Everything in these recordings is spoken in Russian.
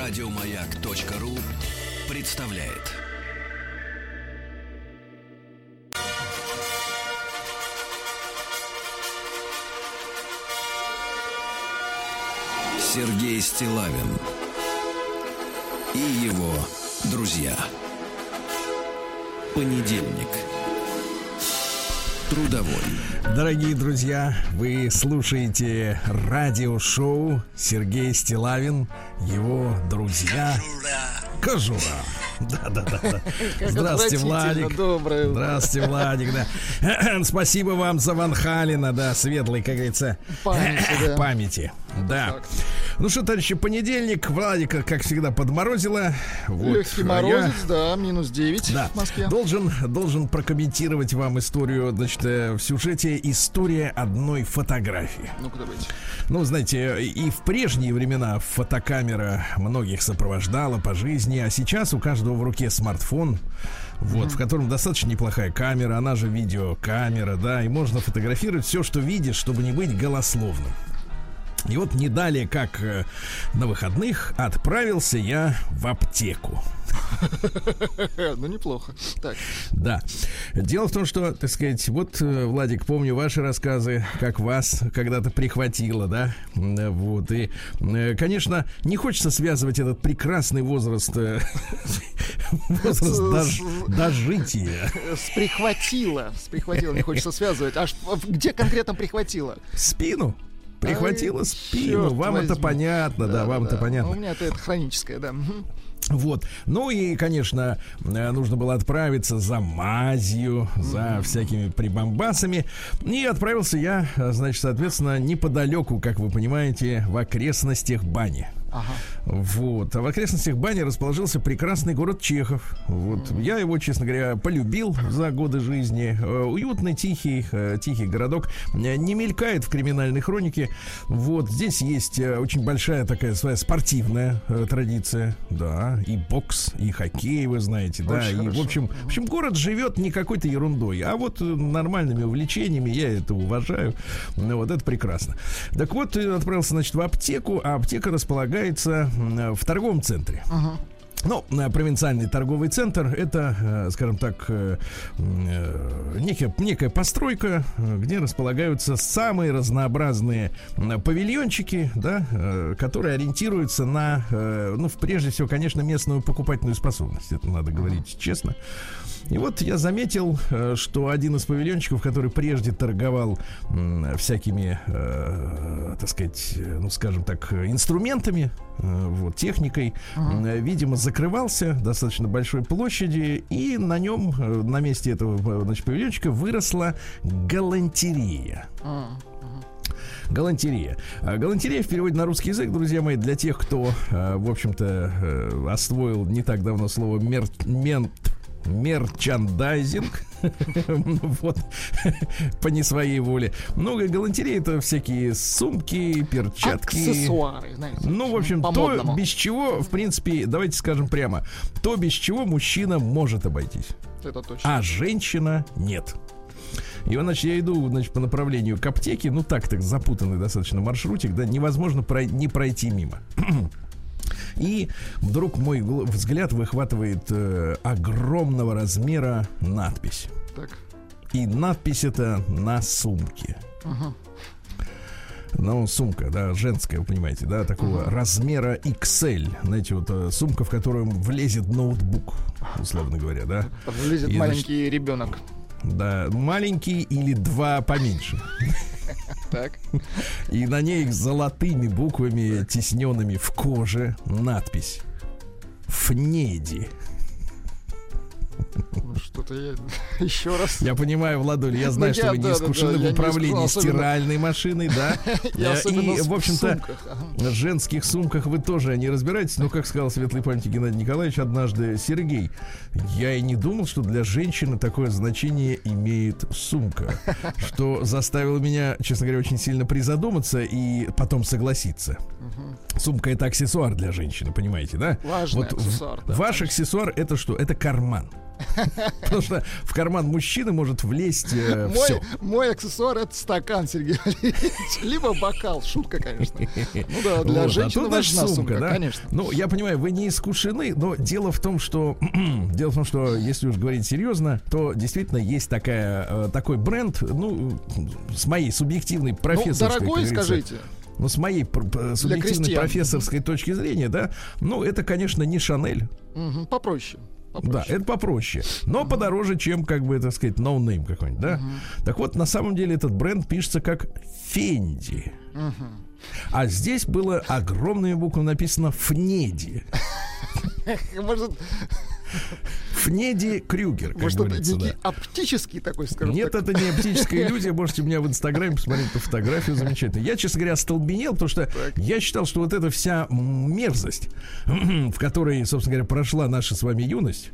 Радиомаяк.ру представляет. Сергей Стилавин и его друзья. Понедельник. Трудовой. Дорогие друзья, вы слушаете радиошоу Сергей Стилавин, его друзья. Кожура. Да, да, да, да. Здравствуйте, Владик. Доброе. Здравствуйте, Владик, да. Спасибо вам за Ван Халина, да, светлой, как говорится, Памяти, да. памяти. Да. Ну что, товарищи, понедельник. Владика, как всегда, подморозило. Вот. Легкий А морозец, я- да, минус 9 да. в Москве. Должен, должен прокомментировать вам историю, значит, э, в сюжете история одной фотографии. Ну-ка, давайте. Ну, знаете, и в прежние времена фотокамера многих сопровождала по жизни, а сейчас у каждого в руке смартфон, вот, в котором достаточно неплохая камера, она же видеокамера, да, и можно фотографировать все, что видишь, чтобы не быть голословным. И вот не далее, как э, на выходных, отправился я в аптеку. Ну, неплохо. Так, Да. Дело в том, что, так сказать, вот, э, Владик, помню ваши рассказы, как вас когда-то прихватило, да? Э, Вот. И, конечно, не хочется связывать этот прекрасный возраст, возраст дож- дожития. с прихватило. С прихватило, не хочется связывать. Аж где конкретно прихватило? Спину. Прихватило Ай, спину. Вам это возьми. понятно, да, вам это да. понятно. У меня это хроническое, да. Вот. Ну и, конечно, э, нужно было отправиться за мазью, за всякими прибамбасами. И отправился я, э, значит, соответственно, неподалеку, как вы понимаете, в окрестностях бани. Ага. Вот. А в окрестностях бани расположился прекрасный город Чехов. Вот. Я его, честно говоря, полюбил за годы жизни. Э, Уютный, тихий, э, тихий городок. Э, Не мелькает в криминальной хронике. Вот. Здесь есть очень большая такая своя спортивная традиция. Да. И бокс, и хоккей, вы знаете. Да. Очень и, в хорошо. общем, в общем, город живет не какой-то ерундой, а вот нормальными увлечениями. Я это уважаю. Ну, вот это прекрасно. Так вот, отправился, значит, в аптеку, а аптека располагается м, в торговом центре. Ну, э, провинциальный торговый центр это, э, скажем так, э, э, некая, некая постройка, э, где располагаются самые разнообразные павильончики, да, э, которые ориентируются на, э, ну, прежде всего, конечно, местную покупательную способность. Это надо говорить честно. И вот я заметил, э, что один из павильончиков, который прежде торговал всякими, э, так сказать, э, ну, скажем так, инструментами, э, вот, техникой, э, видимо, закрывался достаточно большой площади, и на нем, на месте этого значит, павильончика выросла галантерея. А, Галантерея. А, Галантерея в переводе на русский язык, друзья мои, для тех, кто, в общем-то, освоил не так давно слово мер... мен- мерчандайзинг вот по не своей воле ну галантерея это всякие сумки перчатки Аксессуары, знаете. ну, в общем, то, без чего, в принципе, давайте скажем прямо, то, без чего мужчина может обойтись, Это точно. а женщина нет. И значит, я иду, значит, по направлению к аптеке, ну так так запутанный достаточно маршрутик, да, невозможно прой- не пройти мимо. И вдруг мой гл- взгляд выхватывает э, огромного размера надпись. Так. И надпись это на сумке. Ну, сумка, да, женская, вы понимаете, да, такого размера XL. Знаете, вот э, сумка, в которую влезет ноутбук, условно говоря, да. Влезет И, маленький ребенок. Да, маленький или два поменьше. Так. И на ней золотыми буквами, тесненными в коже, надпись. Фнеди. Ну, что-то я... Еще раз. Я понимаю, Владуль, я знаю, Ну, что я- вы не да, искушены да, в не управлении особенно- стиральной машиной, да. Э, И, в общем-то. В женских сумках вы тоже не разбираетесь, но, как сказал светлый памяти Геннадий Николаевич однажды, Сергей, я и не думал, что для женщины такое значение имеет сумка, что заставило меня, честно говоря, очень сильно призадуматься и потом согласиться. Сумка это аксессуар для женщины, понимаете, да? Важный в- аксессуар, да, ваш аксессуар это что? Это карман. Потому что в карман мужчины может влезть э, Мой, все. мой аксессуар это стакан, Сергей Валерьевич. Либо бокал. Шутка, конечно. Ну да, для Вот, а женщины даже важна сумка, сумка, да? конечно. Ну, я понимаю, вы не искушены, но дело в том, что дело в том, что если уж говорить серьезно, то действительно есть такая э, такой бренд, ну, с моей субъективной Ну, профессорской, дорогой, как говорится, скажите. ну, с моей субъективной профессорской точки зрения, да, ну, это, конечно, не Шанель. Мгм, Попроще. Да, попроще. это попроще. Но подороже, чем, как бы, так сказать, no name какой-нибудь, да? Так вот, на самом деле этот бренд пишется как Fendi. А здесь было огромными буквами написано Fnedi. Может, Фнеди Крюгер, как может говорится, да. некий оптический такой, скажем Нет, так. это не оптическая иллюзия. Можете у меня в Инстаграме посмотреть эту фотографию замечательно. Я, честно говоря, остолбенел, потому что я считал, что вот эта вся мерзость, в которой, собственно говоря, прошла наша с вами юность,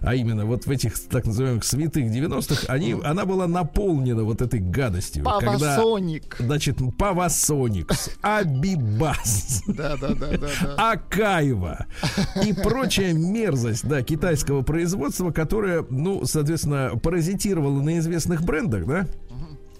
а именно вот в этих так называемых святых 90-х, они, она была наполнена вот этой гадостью. Когда, Павасоник. значит, Павасоникс, Абибас, да, да, да, да. Акаева и прочая мерзость, да, китайского производства, которая, ну, соответственно, паразитировала на известных брендах, да.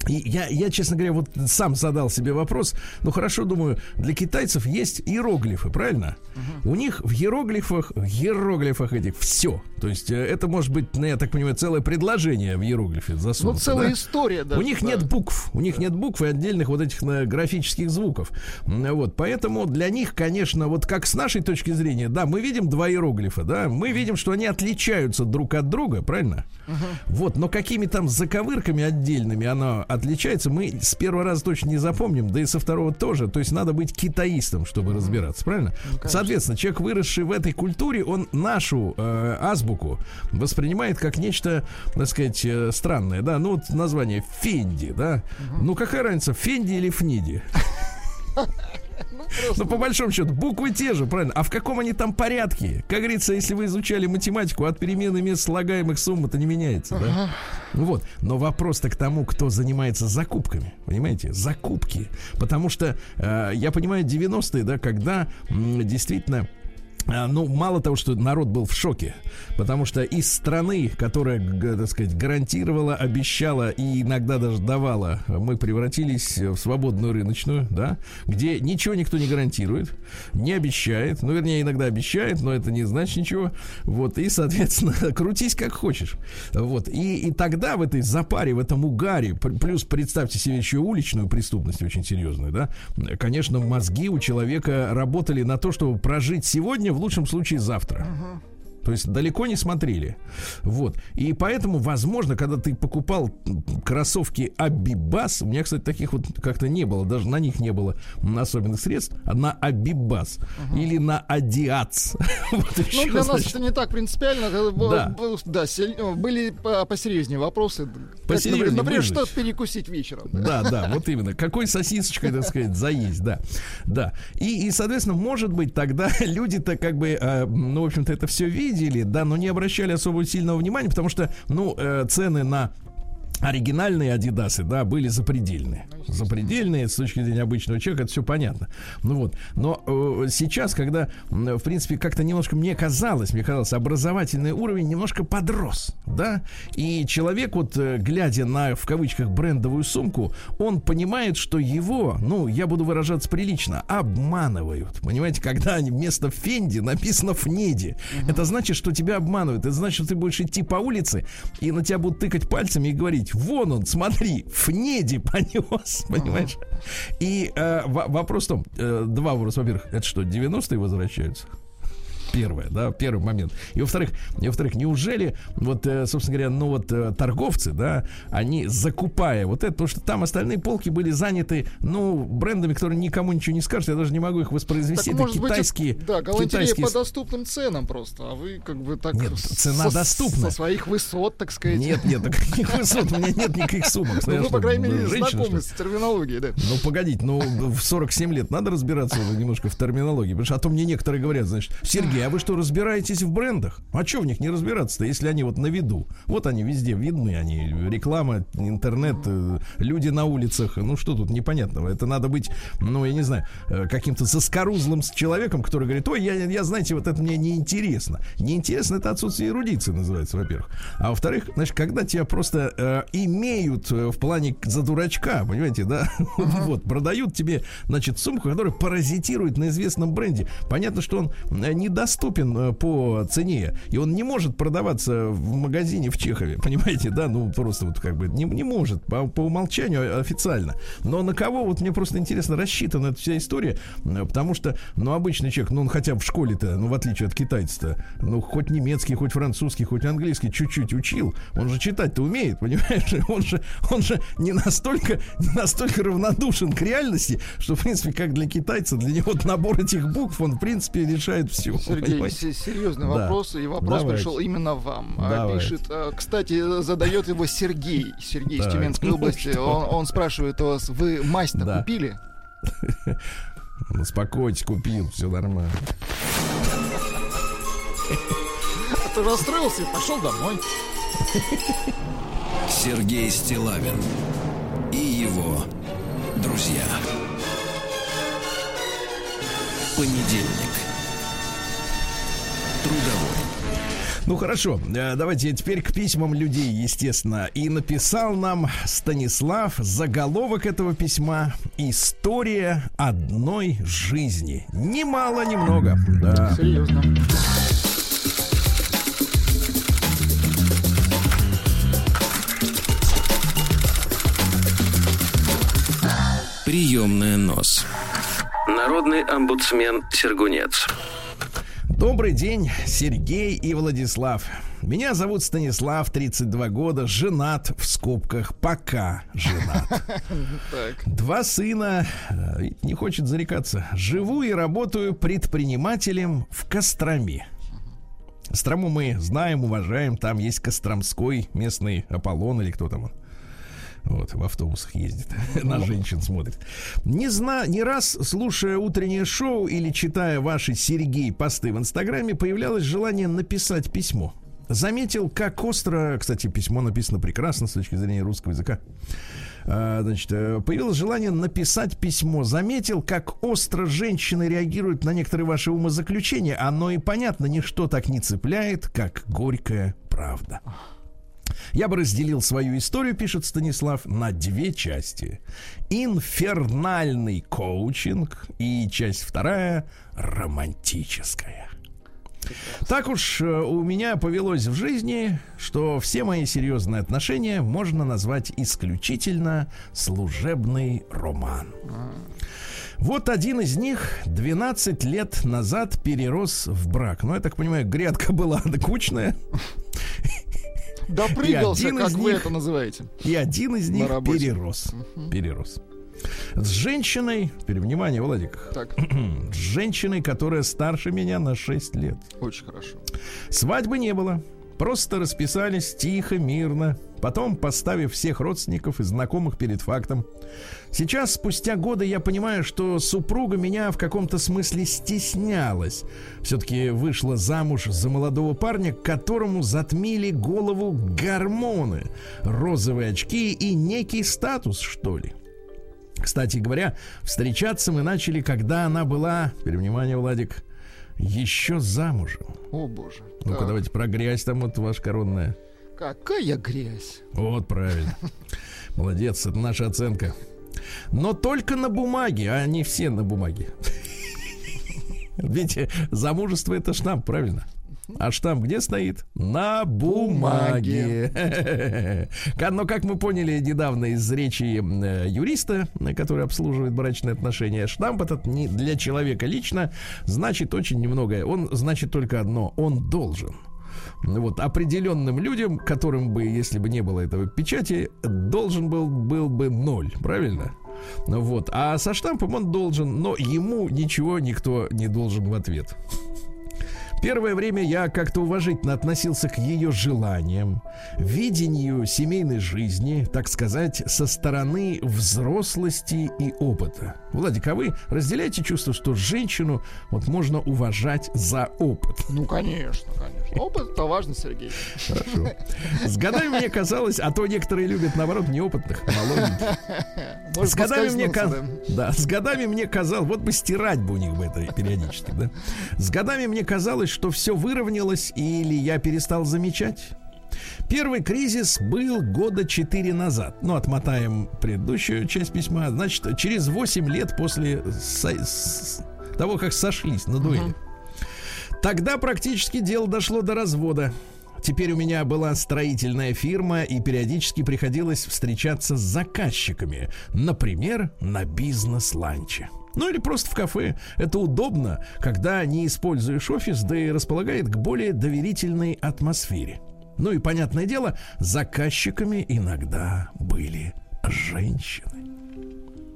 И я, я, честно говоря, вот сам задал себе вопрос. Ну хорошо, думаю, для китайцев есть иероглифы, правильно? У них в иероглифах, в иероглифах этих все. То есть э, это может быть, ну, я так понимаю, целое предложение в иероглифе Ну, засунуто. целая да? история даже. У них да. нет букв, у них нет букв и отдельных вот этих э, графических звуков. Вот, поэтому для них, конечно, вот как с нашей точки зрения, да, мы видим два иероглифа, да, мы видим, что они отличаются друг от друга, правильно? Вот, но какими там заковырками отдельными она отличается, мы с первого раза точно не запомним, да и со второго тоже. То есть надо быть китаистом, чтобы разбираться, правильно? Соответственно, человек, выросший в этой культуре, он нашу э, азбуку воспринимает как нечто, так сказать, э, странное, да. Ну вот название Фенди, да. Ну какая разница, Фенди или Фниди? Ну, по большому счету, буквы те же, правильно? А в каком они там порядке? Как говорится, если вы изучали математику, от перемены мест слагаемых сумма-то не меняется, да? Ну Вот. Но вопрос-то к тому, кто занимается закупками. Понимаете? Закупки. Потому что э, я понимаю 90-е, да, когда м, действительно ну, мало того, что народ был в шоке, потому что из страны, которая, так сказать, гарантировала, обещала и иногда даже давала, мы превратились в свободную рыночную, да, где ничего никто не гарантирует, не обещает, ну, вернее, иногда обещает, но это не значит ничего, вот, и, соответственно, крутись как хочешь, вот, и, и тогда в этой запаре, в этом угаре, плюс представьте себе еще уличную преступность очень серьезную, да, конечно, мозги у человека работали на то, чтобы прожить сегодня, в лучшем случае завтра. То есть далеко не смотрели. Вот. И поэтому, возможно, когда ты покупал кроссовки Абибас, у меня, кстати, таких вот как-то не было, даже на них не было особенных средств, а на Абибас или на Адиац. Вот Ну, еще, для нас это не так принципиально. Было- Да. сель- были по- посерьезнее вопросы. Посерьезнее например, выжить. что перекусить вечером. Да, да, вот именно. Какой сосисочкой, так сказать, заесть, да. Да. И, и соответственно, может быть, тогда люди-то как бы, э, ну, в общем-то, это все видели, да, но не обращали особо сильного внимания, потому что, ну, э, цены на оригинальные Адидасы, да, были запредельные. Запредельные с точки зрения обычного человека, это все понятно. Ну вот. Но э, сейчас, когда, в принципе, как-то немножко мне казалось, мне казалось, образовательный уровень немножко подрос, да, и человек, вот, э, глядя на, в кавычках, брендовую сумку, он понимает, что его, ну, я буду выражаться прилично, обманывают. Понимаете, когда они вместо Фенди написано Фнеди. Это значит, что тебя обманывают. Это значит, что ты будешь идти по улице, и на тебя будут тыкать пальцами и говорить, вон он, смотри, Фнеди понес, понимаешь? И э, во- вопрос в том, э, два вопроса. Во-первых, это что, 90-е возвращаются? Первое, да, первый момент. И во-вторых, и во-вторых, неужели вот, э, собственно говоря, ну вот э, торговцы, да, они закупая вот это, потому что там остальные полки были заняты, ну, брендами, которые никому ничего не скажут, я даже не могу их воспроизвести. это может быть, китайские, это- да, китайские по доступным ценам просто, а вы как бы так... Нет, цена со- доступна. Со своих высот, так сказать. Нет, нет, да каких высот, у меня нет никаких сумок. Ну, вы, по крайней мере, знакомы с терминологией, да. Ну, погодите, ну, в 47 лет надо разбираться немножко в терминологии. Потому что, а то мне некоторые говорят, значит, Сергей, а вы что, разбираетесь в брендах? А что в них не разбираться-то, если они вот на виду? Вот они везде видны, они реклама, интернет, э, люди на улицах. Ну что тут непонятного? Это надо быть, ну я не знаю, э, каким-то заскорузлым с человеком, который говорит, ой, я, я знаете, вот это мне неинтересно. Неинтересно это отсутствие эрудиции называется, во-первых. А во-вторых, значит, когда тебя просто э, имеют э, в плане за дурачка, понимаете, да? Вот, продают тебе, значит, сумку, которая паразитирует на известном бренде. Понятно, что он э, недоступен э, по цене, и он не может продаваться в магазине в Чехове, понимаете, да? Ну, просто вот как бы не, не может по, по умолчанию официально. Но на кого, вот мне просто интересно, рассчитана эта вся история, потому что, ну, обычный человек, ну, он хотя бы в школе-то, ну, в отличие от китайца-то, ну, хоть немецкий, хоть французский, хоть английский чуть-чуть учил, он же читать-то умеет, понимаешь? Он же, он же не настолько, не настолько равнодушен к реальности, что, в принципе, как для китайца, для него набор этих букв, он, в принципе, решает все. Сергей, серьезный да. вопрос, и вопрос Давайте. пришел именно вам. А, Давайте. Пишет, а, кстати, задает его Сергей, Сергей из Тюменской области. Он, он спрашивает у вас, вы мазь-то да. купили? Ну, успокойтесь, купил, все нормально. А ты расстроился и пошел домой. Сергей Стилавин и его друзья. Понедельник. Трудовой. Ну хорошо, э, давайте теперь к письмам людей, естественно. И написал нам Станислав заголовок этого письма «История одной жизни». Ни мало, ни много. Да. Серьезно. Приемная нос. Народный омбудсмен Сергунец. Добрый день, Сергей и Владислав. Меня зовут Станислав, 32 года, женат в скобках, пока женат. Два сына, э, не хочет зарекаться. Живу и работаю предпринимателем в Костроме. Кострому мы знаем, уважаем, там есть Костромской местный Аполлон или кто там он. Вот, в автобусах ездит, на женщин смотрит. Не знаю, не раз, слушая утреннее шоу или читая ваши Сергей посты в Инстаграме, появлялось желание написать письмо. Заметил, как остро, кстати, письмо написано прекрасно с точки зрения русского языка. А, значит, э, появилось желание написать письмо. Заметил, как остро женщины реагируют на некоторые ваши умозаключения. Оно и понятно, ничто так не цепляет, как горькая правда. Я бы разделил свою историю, пишет Станислав, на две части. Инфернальный коучинг и часть вторая романтическая. Так уж э, у меня повелось в жизни, что все мои серьезные отношения можно назвать исключительно служебный роман. Вот один из них 12 лет назад перерос в брак. Ну, я так понимаю, грядка была кучная. Допрыгался, как вы них, это называете. И один из них перерос. Угу. Перерос. С женщиной, теперь внимание, Владик. Так. С женщиной, которая старше меня на 6 лет. Очень хорошо. Свадьбы не было. Просто расписались тихо, мирно, потом поставив всех родственников и знакомых перед фактом. Сейчас, спустя годы, я понимаю, что супруга меня в каком-то смысле стеснялась. Все-таки вышла замуж за молодого парня, которому затмили голову гормоны, розовые очки и некий статус, что ли. Кстати говоря, встречаться мы начали, когда она была, теперь внимание, Владик, еще замужем. О, боже. Ну-ка, давайте про грязь там вот ваша коронная. Какая грязь? Вот, правильно. Молодец, это наша оценка. Но только на бумаге, а не все на бумаге. Видите, замужество это штамп, правильно? А штамп где стоит? На бумаге. Но, как мы поняли недавно из речи э, юриста, который обслуживает брачные отношения, штамп этот не для человека лично значит очень немногое. Он значит только одно. Он должен вот определенным людям, которым бы, если бы не было этого печати, должен был, был бы ноль, правильно? Вот. А со штампом он должен, но ему ничего никто не должен в ответ. Первое время я как-то уважительно относился к ее желаниям, видению семейной жизни, так сказать, со стороны взрослости и опыта. Владик, а вы разделяете чувство, что женщину вот можно уважать за опыт? Ну, конечно, конечно. Опыт это важно, Сергей. Хорошо. С годами мне казалось, а то некоторые любят, наоборот, неопытных, молоденьких. С годами мне казалось, да, с годами мне казалось, вот бы стирать бы у них бы это периодически, да. С годами мне казалось, что все выровнялось или я перестал замечать. Первый кризис был года четыре назад. Ну, отмотаем предыдущую часть письма. Значит, через 8 лет после того, как сошлись на дуэли. Тогда практически дело дошло до развода. Теперь у меня была строительная фирма, и периодически приходилось встречаться с заказчиками. Например, на бизнес-ланче. Ну или просто в кафе. Это удобно, когда не используешь офис, да и располагает к более доверительной атмосфере. Ну и, понятное дело, заказчиками иногда были женщины.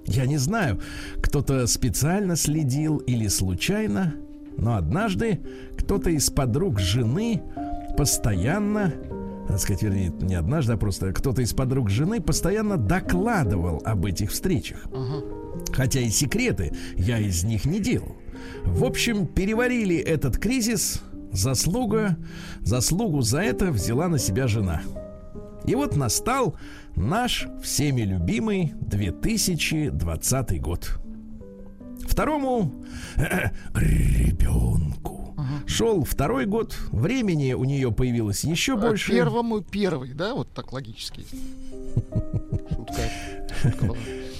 Я не знаю, кто-то специально следил или случайно, но однажды кто-то из подруг жены постоянно, так сказать, вернее, не однажды, а просто кто-то из подруг жены постоянно докладывал об этих встречах. Хотя и секреты я из них не делал. В общем, переварили этот кризис Заслуга, заслугу за это взяла на себя жена. И вот настал наш всеми любимый 2020 год. Второму ребенку шел второй год, времени у нее появилось еще а больше. Первому первый, да, вот так логически. Шутка. Шутка была.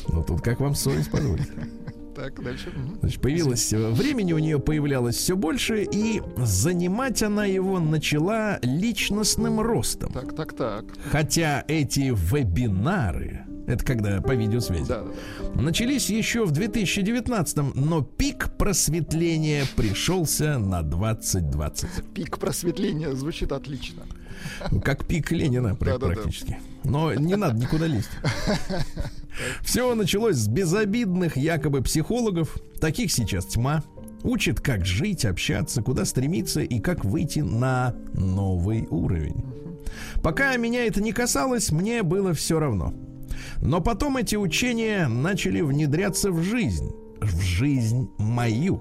Ну тут как вам совесть позволит. Так, дальше. Значит, появилось, э, времени у нее появлялось все больше, и занимать она его начала личностным ростом. Так, так, так. Хотя эти вебинары, это когда по видеосвязи. Да, да, да. Начались еще в 2019, но пик просветления пришелся на 2020. Пик просветления звучит отлично. Как пик Ленина практически. Но не надо никуда лезть. Все началось с безобидных якобы психологов. Таких сейчас тьма. Учит, как жить, общаться, куда стремиться и как выйти на новый уровень. Пока меня это не касалось, мне было все равно. Но потом эти учения начали внедряться в жизнь. В жизнь мою.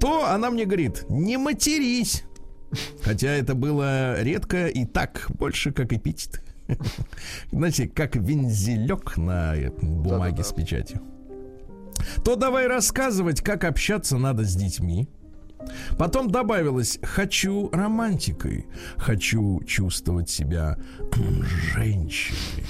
То она мне говорит, не матерись. Хотя это было редко и так, больше как эпитет. Знаете, как вензелек на бумаге с печатью. То давай рассказывать, как общаться надо с детьми. Потом добавилось «хочу романтикой», «хочу чувствовать себя женщиной».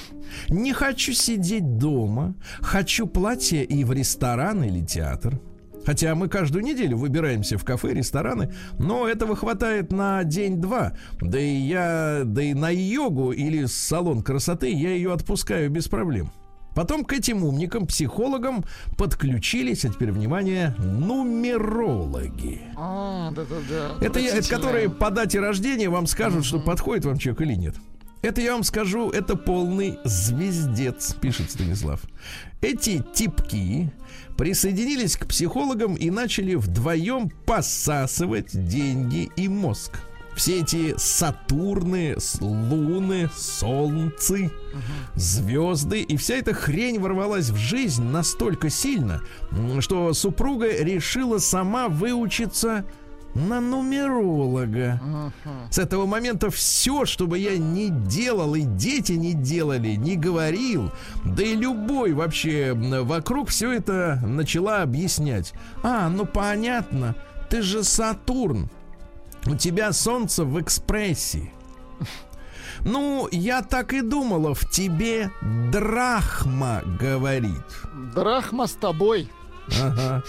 Не хочу сидеть дома, хочу платье и в ресторан или театр. Хотя мы каждую неделю выбираемся в кафе, рестораны, но этого хватает на день-два. Да и я, да и на йогу или салон красоты я ее отпускаю без проблем. Потом к этим умникам, психологам подключились, а теперь внимание, нумерологи. А, да-да-да. Это, это которые по дате рождения вам скажут, что подходит вам человек или нет. Это я вам скажу, это полный звездец, пишет Станислав. Эти типки присоединились к психологам и начали вдвоем посасывать деньги и мозг. Все эти Сатурны, Луны, Солнцы, звезды и вся эта хрень ворвалась в жизнь настолько сильно, что супруга решила сама выучиться на нумеролога. Uh-huh. С этого момента все, что бы я не делал, и дети не делали, не говорил, да и любой вообще вокруг все это начала объяснять. А, ну понятно, ты же Сатурн. У тебя солнце в экспрессе. Ну, я так и думала, в тебе драхма говорит. Драхма с тобой. Ага.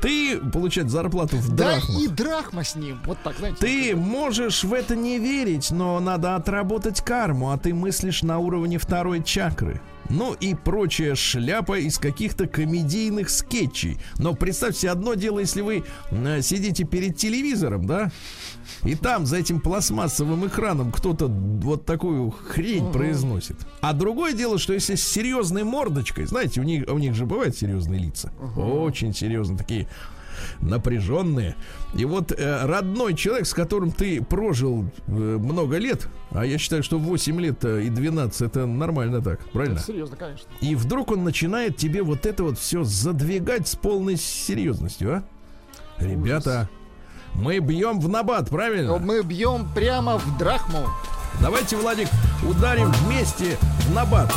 Ты, получать зарплату в да драхмах. Да и драхма с ним. Вот так, знаете. Ты можешь в это не верить, но надо отработать карму, а ты мыслишь на уровне второй чакры. Ну и прочая шляпа из каких-то комедийных скетчей. Но представьте, одно дело, если вы э, сидите перед телевизором, да, и там за этим пластмассовым экраном кто-то вот такую хрень uh-huh. произносит. А другое дело, что если с серьезной мордочкой, знаете, у них, у них же бывают серьезные лица. Uh-huh. Очень серьезные такие напряженные. И вот э, родной человек, с которым ты прожил э, много лет, а я считаю, что 8 лет и 12 это нормально так, правильно? Это серьезно, конечно. И вдруг он начинает тебе вот это вот все задвигать с полной серьезностью, а? Ребята, мы бьем в набат, правильно? Мы бьем прямо в драхму. Давайте, Владик, ударим вместе в набат.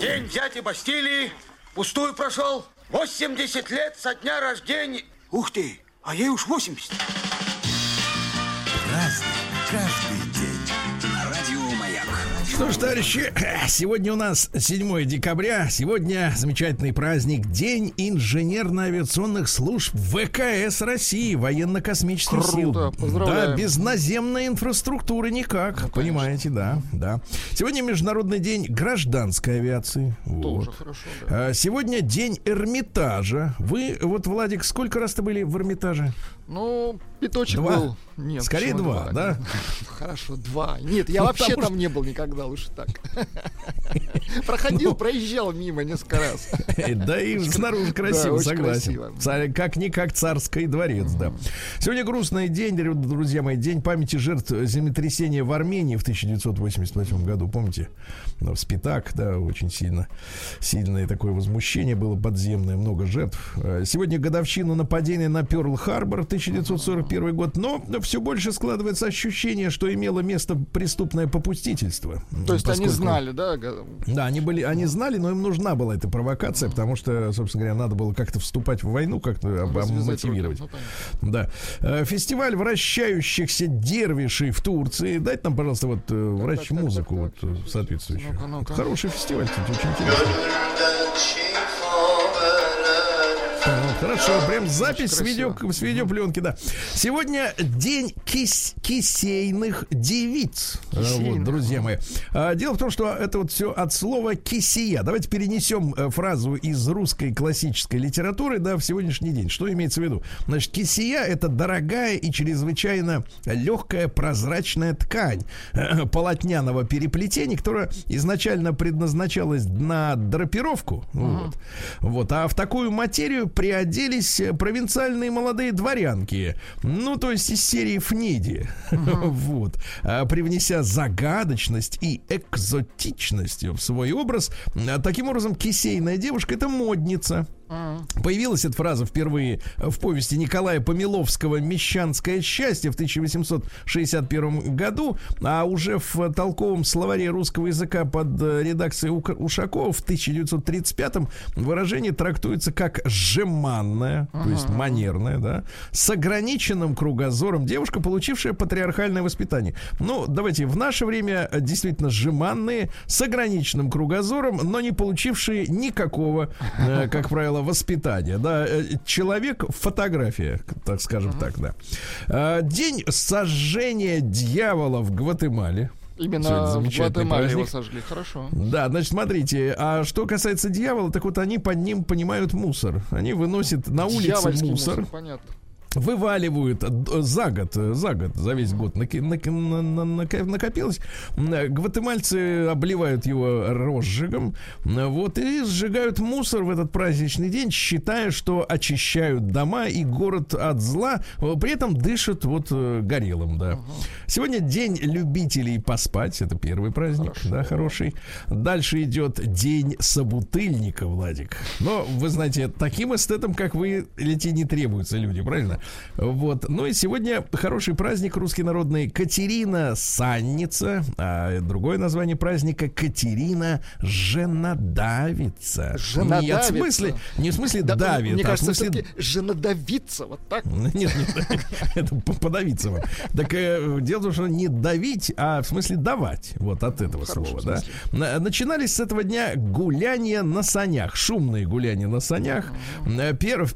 День дяди Бастилии пустую прошел. 80 лет со дня рождения. Ух ты, а ей уж 80. Разный, что ж, товарищи, сегодня у нас 7 декабря. Сегодня замечательный праздник День инженерно-авиационных служб ВКС России, военно-космических сил. Поздравляем. Да, без наземной инфраструктуры никак. Ну, понимаете, да, да. Сегодня Международный день гражданской авиации. Тоже вот. хорошо, да. А, сегодня день Эрмитажа. Вы, вот, Владик, сколько раз-то были в Эрмитаже? Ну, пяточек два. был. Нет, Скорее два, два, да? Хорошо, два. Нет, я ну, вообще там не был никогда, лучше так. Проходил, ну, проезжал мимо несколько раз. Да и снаружи красиво, согласен. Как-никак царский дворец, да. Сегодня грустный день, друзья мои, день памяти жертв землетрясения в Армении в 1988 году, помните? В Спитак, да, очень сильно, сильное такое возмущение было подземное, много жертв. Сегодня годовщина нападения на Перл-Харбор 1941 год, но все больше складывается ощущение, что имело место преступное попустительство. То есть поскольку... они знали, да? Да, они были, они знали, но им нужна была эта провокация, потому что, собственно говоря, надо было как-то вступать в войну, как-то мотивировать. Ну, да. Э, фестиваль вращающихся дервишей в Турции. Дайте нам, пожалуйста, вот э, врач музыку вот э, соответствующую. Хороший фестиваль, кстати, очень интересный. Хорошо, прям запись с, видео, с видеопленки, да. Сегодня день кис, кисейных девиц. Кисейных. Вот, друзья мои. А, дело в том, что это вот все от слова кисия. Давайте перенесем э, фразу из русской классической литературы, да, в сегодняшний день. Что имеется в виду? Значит, кисия это дорогая и чрезвычайно легкая прозрачная ткань э, полотняного переплетения, которая изначально предназначалась на драпировку. Uh-huh. Вот. вот. А в такую материю приоделись провинциальные молодые дворянки. Ну, то есть из серии Фниди. Uh-huh. вот. А, привнеся загадочность и экзотичность в свой образ. Таким образом, кисейная девушка это модница. Появилась эта фраза впервые в повести Николая Помиловского «Мещанское счастье» в 1861 году, а уже в толковом словаре русского языка под редакцией Ушакова в 1935 выражение трактуется как «жеманная», то есть манерная, да, с ограниченным кругозором. Девушка, получившая патриархальное воспитание. Ну, давайте, в наше время действительно жеманные, с ограниченным кругозором, но не получившие никакого, э, как правило, воспитания, да, э, человек фотография, так скажем uh-huh. так, да. А, день сожжения дьявола в Гватемале. Именно в Гватемале его сожгли, хорошо. Да, значит, смотрите, а что касается дьявола, так вот они под ним понимают мусор. Они выносят на улице мусор. мусор понятно вываливают за год, за год, за весь год накопилось. Гватемальцы обливают его розжигом, вот, и сжигают мусор в этот праздничный день, считая, что очищают дома и город от зла, при этом дышат вот э, горелым, да. Сегодня день любителей поспать, это первый праздник, Хорошо. да, хороший. Дальше идет день собутыльника, Владик. Но, вы знаете, таким эстетом, как вы, эти не требуются люди, правильно? Вот. Ну и сегодня хороший праздник русский народный Катерина Санница, а другое название праздника Катерина Женодавица. Женодавица. Не в смысле, не в смысле да, давит, мне а кажется, в смысле... женодавиться, вот так? Нет, нет, это подавиться вам. Так э, дело в том, что не давить, а в смысле давать. Вот от этого слова, да. Начинались с этого дня гуляния на санях, шумные гуляния на санях.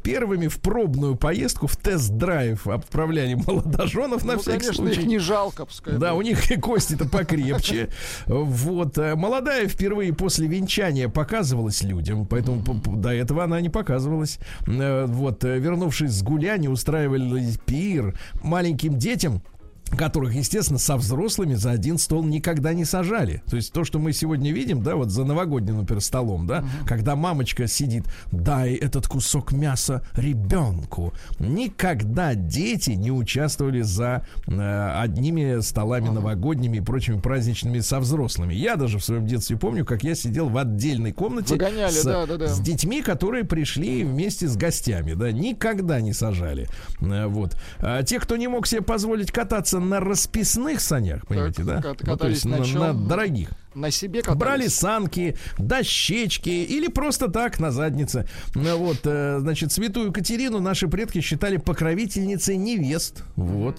Первыми в пробную поездку в тест тест-драйв отправляли молодоженов на ну, всякий конечно, случай. их не жалко, пускай. Да, у них и кости-то покрепче. Вот. Э, молодая впервые после венчания показывалась людям, поэтому до этого она не показывалась. Э, вот. Э, вернувшись с гуляния, устраивали пир маленьким детям которых, естественно, со взрослыми за один стол никогда не сажали. То есть то, что мы сегодня видим, да, вот за новогодним, например, столом, да, uh-huh. когда мамочка сидит, дай этот кусок мяса ребенку. Никогда дети не участвовали за э, одними столами uh-huh. новогодними и прочими праздничными со взрослыми. Я даже в своем детстве помню, как я сидел в отдельной комнате Выгоняли, с, да, да, да. с детьми, которые пришли вместе с гостями, да, никогда не сажали. Э, вот. А те, кто не мог себе позволить кататься кататься на расписных санях, понимаете, так, да? Кат- ну, то есть на, на, на дорогих. На себе катались. Брали санки, дощечки или просто так на заднице. Ну, вот, э, значит, святую Катерину наши предки считали покровительницей невест. Вот.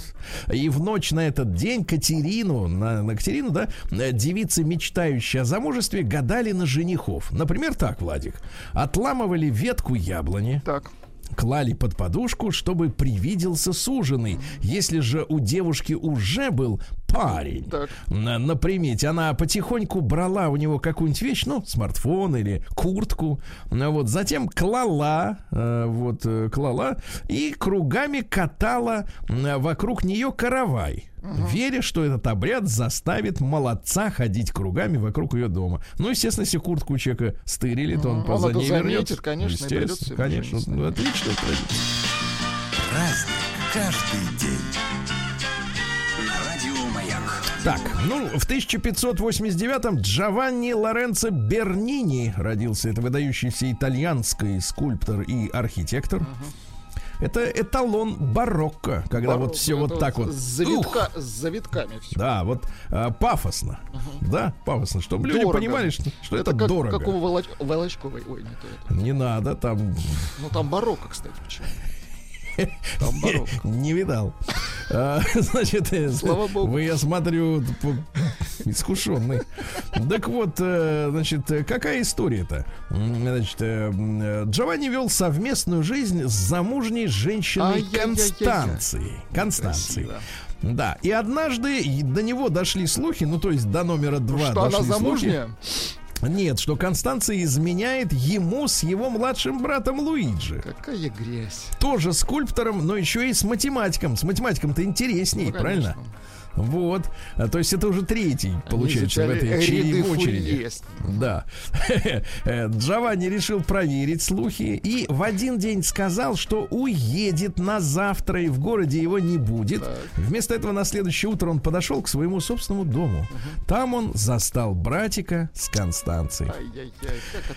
И в ночь на этот день Катерину, на, на Катерину, да, девицы, мечтающие о замужестве, гадали на женихов. Например, так, Владик. Отламывали ветку яблони. Так клали под подушку, чтобы привиделся суженый. Если же у девушки уже был парень так. На, на примете, она потихоньку брала у него какую-нибудь вещь, ну, смартфон или куртку, вот, затем клала, э, вот, э, клала и кругами катала вокруг нее каравай угу. веря, что этот обряд заставит молодца ходить кругами вокруг ее дома. Ну, естественно, если куртку у человека стырили, то он, он за ней заметит, конечно, естественно, конечно. Ну, отличная традиция. Праздник каждый день. Так, ну, в 1589-м Джованни Лоренцо Бернини родился. Это выдающийся итальянский скульптор и архитектор. Uh-huh. Это эталон барокко, когда Барокко, вот все вот так вот. С, завитка, с завитками все. Да, вот а, пафосно. Угу. Да, пафосно. Чтобы дорого. люди понимали, что, что это, это как, дорого. Как у Волоч... Волочковой. Ой, не то это. Не надо, там... Ну, там барокко, кстати, почему? Не видал. А, значит, э, Слава Богу. вы, я смотрю, искушенный. Так вот, э, значит, какая история-то? Значит, э, Джованни вел совместную жизнь с замужней женщиной Констанцией. Констанцией. Да, и однажды до него дошли слухи, ну то есть до номера два что дошли она замужняя? слухи. Нет, что Констанция изменяет ему с его младшим братом Луиджи. Какая грязь. Тоже скульптором, но еще и с математиком. С математиком-то интересней, ну, правильно? Вот. А, то есть это уже третий, получается, в этой череде очереди. Да. Э, Джованни решил проверить слухи и в один день сказал, что уедет на завтра и в городе его не будет. Так. Вместо этого на следующее утро он подошел к своему собственному дому. Угу. Там он застал братика с Констанцией.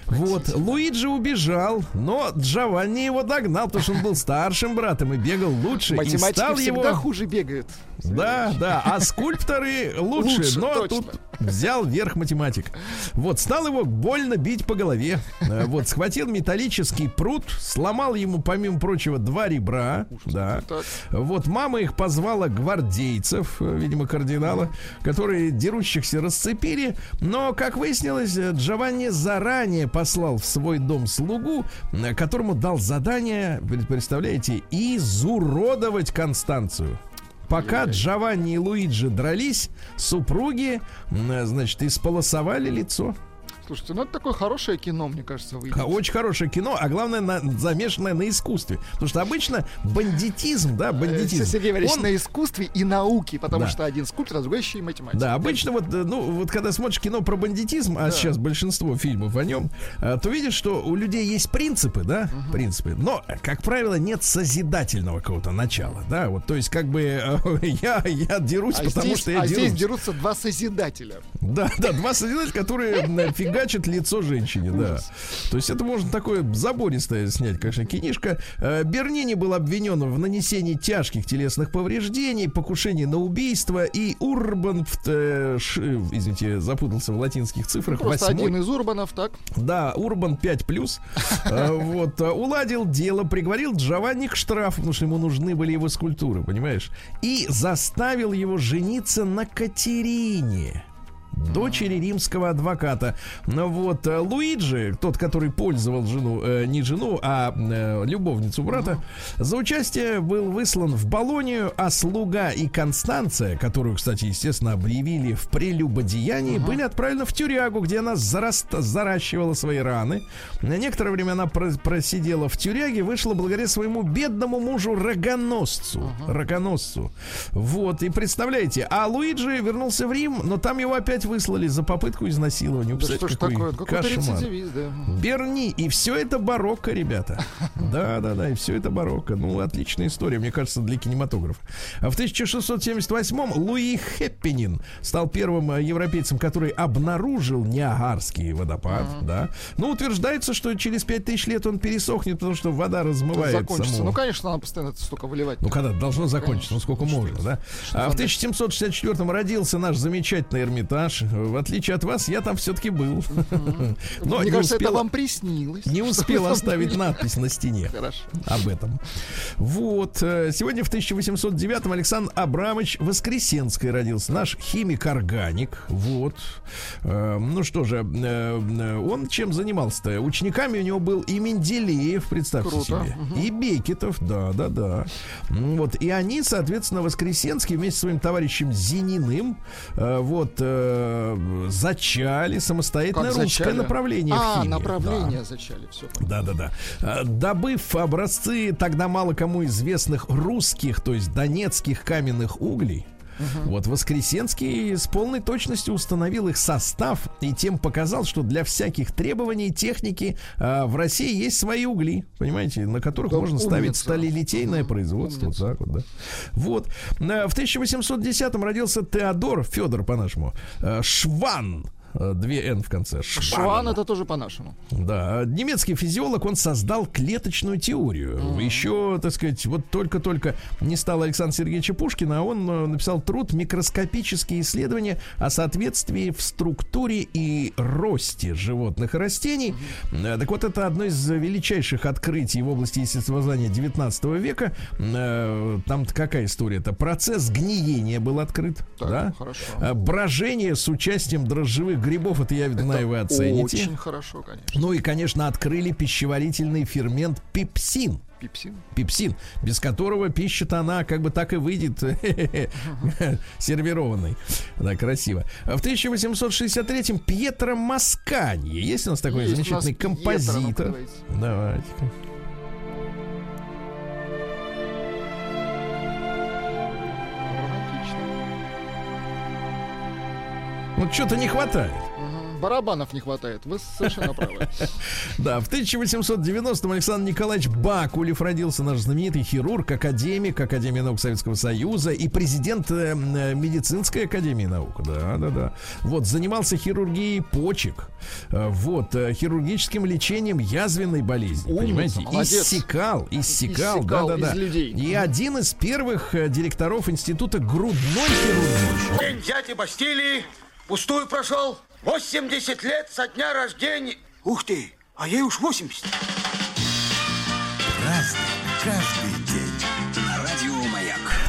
Вот. Луиджи убежал, но Джованни его догнал, потому что он был старшим братом и бегал лучше. Математики и стал всегда его... хуже бегают. Да, да а скульпторы лучше, лучше но точно. тут взял верх математик. Вот, стал его больно бить по голове. Э, вот, схватил металлический пруд, сломал ему, помимо прочего, два ребра. Ужас, да. Вот, мама их позвала гвардейцев, э, видимо, кардинала, которые дерущихся расцепили. Но, как выяснилось, Джованни заранее послал в свой дом слугу, э, которому дал задание, представляете, изуродовать Констанцию. Пока Джованни и Луиджи дрались, супруги, значит, исполосовали лицо. Слушайте, ну это такое хорошее кино, мне кажется, выйдет. Очень хорошее кино, а главное, на, замешанное на искусстве. Потому что обычно бандитизм, да, бандитизм. Сергей Валерьевич, он... на искусстве и науке, потому да. что один скульптор, а другой еще и математик. Да, обычно вот, ну, вот когда смотришь кино про бандитизм, а да. сейчас большинство фильмов о нем, а, то видишь, что у людей есть принципы, да, угу. принципы, но, как правило, нет созидательного какого-то начала, да, вот, то есть, как бы, я, я дерусь, а потому здесь, что я а дерусь. здесь дерутся два созидателя. Да, да, два созидателя, которые фига фигачит лицо женщине, да. То есть это можно такое забористое снять, конечно, кинишка. Э, Бернини был обвинен в нанесении тяжких телесных повреждений, покушении на убийство и Урбан, э, извините, запутался в латинских цифрах. Просто восьмой. один из Урбанов, так? Да, Урбан 5 плюс. Э, вот, уладил дело, приговорил Джованни к штрафу, потому что ему нужны были его скульптуры, понимаешь? И заставил его жениться на Катерине. Дочери римского адвоката. Ну вот, э, Луиджи, тот, который пользовал жену, э, не жену, а э, любовницу брата, за участие был выслан в Болонию, а слуга и Констанция, которую, кстати, естественно, объявили в прелюбодеянии, uh были отправлены в тюрягу, где она зараст... заращивала свои раны. На некоторое время она просидела в тюряге, вышла благодаря своему бедному мужу рогоносцу. uh Рогоносцу. Вот, и представляете, а Луиджи вернулся в Рим, но там его опять выслали за попытку изнасилования. Да что ж такое? Кошмар. да. Берни. И все это барокко, ребята. Да, да, да. И все это барокко. Ну, отличная история, мне кажется, для кинематографа. А в 1678-м Луи Хеппинин стал первым э, европейцем, который обнаружил Ниагарский водопад. Uh-huh. Да. Ну, утверждается, что через 5000 лет он пересохнет, потому что вода размывает саму. Ну, конечно, надо постоянно столько выливать. Ну, когда должно закончиться, ну, сколько можно, да? А в 1764-м родился наш замечательный Эрмитаж. В отличие от вас, я там все-таки был. Но Мне кажется, успел, это вам приснилось. Не успел оставить надпись на стене Хорошо. об этом. Вот. Э, сегодня в 1809-м Александр Абрамович Воскресенский родился. Наш химик-органик. Вот. Э, ну что же, э, он чем занимался-то? Учениками у него был и Менделеев, представьте Круто. себе. Угу. И Бекетов, да, да, да. Вот. И они, соответственно, Воскресенский вместе с своим товарищем Зениным вот зачали самостоятельное русское зачали? направление а, в химии. направление да. зачали, все. Да, да, да. Добыв образцы тогда мало кому известных русских, то есть донецких каменных углей, Uh-huh. Вот Воскресенский с полной точностью установил их состав и тем показал, что для всяких требований техники э, в России есть свои угли, понимаете, на которых да, можно умница. ставить сталелитейное uh-huh. производство. Вот так вот, да. Вот. Э, в 1810-м родился Теодор Федор, по-нашему, э, Шван две Н в конце. Шван. Шван это тоже по-нашему. Да. Немецкий физиолог, он создал клеточную теорию. Mm-hmm. Еще, так сказать, вот только-только не стал Александр Сергеевича Пушкина, а он э, написал труд «Микроскопические исследования о соответствии в структуре и росте животных и растений». Mm-hmm. Так вот, это одно из величайших открытий в области естествознания 19 века. Там какая история? Это процесс гниения был открыт. Так, да? Хорошо. Брожение с участием дрожжевых грибов, это я знаю, вы оцените. Очень хорошо, конечно. Ну и, конечно, открыли пищеварительный фермент пепсин. Пепсин? Пепсин, без которого пища-то она как бы так и выйдет сервированной. Да, красиво. В 1863-м Пьетро Масканье. Есть у нас такой Есть замечательный композитор? Давайте-ка. Вот что-то не хватает барабанов не хватает. Вы совершенно правы. Да, в 1890-м Александр Николаевич Бакулев родился, наш знаменитый хирург, академик Академии наук Советского Союза и президент э, э, медицинской академии наук. Да, да, да. Вот, занимался хирургией почек. Э, вот, хирургическим лечением язвенной болезни. Умница, понимаете? Молодец. Иссекал, иссекал, да, да, да. И один из первых директоров Института грудной хирургии. День дяди Бастилии пустую прошел. 80 лет со дня рождения. Ух ты, а ей уж 80. Разный, каждый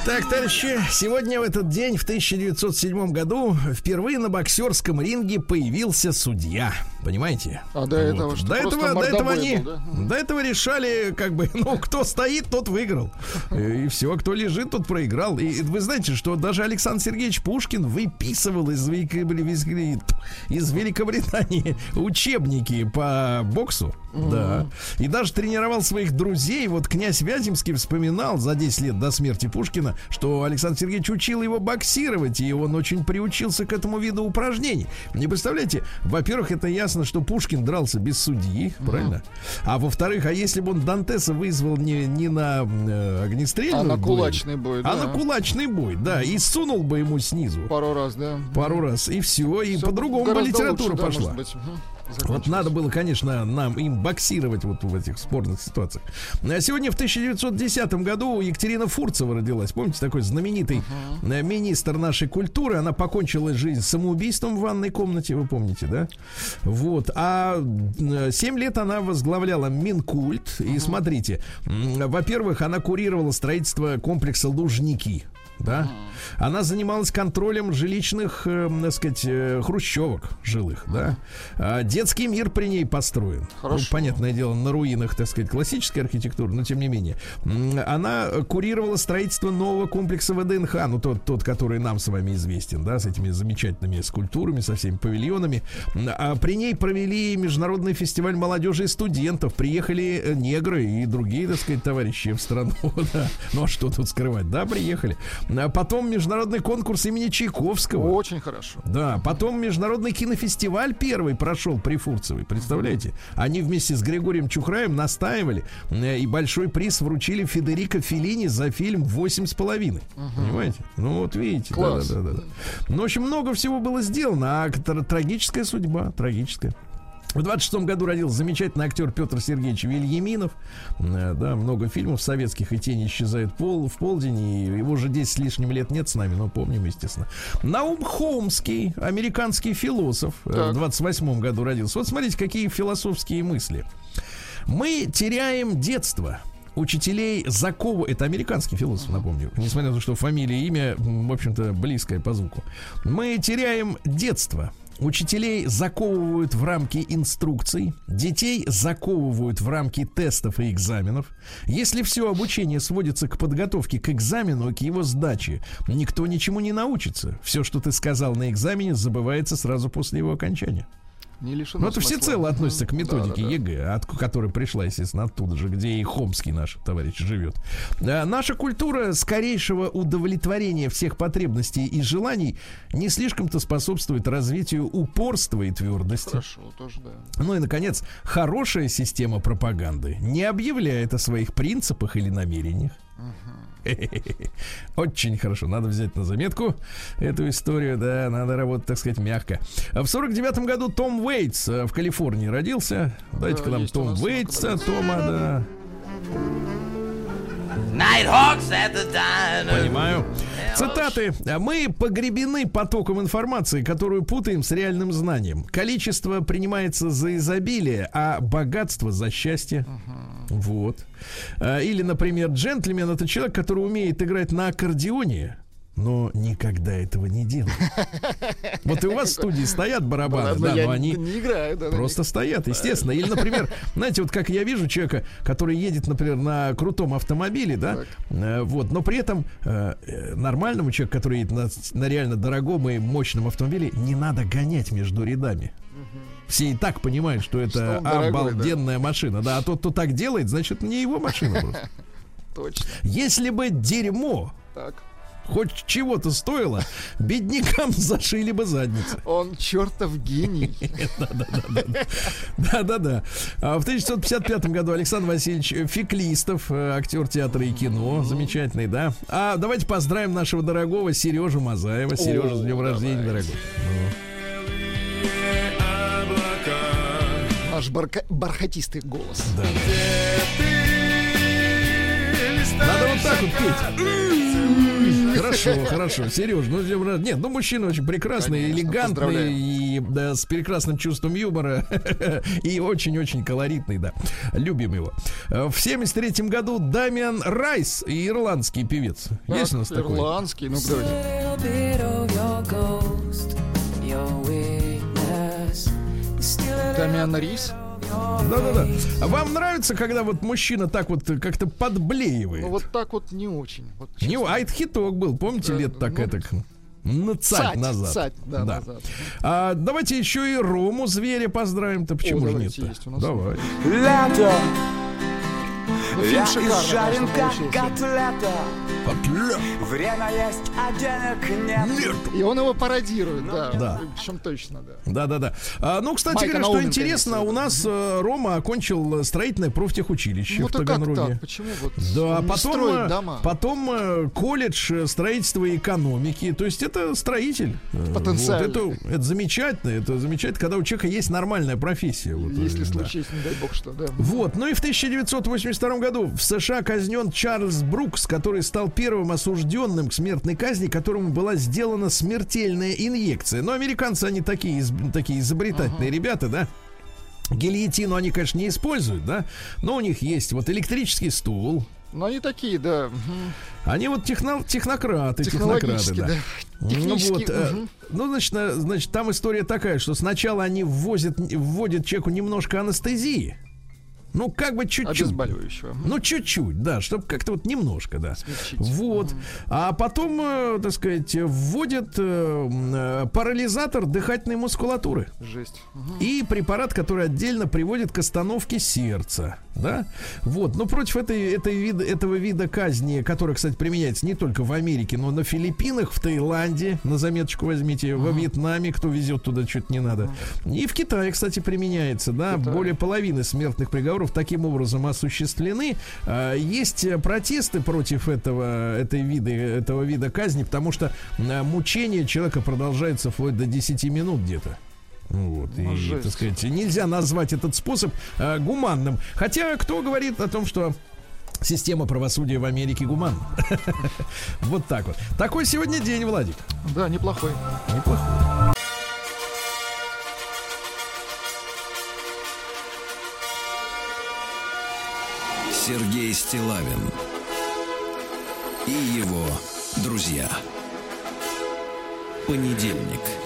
так, товарищи, сегодня в этот день, в 1907 году, впервые на боксерском ринге появился судья. Понимаете? А до этого вот. что? До этого, до этого они, был, да? до этого решали, как бы, ну, кто стоит, тот выиграл. И все, кто лежит, тот проиграл. И вы знаете, что даже Александр Сергеевич Пушкин выписывал из, из Великобритании учебники по боксу. Да. И даже тренировал своих друзей. Вот князь Вяземский вспоминал за 10 лет до смерти Пушкина, что Александр Сергеевич учил его боксировать, и он очень приучился к этому виду упражнений. Не представляете, во-первых, это ясно, что Пушкин дрался без судьи, правильно? А во-вторых, а если бы он Дантеса вызвал не, не на э, огнестрельный а на кулачный бой, а да. на кулачный бой, да, и сунул бы ему снизу. Пару раз, да. Пару раз, и все, и по-другому бы литература лучше, пошла. Да, вот надо было, конечно, нам им боксировать вот в этих спорных ситуациях. А сегодня в 1910 году Екатерина Фурцева родилась. Помните, такой знаменитый uh-huh. министр нашей культуры. Она покончила жизнь самоубийством в ванной комнате, вы помните, да? Вот. А 7 лет она возглавляла Минкульт. Uh-huh. И смотрите, во-первых, она курировала строительство комплекса Лужники да. Она занималась контролем жилищных, э, так сказать, э, хрущевок жилых, да. А детский мир при ней построен. Ну, Хорошо. Ну, понятное дело, на руинах, так сказать, классической архитектуры, но тем не менее. Она курировала строительство нового комплекса ВДНХ, ну тот, тот, который нам с вами известен, да, с этими замечательными скульптурами, со всеми павильонами. А при ней провели международный фестиваль молодежи и студентов. Приехали э, негры и другие, так сказать, товарищи в страну. Да. Ну а что тут скрывать? Да, приехали. А потом международный конкурс имени Чайковского. Очень хорошо. Да, потом международный кинофестиваль первый прошел при Фурцевой. Представляете? Они вместе с Григорием Чухраем настаивали э, и большой приз вручили Федерико Феллини за фильм «Восемь с половиной». Понимаете? Ну вот видите. Класс. Да, да, да, да. Ну, в общем, много всего было сделано, а трагическая судьба, трагическая. В 26 году родился замечательный актер Петр Сергеевич Вильяминов. Э, да, много фильмов советских, и тень исчезает пол, в полдень, и его уже 10 с лишним лет нет с нами, но помним, естественно. Наум Холмский, американский философ, э, так. в 28 году родился. Вот смотрите, какие философские мысли. Мы теряем детство, учителей Закова, это американский философ, напомню, несмотря на то, что фамилия и имя, в общем-то, близкое по звуку. Мы теряем детство, Учителей заковывают в рамки инструкций, детей заковывают в рамки тестов и экзаменов. Если все обучение сводится к подготовке к экзамену и к его сдаче, никто ничему не научится. Все, что ты сказал на экзамене, забывается сразу после его окончания не лишено Ну, это смысла. всецело относится к методике да, да, ЕГЭ, от которой пришла, естественно, оттуда же, где и Хомский наш товарищ живет. А, наша культура скорейшего удовлетворения всех потребностей и желаний не слишком-то способствует развитию упорства и твердости. Хорошо, тоже да. Ну и, наконец, хорошая система пропаганды не объявляет о своих принципах или намерениях. Угу. Очень хорошо. Надо взять на заметку эту историю. Да, надо работать, так сказать, мягко. В сорок девятом году Том Уэйтс э, в Калифорнии родился. Дайте-ка нам Том Уэйтса, Тома, да. Понимаю. Цитаты. Мы погребены потоком информации, которую путаем с реальным знанием. Количество принимается за изобилие, а богатство за счастье. Вот. А, или, например, джентльмен это человек, который умеет играть на аккордеоне, но никогда этого не делают. Вот и у вас в студии стоят барабаны, да, но они просто стоят, естественно. Или, например, знаете, вот как я вижу человека, который едет, например, на крутом автомобиле, да, э, вот, но при этом э, э, нормальному человеку, который едет на, реально дорогом и мощном автомобиле, не надо гонять между рядами. Все и так понимают, что это обалденная машина. Да, а тот, кто так делает, значит, не его машина просто. Точно. Если бы дерьмо так хоть чего-то стоило, беднякам зашили бы задницу. Он чертов гений. Да-да-да. А в 1955 году Александр Васильевич Феклистов, э, актер театра и кино, замечательный, да. А давайте поздравим нашего дорогого Сережу Мазаева. Сережа, с днем рождения, дорогой. Наш бархатистый голос. Да. Надо вот так вот петь. Хорошо, хорошо. Сереж, ну нет, ну мужчина очень прекрасный, Конечно, элегантный и да, с прекрасным чувством юмора и очень-очень колоритный, да. Любим его. В 73 году Дамиан Райс, ирландский певец. Так, Есть у нас такой? Ирландский, ну давайте. Дамиан Рис? Да-да-да. Вам нравится, когда вот мужчина так вот как-то подблеивает? Ну, вот так вот не очень. Вот, не, а это хиток был, помните, да, лет так ну, это на цать, назад. Цать, да, да. назад. А, давайте еще и Рому зверя поздравим-то. Почему О, же нет? Давай. Лето ну, фильм шикарный, жарен, как котлета. Котлет. Время есть, а денег нет. нет. И он его пародирует, ну, да. да. Причем точно, да. Да, да, да. А, ну, кстати Майка говоря, что интересно, у нас э, Рома окончил строительное профтехучилище ну, в Таганроге. Так? Почему вот? Да, потом, э, дома. потом э, колледж строительства и экономики. То есть это строитель. Потенциально. Вот, это, это замечательно. Это замечательно, когда у человека есть нормальная профессия. Вот, Если да. случится, не дай бог что, да. Вот. Ну и в 1982 году в США казнен Чарльз Брукс, который стал первым осужденным к смертной казни, которому была сделана смертельная инъекция. Но американцы, они такие, такие изобретательные uh-huh. ребята, да? Гильотину они, конечно, не используют, да, но у них есть вот электрический стул, Ну, они такие, да. Они вот техно, технократы, технократы, да. да. Ну вот, угу. ну значит, значит, там история такая, что сначала они ввозят, вводят человеку немножко анестезии, ну, как бы чуть-чуть. Обезболивающего. Ну, чуть-чуть, да, чтобы как-то вот немножко, да. Смягчить. Вот. А потом, э, так сказать, вводят э, э, парализатор дыхательной мускулатуры. Жесть. И препарат, который отдельно приводит к остановке сердца. Да? Вот. Но против этой, этой вида, этого вида казни, который, кстати, применяется не только в Америке, но на Филиппинах, в Таиланде, на заметочку возьмите, угу. во Вьетнаме, кто везет туда, что-то не надо. Угу. И в Китае, кстати, применяется, да, Китай. более половины смертных приговоров таким образом осуществлены. А, есть протесты против этого, этой вида, этого вида казни, потому что а, мучение человека продолжается вплоть до 10 минут где-то. Вот, ну, и, жесть. так сказать, нельзя назвать этот способ э, гуманным. Хотя кто говорит о том, что Система правосудия в Америке гуман. Вот так вот. Такой сегодня день, Владик. Да, неплохой. Неплохой. Сергей Стилавин и его друзья. Понедельник.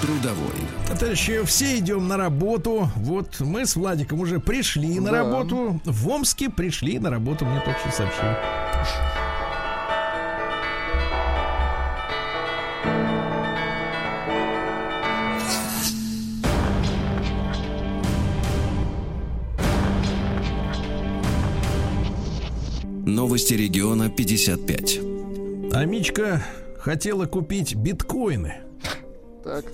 Трудовой. Товарищи, все идем на работу. Вот мы с Владиком уже пришли да. на работу. В Омске пришли на работу, мне только что сообщили. Новости региона 55. Амичка хотела купить биткоины. Так,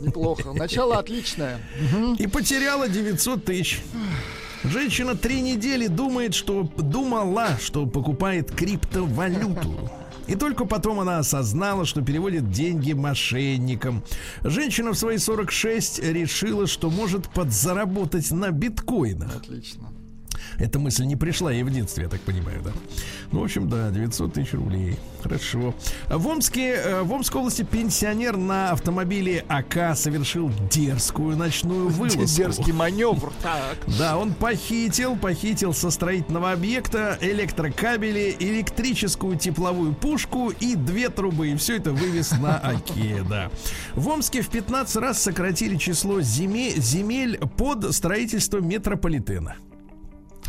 неплохо. Начало отличное. И потеряла 900 тысяч. Женщина три недели думает, что думала, что покупает криптовалюту. И только потом она осознала, что переводит деньги мошенникам. Женщина в свои 46 решила, что может подзаработать на биткоинах. Отлично. Эта мысль не пришла ей в детстве, я так понимаю, да? Ну, в общем, да, 900 тысяч рублей. Хорошо. В Омске, э, в Омской области пенсионер на автомобиле АК совершил дерзкую ночную вылазку. Дерзкий маневр, так. Да, он похитил, похитил со строительного объекта электрокабели, электрическую тепловую пушку и две трубы. И все это вывез на АКе, да. В Омске в 15 раз сократили число земель, земель под строительство метрополитена.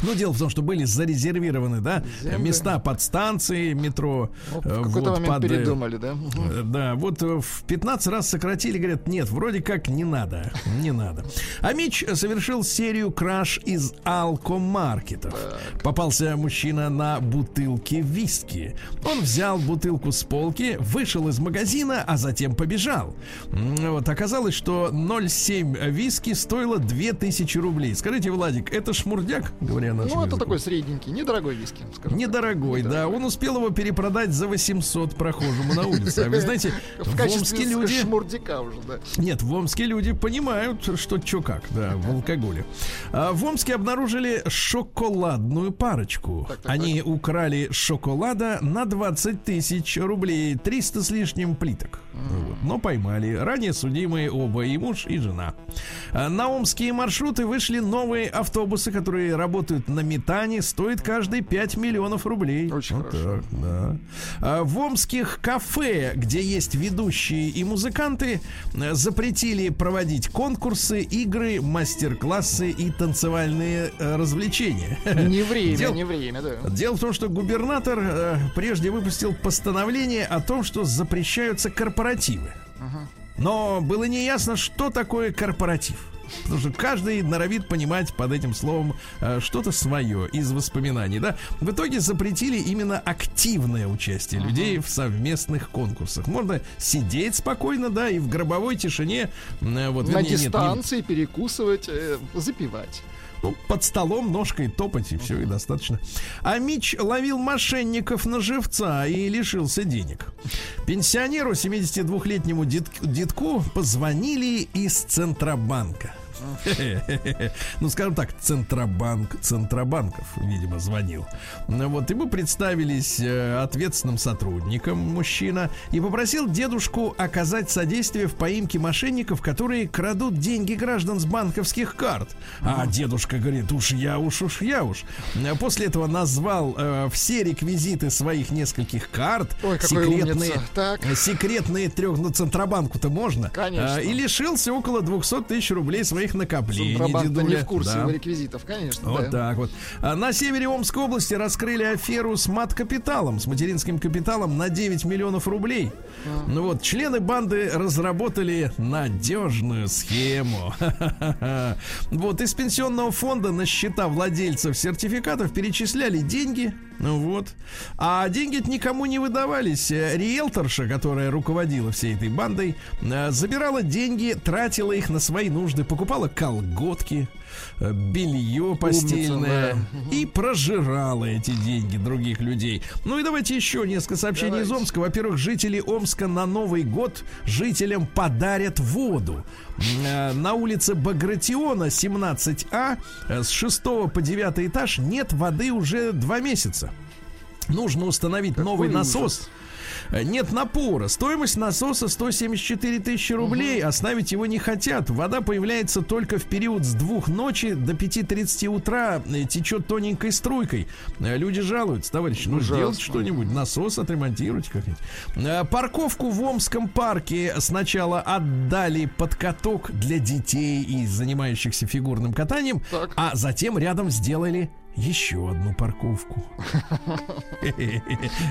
Ну, дело в том, что были зарезервированы, да, Земли. места под станции метро. Ну, в э, какой-то вот, момент под, э, передумали, да? Угу. Да, вот в 15 раз сократили, говорят, нет, вроде как не надо, не надо. А Мич совершил серию краж из алкомаркетов. Так. Попался мужчина на бутылке виски. Он взял бутылку с полки, вышел из магазина, а затем побежал. Вот оказалось, что 0,7 виски стоило 2000 рублей. Скажите, Владик, это шмурдяк, говорят нашим Ну, это такой средненький, недорогой виски. Недорогой, так. да. Он успел его перепродать за 800 прохожему на улице. А вы знаете, в Омске люди... уже, да. Нет, в Омске люди понимают, что что как, да, в алкоголе. А в Омске обнаружили шоколадную парочку. Так, так, Они так. украли шоколада на 20 тысяч рублей, 300 с лишним плиток. Вот. Но поймали. Ранее судимые оба, и муж, и жена. А на омские маршруты вышли новые автобусы, которые работают на метане, стоит каждый 5 миллионов рублей. Очень вот хорошо. Так, да. а в омских кафе, где есть ведущие и музыканты, э, запретили проводить конкурсы, игры, мастер-классы и танцевальные э, развлечения. Не время, Дел... не время, да. Дело в том, что губернатор э, прежде выпустил постановление о том, что запрещаются корпоративы. Но было неясно, что такое корпоратив. Потому что каждый норовит понимать под этим словом э, что-то свое из воспоминаний, да. В итоге запретили именно активное участие uh-huh. людей в совместных конкурсах. Можно сидеть спокойно, да, и в гробовой тишине э, вот на вернее, дистанции нет, не... перекусывать, э, запивать. Ну, под столом ножкой топать, и все, и достаточно. А Мич ловил мошенников на живца и лишился денег. Пенсионеру, 72-летнему дед, детку, позвонили из Центробанка. Ну, скажем так, Центробанк, Центробанков, видимо, звонил. Вот, и мы представились э, ответственным сотрудником, мужчина, и попросил дедушку оказать содействие в поимке мошенников, которые крадут деньги граждан с банковских карт. А дедушка говорит, уж я уж, уж я уж. После этого назвал э, все реквизиты своих нескольких карт. Ой, секретные, так. секретные трех, ну, Центробанку-то можно. Конечно. Э, и лишился около 200 тысяч рублей своих накоплений. Центробанк не в курсе да. реквизитов, конечно. Вот да. так вот. А на севере Омской области раскрыли аферу с мат-капиталом, с материнским капиталом на 9 миллионов рублей. А. Ну вот, члены банды разработали надежную схему. Вот, из пенсионного фонда на счета владельцев сертификатов перечисляли деньги, вот. А деньги никому не выдавались. Риэлторша, которая руководила всей этой бандой, э, забирала деньги, тратила их на свои нужды, покупала колготки, Э, белье постельное Умница, да. и прожирала эти деньги других людей. Ну и давайте еще несколько сообщений давайте. из Омска. Во-первых, жители Омска на Новый год жителям подарят воду. Э, на улице Багратиона 17А э, с 6 по 9 этаж нет воды уже два месяца. Нужно установить Какой новый насос. Ужас Э, нет напора. Стоимость насоса 174 тысячи рублей. Угу. Оставить его не хотят. Вода появляется только в период с двух ночи до 5.30 утра. Э, течет тоненькой струйкой. Э, люди жалуются. Товарищи, ну сделайте что-нибудь. Насос отремонтируйте как-нибудь. Парковку в Омском парке сначала отдали под каток для детей и занимающихся фигурным катанием, так. а затем рядом сделали еще одну парковку.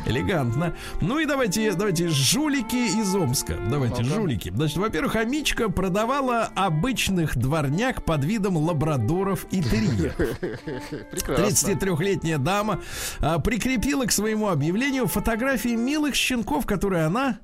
Элегантно. Ну и давайте, давайте жулики из Омска. Давайте ну жулики. Значит, во-первых, Амичка продавала обычных дворняк под видом лабрадоров и терьеров. 33-летняя дама а, прикрепила к своему объявлению фотографии милых щенков, которые она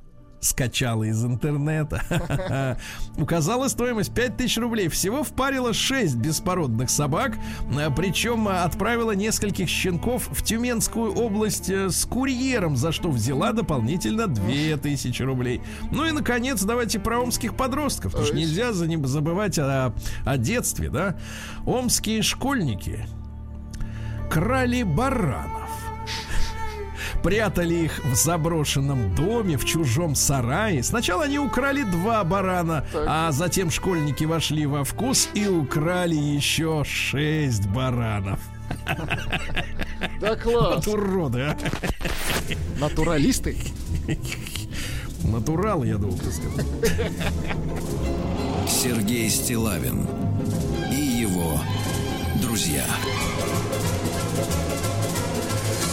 скачала из интернета. Указала стоимость 5000 рублей. Всего впарила 6 беспородных собак. Э, Причем отправила нескольких щенков в Тюменскую область э, с курьером, за что взяла дополнительно 2000 рублей. Ну и, наконец, давайте про омских подростков. Потому что нельзя забывать о, о детстве, да? Омские школьники крали баранов прятали их в заброшенном доме, в чужом сарае. Сначала они украли два барана, так. а затем школьники вошли во вкус и украли еще шесть баранов. Да класс. Вот уроды, а. Натуралисты. Натурал, я думал, ты сказал. Сергей Стилавин и его друзья.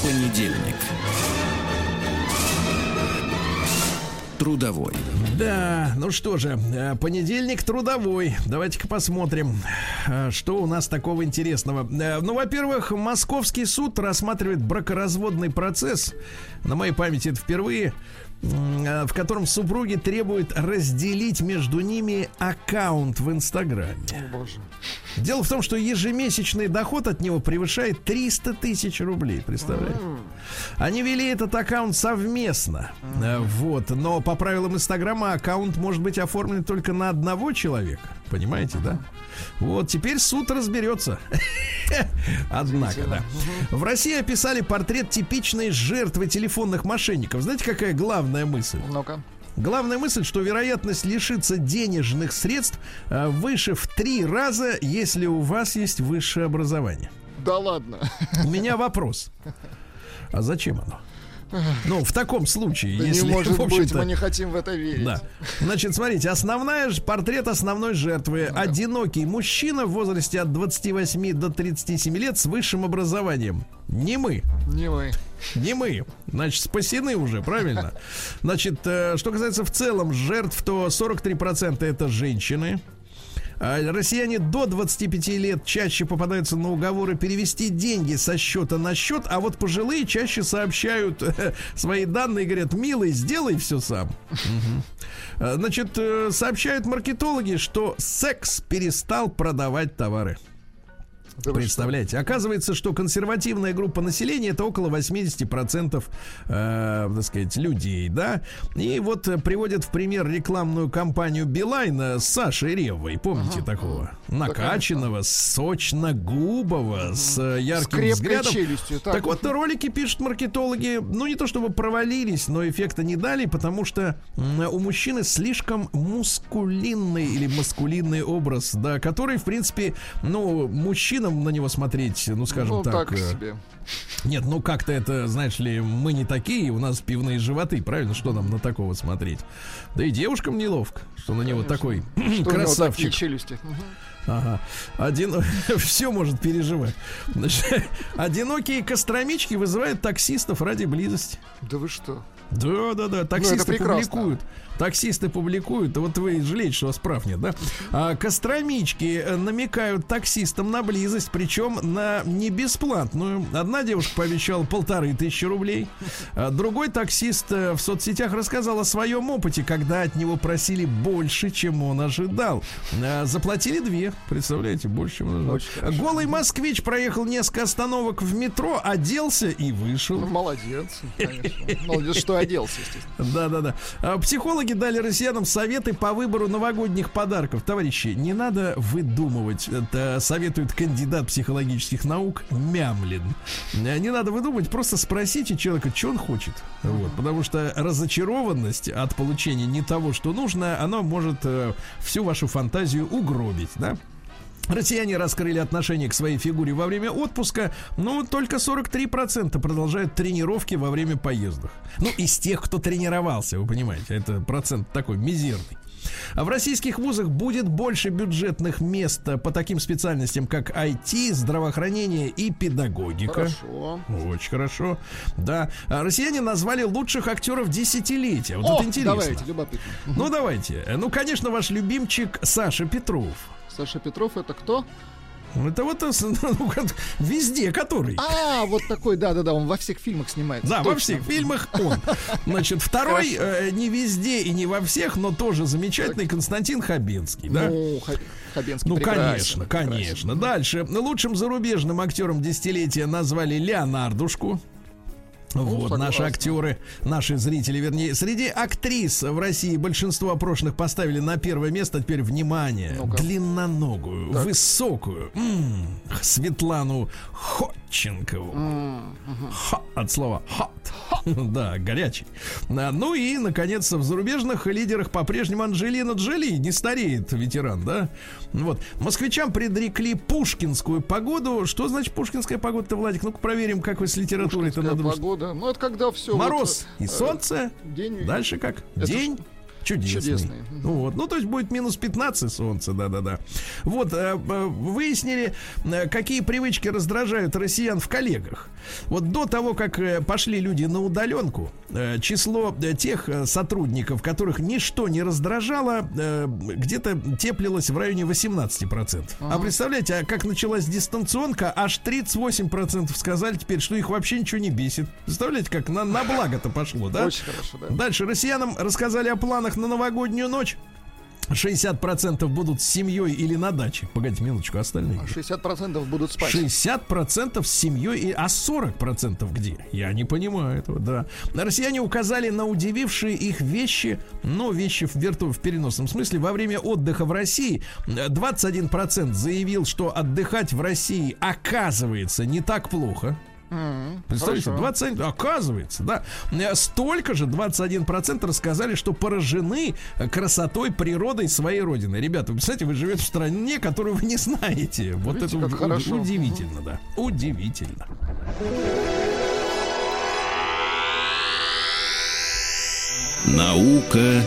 Понедельник. трудовой. Да, ну что же, э, понедельник трудовой. Давайте-ка посмотрим, э, что у нас такого интересного. Э, ну, во-первых, московский суд рассматривает бракоразводный процесс. На моей памяти это впервые в котором супруги требуют разделить между ними аккаунт в Инстаграме. боже. Дело в том, что ежемесячный доход от него превышает 300 тысяч рублей, представляете? Они вели этот аккаунт совместно, вот, но по правилам Инстаграма аккаунт может быть оформлен только на одного человека, понимаете, да? Вот, теперь суд разберется. Однако, да. В России описали портрет типичной жертвы телефонных мошенников. Знаете, какая главная мысль? Ну-ка. Главная мысль, что вероятность лишиться денежных средств э, выше в три раза, если у вас есть высшее образование. Да ладно. У меня вопрос. А зачем оно? Ну, в таком случае, да если... Не может быть, мы не хотим в это верить. Да. Значит, смотрите, основная, портрет основной жертвы. Да. Одинокий мужчина в возрасте от 28 до 37 лет с высшим образованием. Не мы. Не мы. Не мы. Значит, спасены уже, правильно? Значит, э, что касается в целом жертв, то 43% это женщины. А россияне до 25 лет чаще попадаются на уговоры перевести деньги со счета на счет, а вот пожилые чаще сообщают свои данные и говорят, милый, сделай все сам. Значит, э, сообщают маркетологи, что секс перестал продавать товары. Да Представляете? Оказывается, что консервативная группа населения это около 80% э, так сказать, людей, да. И вот э, приводят в пример рекламную кампанию Билайна с Сашей Ревой. Помните ага. такого? Накачанного, сочно-губого, ага. с ярким с взглядом. Челюстью, так. так вот, ролики пишут маркетологи, ну не то чтобы провалились, но эффекта не дали, потому что у мужчины слишком мускулинный или маскулинный образ, да, который, в принципе, ну, мужчина на него смотреть, ну, скажем ну, так. так э, себе. Нет, ну как-то это, знаешь ли, мы не такие, у нас пивные животы, правильно? Что нам на такого смотреть? Да и девушкам неловко, что на него такой что красавчик. У челюсти. Ага. Один... Все может переживать. Значит, одинокие костромички вызывают таксистов ради близости. Да вы что? Да, да, да. Таксисты ну, публикуют. Таксисты публикуют. Вот вы жалеете, что вас прав нет, да? А, костромички э, намекают таксистам на близость, причем на не бесплатную. Одна девушка пообещала полторы тысячи рублей. А другой таксист э, в соцсетях рассказал о своем опыте, когда от него просили больше, чем он ожидал. А, заплатили две. Представляете, больше, чем он ожидал. Голый москвич проехал несколько остановок в метро, оделся и вышел. Ну, молодец, конечно. Молодец, что оделся, естественно. Да, да, да. Психологи дали россиянам советы по выбору новогодних подарков. Товарищи, не надо выдумывать. Это советует кандидат психологических наук Мямлин. Не надо выдумывать, просто спросите человека, что он хочет. Вот, потому что разочарованность от получения не того, что нужно, оно может э, всю вашу фантазию угробить, да? Россияне раскрыли отношение к своей фигуре во время отпуска, но только 43% продолжают тренировки во время поездок. Ну, из тех, кто тренировался, вы понимаете, это процент такой мизерный. А в российских вузах будет больше бюджетных мест по таким специальностям, как IT, здравоохранение и педагогика. Хорошо. Очень хорошо. Да. А россияне назвали лучших актеров десятилетия. Вот О, это интересно. Давайте, любопытно. Ну, давайте. Ну, конечно, ваш любимчик Саша Петров. Саша Петров это кто? Это вот ну, везде, который. А, вот такой, да-да-да, он во всех фильмах снимается. Да, точно. во всех фильмах он. Значит, второй э, не везде и не во всех, но тоже замечательный так. Константин Хабенский, да? Ну, Хабенский Ну, прекрасен, конечно, конечно. Дальше. Лучшим зарубежным актером десятилетия назвали Леонардушку. Ну, вот, согласна. наши актеры, наши зрители, вернее, среди актрис в России большинство опрошенных поставили на первое место, теперь внимание, ну длинноногую, так. высокую, м-м, Светлану Ходченкову. Mm-hmm. Ха, от слова hot. да, горячий. А, ну и, наконец, в зарубежных лидерах по-прежнему Анджелина Джоли, не стареет ветеран, да? Вот. Москвичам предрекли пушкинскую погоду. Что значит пушкинская погода-то, Владик? Ну-ка проверим, как вы с литературой-то надо. погода. Ну, это когда все... Мороз вот, и солнце. Э, день... Дальше как? Это день. Ж Чудесный. Чудесный. Вот. Ну, то есть будет минус 15 солнце, да-да-да. Вот, э, э, выяснили, э, какие привычки раздражают россиян в коллегах. Вот до того, как пошли люди на удаленку, число тех сотрудников, которых ничто не раздражало, где-то теплилось в районе 18%. Ага. А представляете, а как началась дистанционка, аж 38% сказали теперь, что их вообще ничего не бесит. Представляете, как на, на благо-то пошло, да? Очень хорошо, да. Дальше россиянам рассказали о планах планах на новогоднюю ночь 60% будут с семьей или на даче. Погодите минуточку, остальные. 60% а будут спать. 60% с семьей, а 40% где? Я не понимаю этого, да. Россияне указали на удивившие их вещи, но вещи в, верту, в переносном смысле. Во время отдыха в России 21% заявил, что отдыхать в России оказывается не так плохо. Mm-hmm. Представляете, Хорошо. 21, оказывается, да, э, столько же, 21% рассказали, что поражены красотой, природой своей родины. Ребята, вы представляете, вы живете в стране, которую вы не знаете. Вот Видите, это хорошо. удивительно, mm-hmm. да, удивительно. Наука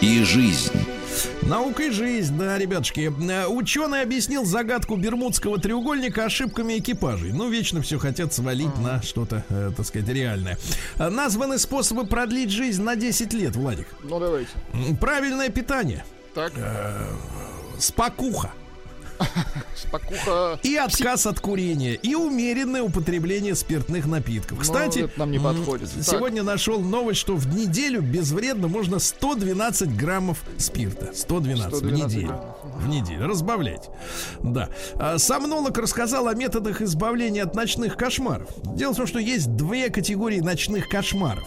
и жизнь. Наука и жизнь, да, ребятушки. Э, ученый объяснил загадку Бермудского треугольника ошибками экипажей. Ну, вечно все хотят свалить на что-то, э, так сказать, реальное. Э, названы способы продлить жизнь на 10 лет, Владик. Ну, давайте. Правильное питание. Так. Спокуха. Спокуха. И отказ от курения. И умеренное употребление спиртных напитков. Ну, Кстати, это нам не подходит. Сегодня так. нашел новость, что в неделю безвредно можно 112 граммов спирта. 112, 112 в неделю. Граммов. В неделю. Разбавлять. Да. А, сомнолог рассказал о методах избавления от ночных кошмаров. Дело в том, что есть две категории ночных кошмаров.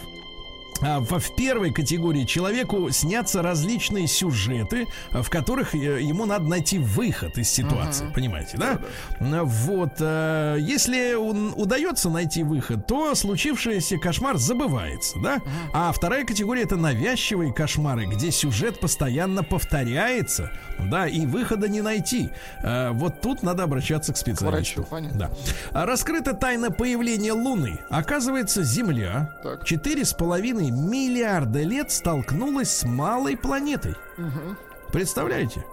А, в первой категории человеку снятся различные сюжеты, в которых э, ему надо найти выход из ситуации. Uh-huh. Понимаете, да? да? Вот. Э, если удается найти выход, то случившийся кошмар забывается, да? Uh-huh. А вторая категория это навязчивые кошмары, где сюжет постоянно повторяется, да, и выхода не найти. Э, вот тут надо обращаться к специалисту. К врачу, да. Раскрыта тайна появления Луны. Оказывается, Земля четыре с половиной миллиарда лет столкнулась с малой планетой. Угу. Представляете?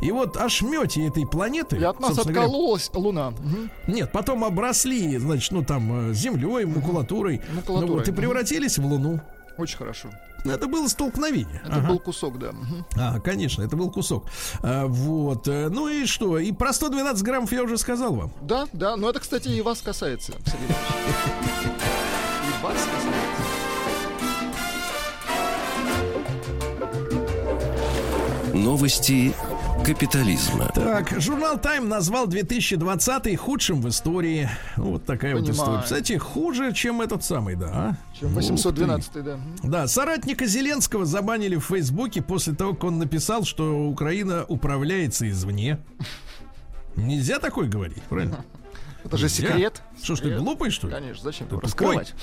И вот ошмете этой планеты... И от нас откололась говоря, Луна. Угу. Нет, потом обросли, значит, ну там, э, землей, макулатурой. макулатурой. Ну, вот, и превратились в Луну. Очень хорошо. Это было столкновение. Это ага. был кусок, да. А, конечно, это был кусок. А, вот. Ну и что? И про 112 граммов я уже сказал вам. Да, да. Но это, кстати, и вас касается, Сергей И вас касается. Новости капитализма. Так, журнал Time назвал 2020 худшим в истории. Ну, вот такая Понимаю. вот история. Кстати, хуже, чем этот самый, да. А? Чем 812, да. Да, соратника Зеленского забанили в Фейсбуке после того, как он написал, что Украина управляется извне. Нельзя такое говорить, правильно? Это же секрет. Что ж ты глупый, что ли? Конечно, зачем ты раскрывать?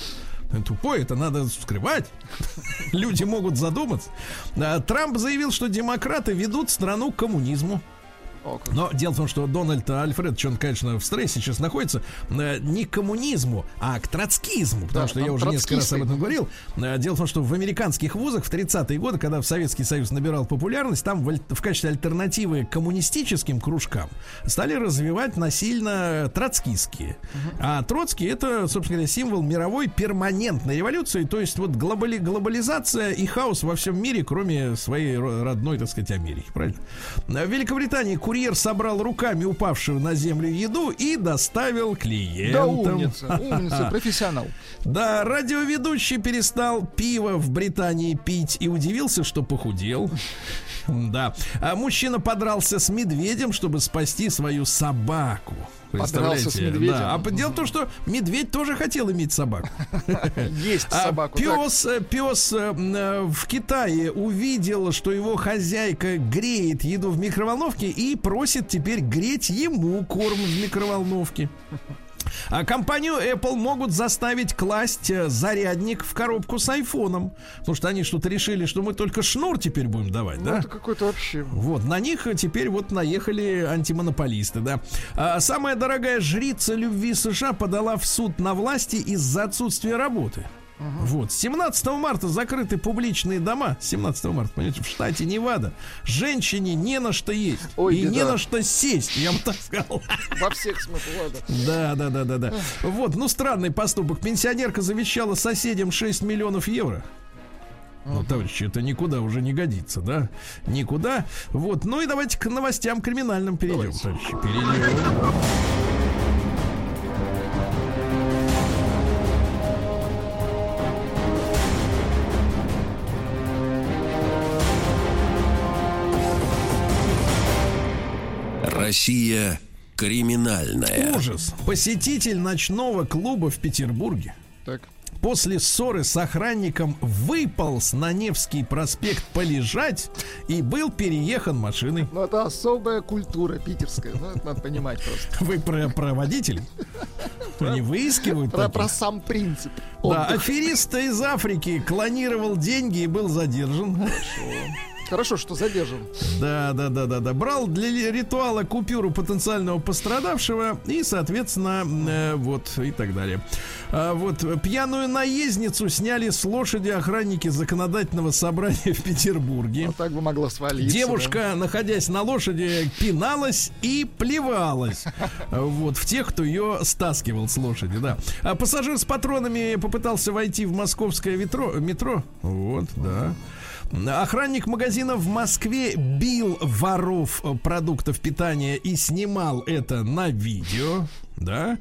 Тупой, это надо скрывать. Люди могут задуматься. Трамп заявил, что демократы ведут страну к коммунизму. Но дело в том, что Дональд Альфредович, он, конечно, в стрессе сейчас находится э, не к коммунизму, а к троцкизму, потому да, что я уже несколько раз об этом говорил. Э, дело в том, что в американских вузах в 30-е годы, когда в Советский Союз набирал популярность, там в, в качестве альтернативы коммунистическим кружкам стали развивать насильно троцкистские. Угу. А Троцкий это, собственно говоря, символ мировой перманентной революции, то есть вот глобали, глобализация и хаос во всем мире, кроме своей родной, так сказать, Америки, правильно? В Великобритании курьер собрал руками упавшую на землю еду и доставил клиентам. Да, умница, умница, профессионал. Да, радиоведущий перестал пиво в Британии пить и удивился, что похудел. Да. А мужчина подрался с медведем, чтобы спасти свою собаку. Подрался с медведем. Да. А дело в том, что медведь тоже хотел иметь собаку. Есть а собаку. Пес, пес э, э, в Китае увидел, что его хозяйка греет еду в микроволновке и просит теперь греть ему корм в микроволновке. А компанию Apple могут заставить класть э, зарядник в коробку с айфоном. Потому что они что-то решили, что мы только шнур теперь будем давать, ну, да? Это какой-то вообще. Вот, на них теперь вот наехали антимонополисты, да. А самая дорогая жрица любви США подала в суд на власти из-за отсутствия работы. Угу. Вот. 17 марта закрыты публичные дома. 17 марта, понимаете, в штате Невада. Женщине не на что есть. Ой, и беда. не на что сесть, я бы так сказал. Во всех смыслах, да. Да, да, да, да. Вот, ну странный поступок. Пенсионерка завещала соседям 6 миллионов евро. Ну, товарищи, это никуда уже не годится, да? Никуда. Вот. Ну и давайте к новостям криминальным перейдем, давайте. товарищи. Перейдем. Россия криминальная. Ужас. Посетитель ночного клуба в Петербурге. Так. После ссоры с охранником выполз на Невский проспект полежать и был переехан машиной. Ну, это особая культура питерская. Ну, это надо понимать просто. Вы про, про водителей? Они выискивают про, про сам принцип. Да, аферист из Африки клонировал деньги и был задержан. Хорошо. Хорошо, что задержан. Да, да, да, да, да. Брал для ритуала купюру потенциального пострадавшего и, соответственно, э, вот и так далее. А, вот пьяную наездницу сняли с лошади охранники законодательного собрания в Петербурге. Вот так бы могла свалиться. Девушка, да? находясь на лошади, пиналась и плевалась. Вот в тех, кто ее стаскивал с лошади, да. А пассажир с патронами попытался войти в московское метро. метро. Вот, да. Охранник магазина в Москве бил воров продуктов питания и снимал это на видео. Да.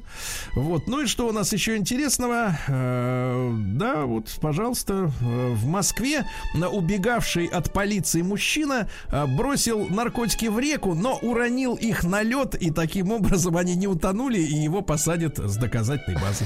Вот. Ну и что у нас еще интересного? Э, да, вот, пожалуйста, э, в Москве убегавший от полиции мужчина э, бросил наркотики в реку, но уронил их на лед, и таким образом они не утонули, и его посадят с доказательной базы.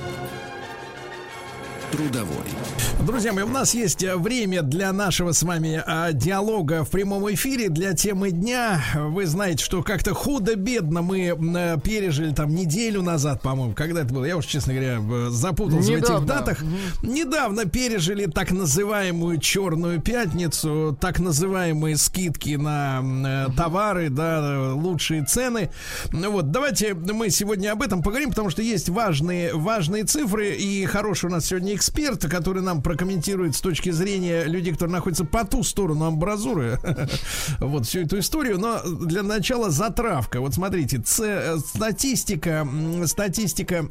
трудовой. Друзья мои, у нас есть э, время для нашего с вами а, диалога в прямом эфире, для темы дня. Вы знаете, что как-то худо-бедно мы а, пережили там неделю назад, по-моему, когда это было, я уж, честно говоря, запутался Недавно. в этих датах. Угу. Недавно пережили так называемую черную пятницу, так называемые скидки на товары, да, лучшие цены. Ну вот, давайте мы сегодня об этом поговорим, потому что есть важные, важные цифры, и хороший у нас сегодня эксперт, который нам прокомментирует с точки зрения людей, которые находятся по ту сторону амбразуры, вот всю эту историю. Но для начала затравка. Вот смотрите, статистика, статистика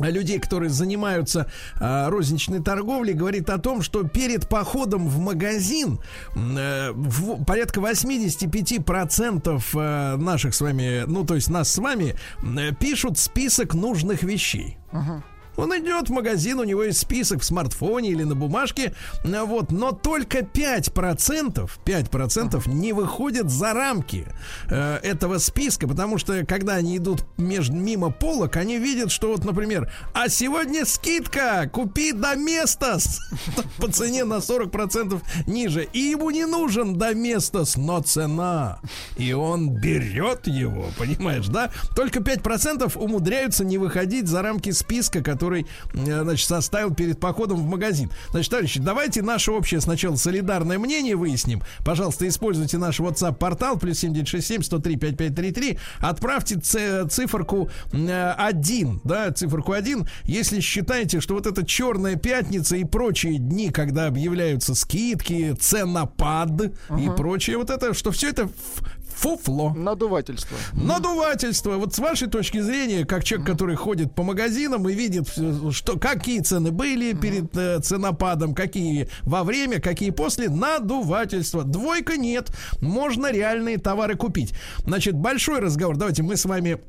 людей, которые занимаются э, розничной торговлей, говорит о том, что перед походом в магазин э, в, порядка 85% э, наших с вами, ну то есть нас с вами, э, пишут список нужных вещей. Uh-huh. Он идет в магазин, у него есть список в смартфоне или на бумажке, вот, но только 5%, 5% не выходят за рамки э, этого списка, потому что когда они идут между, мимо полок, они видят, что вот, например, а сегодня скидка, купи до места по цене на 40% ниже, и ему не нужен до места, но цена, и он берет его, понимаешь, да? Только 5% умудряются не выходить за рамки списка, который который, э, значит, составил перед походом в магазин. Значит, товарищи, давайте наше общее сначала солидарное мнение выясним. Пожалуйста, используйте наш WhatsApp-портал плюс 7967 103 5533. Отправьте циферку 1, э, да, циферку 1, если считаете, что вот эта черная пятница и прочие дни, когда объявляются скидки, ценопад ага. и прочее, вот это, что все это фуфло. Надувательство. Надувательство. Вот с вашей точки зрения, как человек, который ходит по магазинам и видит, что, какие цены были перед э, ценопадом, какие во время, какие после, надувательство. Двойка нет. Можно реальные товары купить. Значит, большой разговор. Давайте мы с вами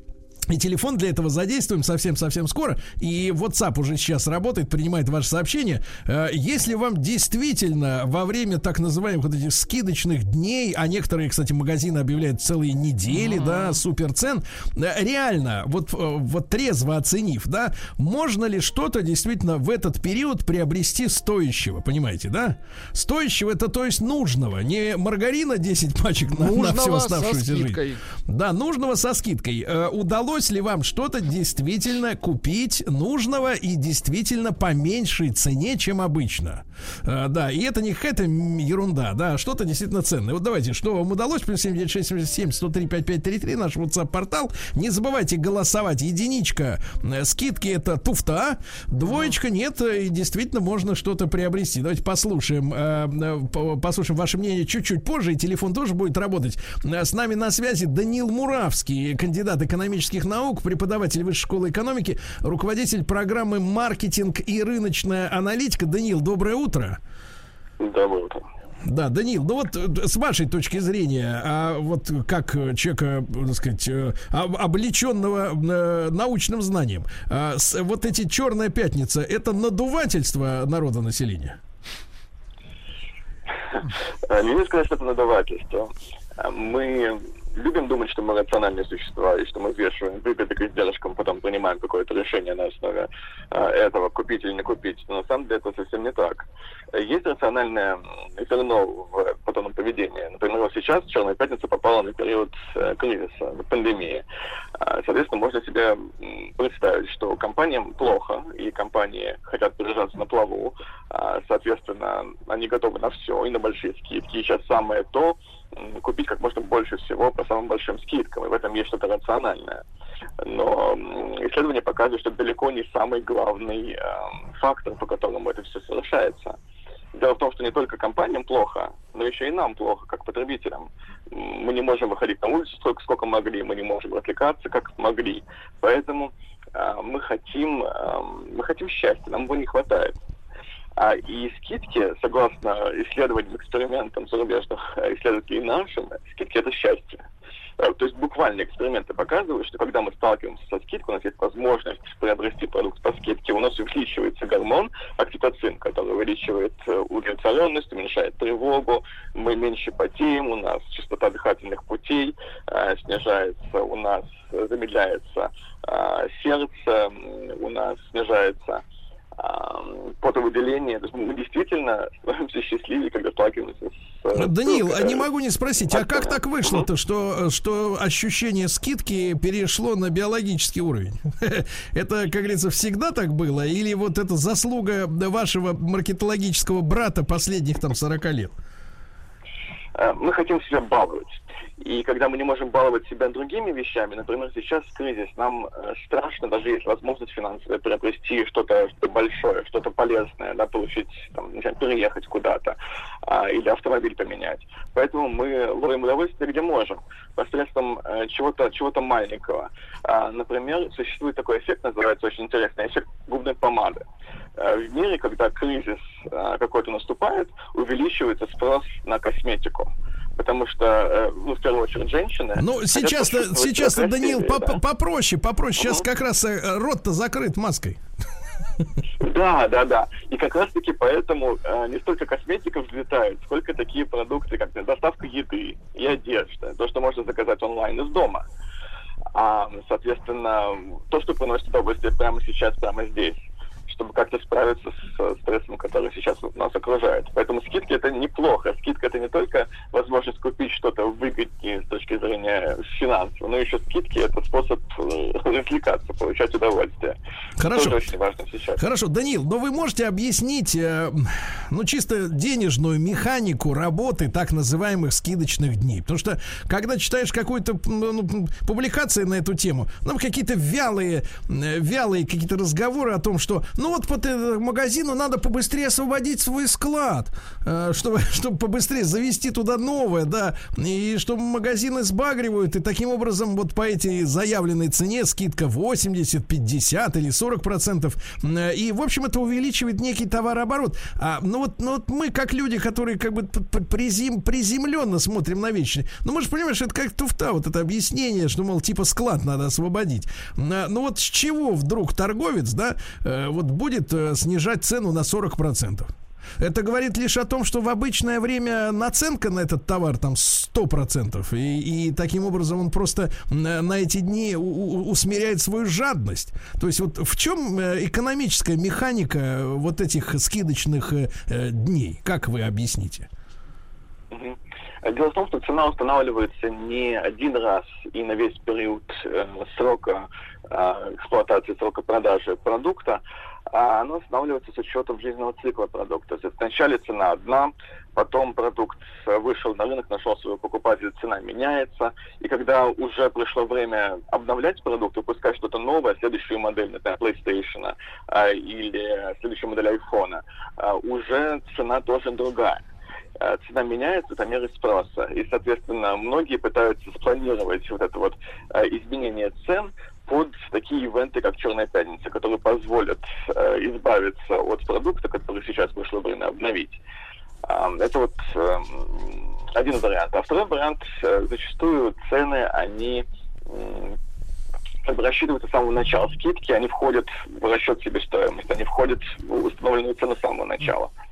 и телефон для этого задействуем совсем-совсем скоро. И WhatsApp уже сейчас работает, принимает ваши сообщения. Э, если вам действительно во время так называемых вот этих скидочных дней, а некоторые, кстати, магазины объявляют целые недели, mm-hmm. да, супер цен, э, реально, вот, э, вот трезво оценив, да, можно ли что-то действительно в этот период приобрести стоящего, понимаете, да? Стоящего это то есть нужного, не маргарина 10 пачек на, на всю оставшуюся жизнь. Да, нужного со скидкой. Удалось удалось ли вам что-то действительно купить нужного и действительно по меньшей цене, чем обычно? А, да, и это не какая-то ерунда, да, а что-то действительно ценное. Вот давайте, что вам удалось? Плюс 7967 103 5533, наш WhatsApp-портал. Не забывайте голосовать. Единичка э, скидки это туфта, двоечка нет, и действительно можно что-то приобрести. Давайте послушаем, э, послушаем ваше мнение чуть-чуть позже, и телефон тоже будет работать. С нами на связи Данил Муравский, кандидат экономических наук, преподаватель Высшей школы экономики, руководитель программы «Маркетинг и рыночная аналитика». Даниил, доброе утро. Доброе утро. Да, Данил, ну вот э, с вашей точки зрения, а вот как человека, так сказать, э, облеченного э, научным знанием, а вот эти черная пятница, это надувательство народа населения? Не сказать, что это надувательство. Мы любим думать, что мы рациональные существа, и что мы взвешиваем выгоды к издержкам, потом принимаем какое-то решение на основе э, этого, купить или не купить. Но на самом деле это совсем не так. Есть рациональное зерно в подобном поведении. Например, вот сейчас Черная Пятница попала на период э, кризиса, пандемии. Э, соответственно, можно себе представить, что компаниям плохо, и компании хотят держаться на плаву. Э, соответственно, они готовы на все, и на большие скидки. И сейчас самое то, купить как можно больше всего по самым большим скидкам, и в этом есть что-то рациональное. Но исследования показывают, что далеко не самый главный э, фактор, по которому это все совершается. Дело в том, что не только компаниям плохо, но еще и нам плохо, как потребителям. Мы не можем выходить на улицу столько, сколько могли, мы не можем отвлекаться, как могли. Поэтому э, мы хотим, э, мы хотим счастья, нам его не хватает. А, и скидки, согласно исследованиям, экспериментам зарубежных исследователей нашим, скидки это счастье. Э, то есть буквально эксперименты показывают, что когда мы сталкиваемся со скидкой, у нас есть возможность приобрести продукт по скидке, у нас увеличивается гормон окситоцин, который увеличивает э, удовлетворенность, уменьшает тревогу, мы меньше потеем, у нас частота дыхательных путей э, снижается, у нас замедляется э, сердце, у нас снижается потовыделение. То есть мы действительно становимся счастливее, когда сталкиваемся с... Э, Даниил, а не могу не спросить, а как так вышло-то, что, что ощущение скидки перешло на биологический уровень? Это, как говорится, всегда так было? Или вот это заслуга вашего маркетологического брата последних там 40 лет? Э, мы хотим себя баловать. И когда мы не можем баловать себя другими вещами, например, сейчас кризис, нам э, страшно, даже есть возможность финансовая, приобрести что-то что большое, что-то полезное, да, получить, там, не переехать куда-то а, или автомобиль поменять. Поэтому мы ловим удовольствие где можем, посредством э, чего-то чего маленького. А, например, существует такой эффект, называется очень интересный эффект губной помады. А, в мире, когда кризис а, какой-то наступает, увеличивается спрос на косметику потому что, э, ну, в первую очередь, женщины. Ну, сейчас-то, сейчас Даниил, да. попроще, попроще. Сейчас как раз э, рот-то закрыт маской. Да, да, да. И как раз-таки поэтому э, не столько косметика взлетает, сколько такие продукты, как доставка еды и одежды, то, что можно заказать онлайн из дома. А, соответственно, то, что приносит удовольствие прямо сейчас, прямо здесь чтобы как-то справиться с стрессом, который сейчас нас окружает. Поэтому скидки это неплохо. Скидка это не только возможность купить что-то выгоднее с точки зрения финансов, но еще скидки это способ э, развлекаться, получать удовольствие. Хорошо. Это очень важно сейчас. Хорошо, Данил, но вы можете объяснить, э, ну, чисто денежную механику работы так называемых скидочных дней? Потому что, когда читаешь какую-то ну, публикацию на эту тему, нам какие-то вялые, э, вялые какие-то разговоры о том, что ну вот по магазину надо побыстрее освободить свой склад, э, чтобы, чтобы побыстрее завести туда новое, да, и чтобы магазины сбагривают, и таким образом вот по этой заявленной цене скидка 80, 50 или 40 процентов, э, и, в общем, это увеличивает некий товарооборот. А, ну, вот, ну вот мы, как люди, которые как бы призем, приземленно смотрим на вещи, ну мы же что это как туфта, вот это объяснение, что, мол, типа склад надо освободить. А, ну вот с чего вдруг торговец, да, э, вот будет э, снижать цену на 40%. Это говорит лишь о том, что в обычное время наценка на этот товар там 100%. И, и таким образом он просто на эти дни усмиряет свою жадность. То есть вот в чем э, экономическая механика вот этих скидочных э, дней? Как вы объясните? Дело в том, что цена устанавливается не один раз и на весь период э, срока э, эксплуатации, срока продажи продукта, оно устанавливается с учетом жизненного цикла продукта. То есть вначале цена одна, потом продукт вышел на рынок, нашел своего покупателя, цена меняется, и когда уже пришло время обновлять продукт, выпускать что-то новое, следующую модель, например, PlayStation а, или следующую модель iPhone, а, уже цена тоже другая а, цена меняется, это меры спроса. И, соответственно, многие пытаются спланировать вот это вот а, изменение цен под такие ивенты, как Черная пятница, которые позволят э, избавиться от продукта, который сейчас пришло время обновить. Э, это вот э, один вариант. А второй вариант, э, зачастую цены, они э, как бы рассчитываются с самого начала. Скидки, они входят в расчет себестоимости, они входят в установленную цену с самого начала. Mm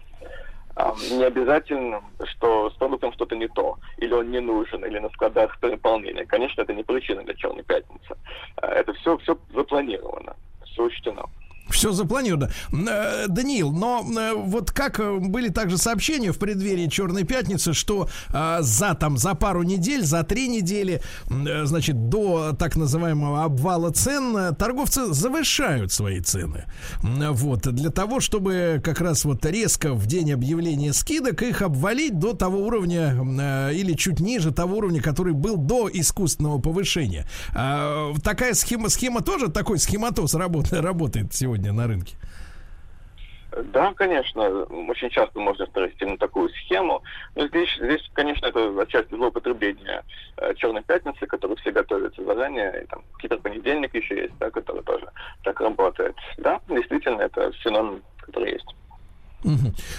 не обязательно, что с продуктом что-то не то, или он не нужен, или на складах переполнение. Конечно, это не причина для Черной пятницы. А, это все, все запланировано, все учтено. Все запланировано. Э, Даниил, но э, вот как э, были также сообщения в преддверии Черной пятницы, что за там за пару недель, за три недели, значит, до так называемого обвала цен торговцы завышают свои цены. Вот для того, чтобы как раз вот резко в день объявления скидок их обвалить до того уровня или чуть ниже того уровня, который был до искусственного повышения. Такая схема схема тоже такой схематоз работает работает сегодня на рынке? Да, конечно, очень часто можно провести на такую схему. Но здесь, здесь, конечно, это отчасти злоупотребление э, Черной пятницы, которую все готовятся заранее. И там киберпонедельник еще есть, да, который тоже так работает. Да, действительно, это феномен, который есть.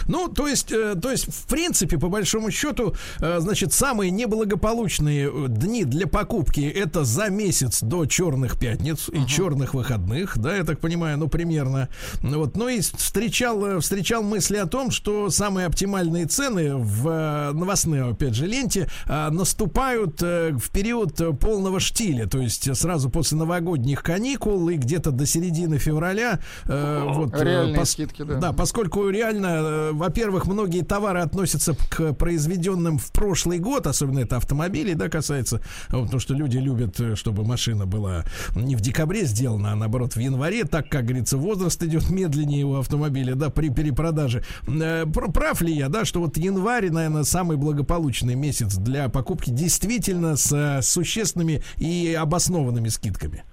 Ну, то есть, э, то есть, в принципе, по большому счету, э, значит, самые неблагополучные э, дни для покупки это за месяц до черных пятниц и черных выходных, да, я так понимаю, ну, примерно. Вот, ну и встречал, встречал мысли о том, что самые оптимальные цены в новостной, опять же, ленте наступают в период полного штиля, то есть сразу после новогодних каникул и где-то до середины февраля. Вот, Реальные пос... скидки, да. Да, поскольку реально реально, э, во-первых, многие товары относятся к произведенным в прошлый год, особенно это автомобили, да, касается, потому что люди любят, э, чтобы машина была не в декабре сделана, а наоборот в январе, так, как говорится, возраст идет медленнее у автомобиля, да, при перепродаже. Э, прав ли я, да, что вот январь, наверное, самый благополучный месяц для покупки действительно с существенными и обоснованными скидками?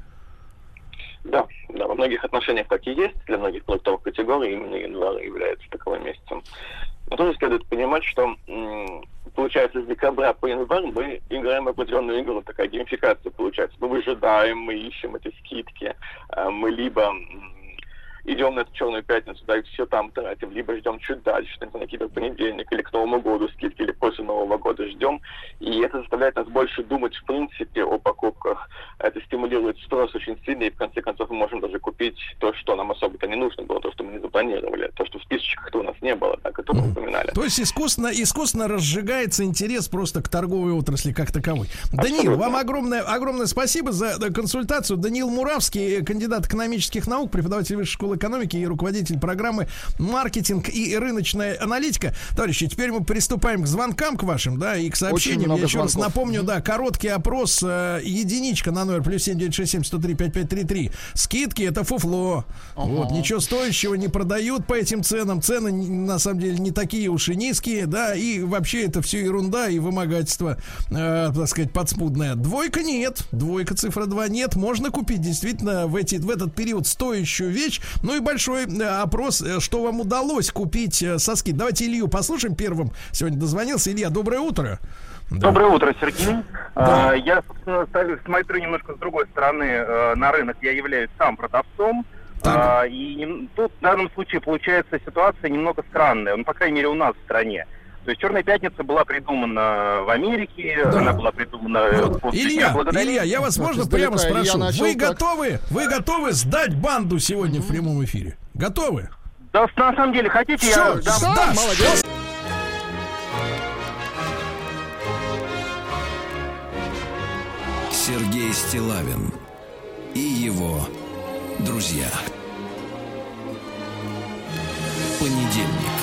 Да, да, во многих отношениях так и есть. Для многих продуктовых категорий именно январь является таковым месяцем. Но тоже следует понимать, что получается с декабря по январь мы играем определенную игру, такая геймификация получается. Мы выжидаем, мы ищем эти скидки, а мы либо идем на эту черную пятницу, да, и все там тратим, либо ждем чуть дальше, на какие-то понедельник, или к Новому году скидки, или после Нового года ждем. И это заставляет нас больше думать, в принципе, о покупках. Это стимулирует спрос очень сильно, и в конце концов мы можем даже купить то, что нам особо-то не нужно было, то, что мы не запланировали, то, что в списочках у нас не было, да, которые мы упоминали. То есть искусственно, искусственно разжигается интерес просто к торговой отрасли как таковой. Абсолютно. Даниил, вам огромное, огромное спасибо за консультацию. Даниил Муравский, кандидат экономических наук, преподаватель высшей школы экономики и руководитель программы маркетинг и рыночная аналитика. Товарищи, теперь мы приступаем к звонкам к вашим, да, и к сообщениям. Я еще звонков. раз напомню, да, короткий опрос э, единичка на номер плюс 7967 103 5533. Скидки это фуфло. Ага. Вот, ничего стоящего не продают по этим ценам. Цены на самом деле не такие уж и низкие, да, и вообще это все ерунда и вымогательство, э, так сказать, подспудное. Двойка нет, двойка цифра 2 нет. Можно купить действительно в, эти, в этот период стоящую вещь, ну и большой э, опрос, э, что вам удалось купить э, со скид. Давайте Илью послушаем первым. Сегодня дозвонился. Илья, доброе утро. Да. Доброе утро, Сергей. Да. А, я, собственно, смотрю немножко с другой стороны на рынок. Я являюсь сам продавцом. А, и тут в данном случае получается ситуация немного странная, ну, по крайней мере, у нас в стране. То есть Черная пятница была придумана в Америке, да. она была придумана вот. Илья, Илья, я вас можно прямо спрошу, вы так... готовы, вы готовы сдать банду сегодня в прямом эфире? Готовы? Да, на самом деле, хотите, Все, я... Да, да, молодец. Сергей Стилавин и его друзья. Понедельник.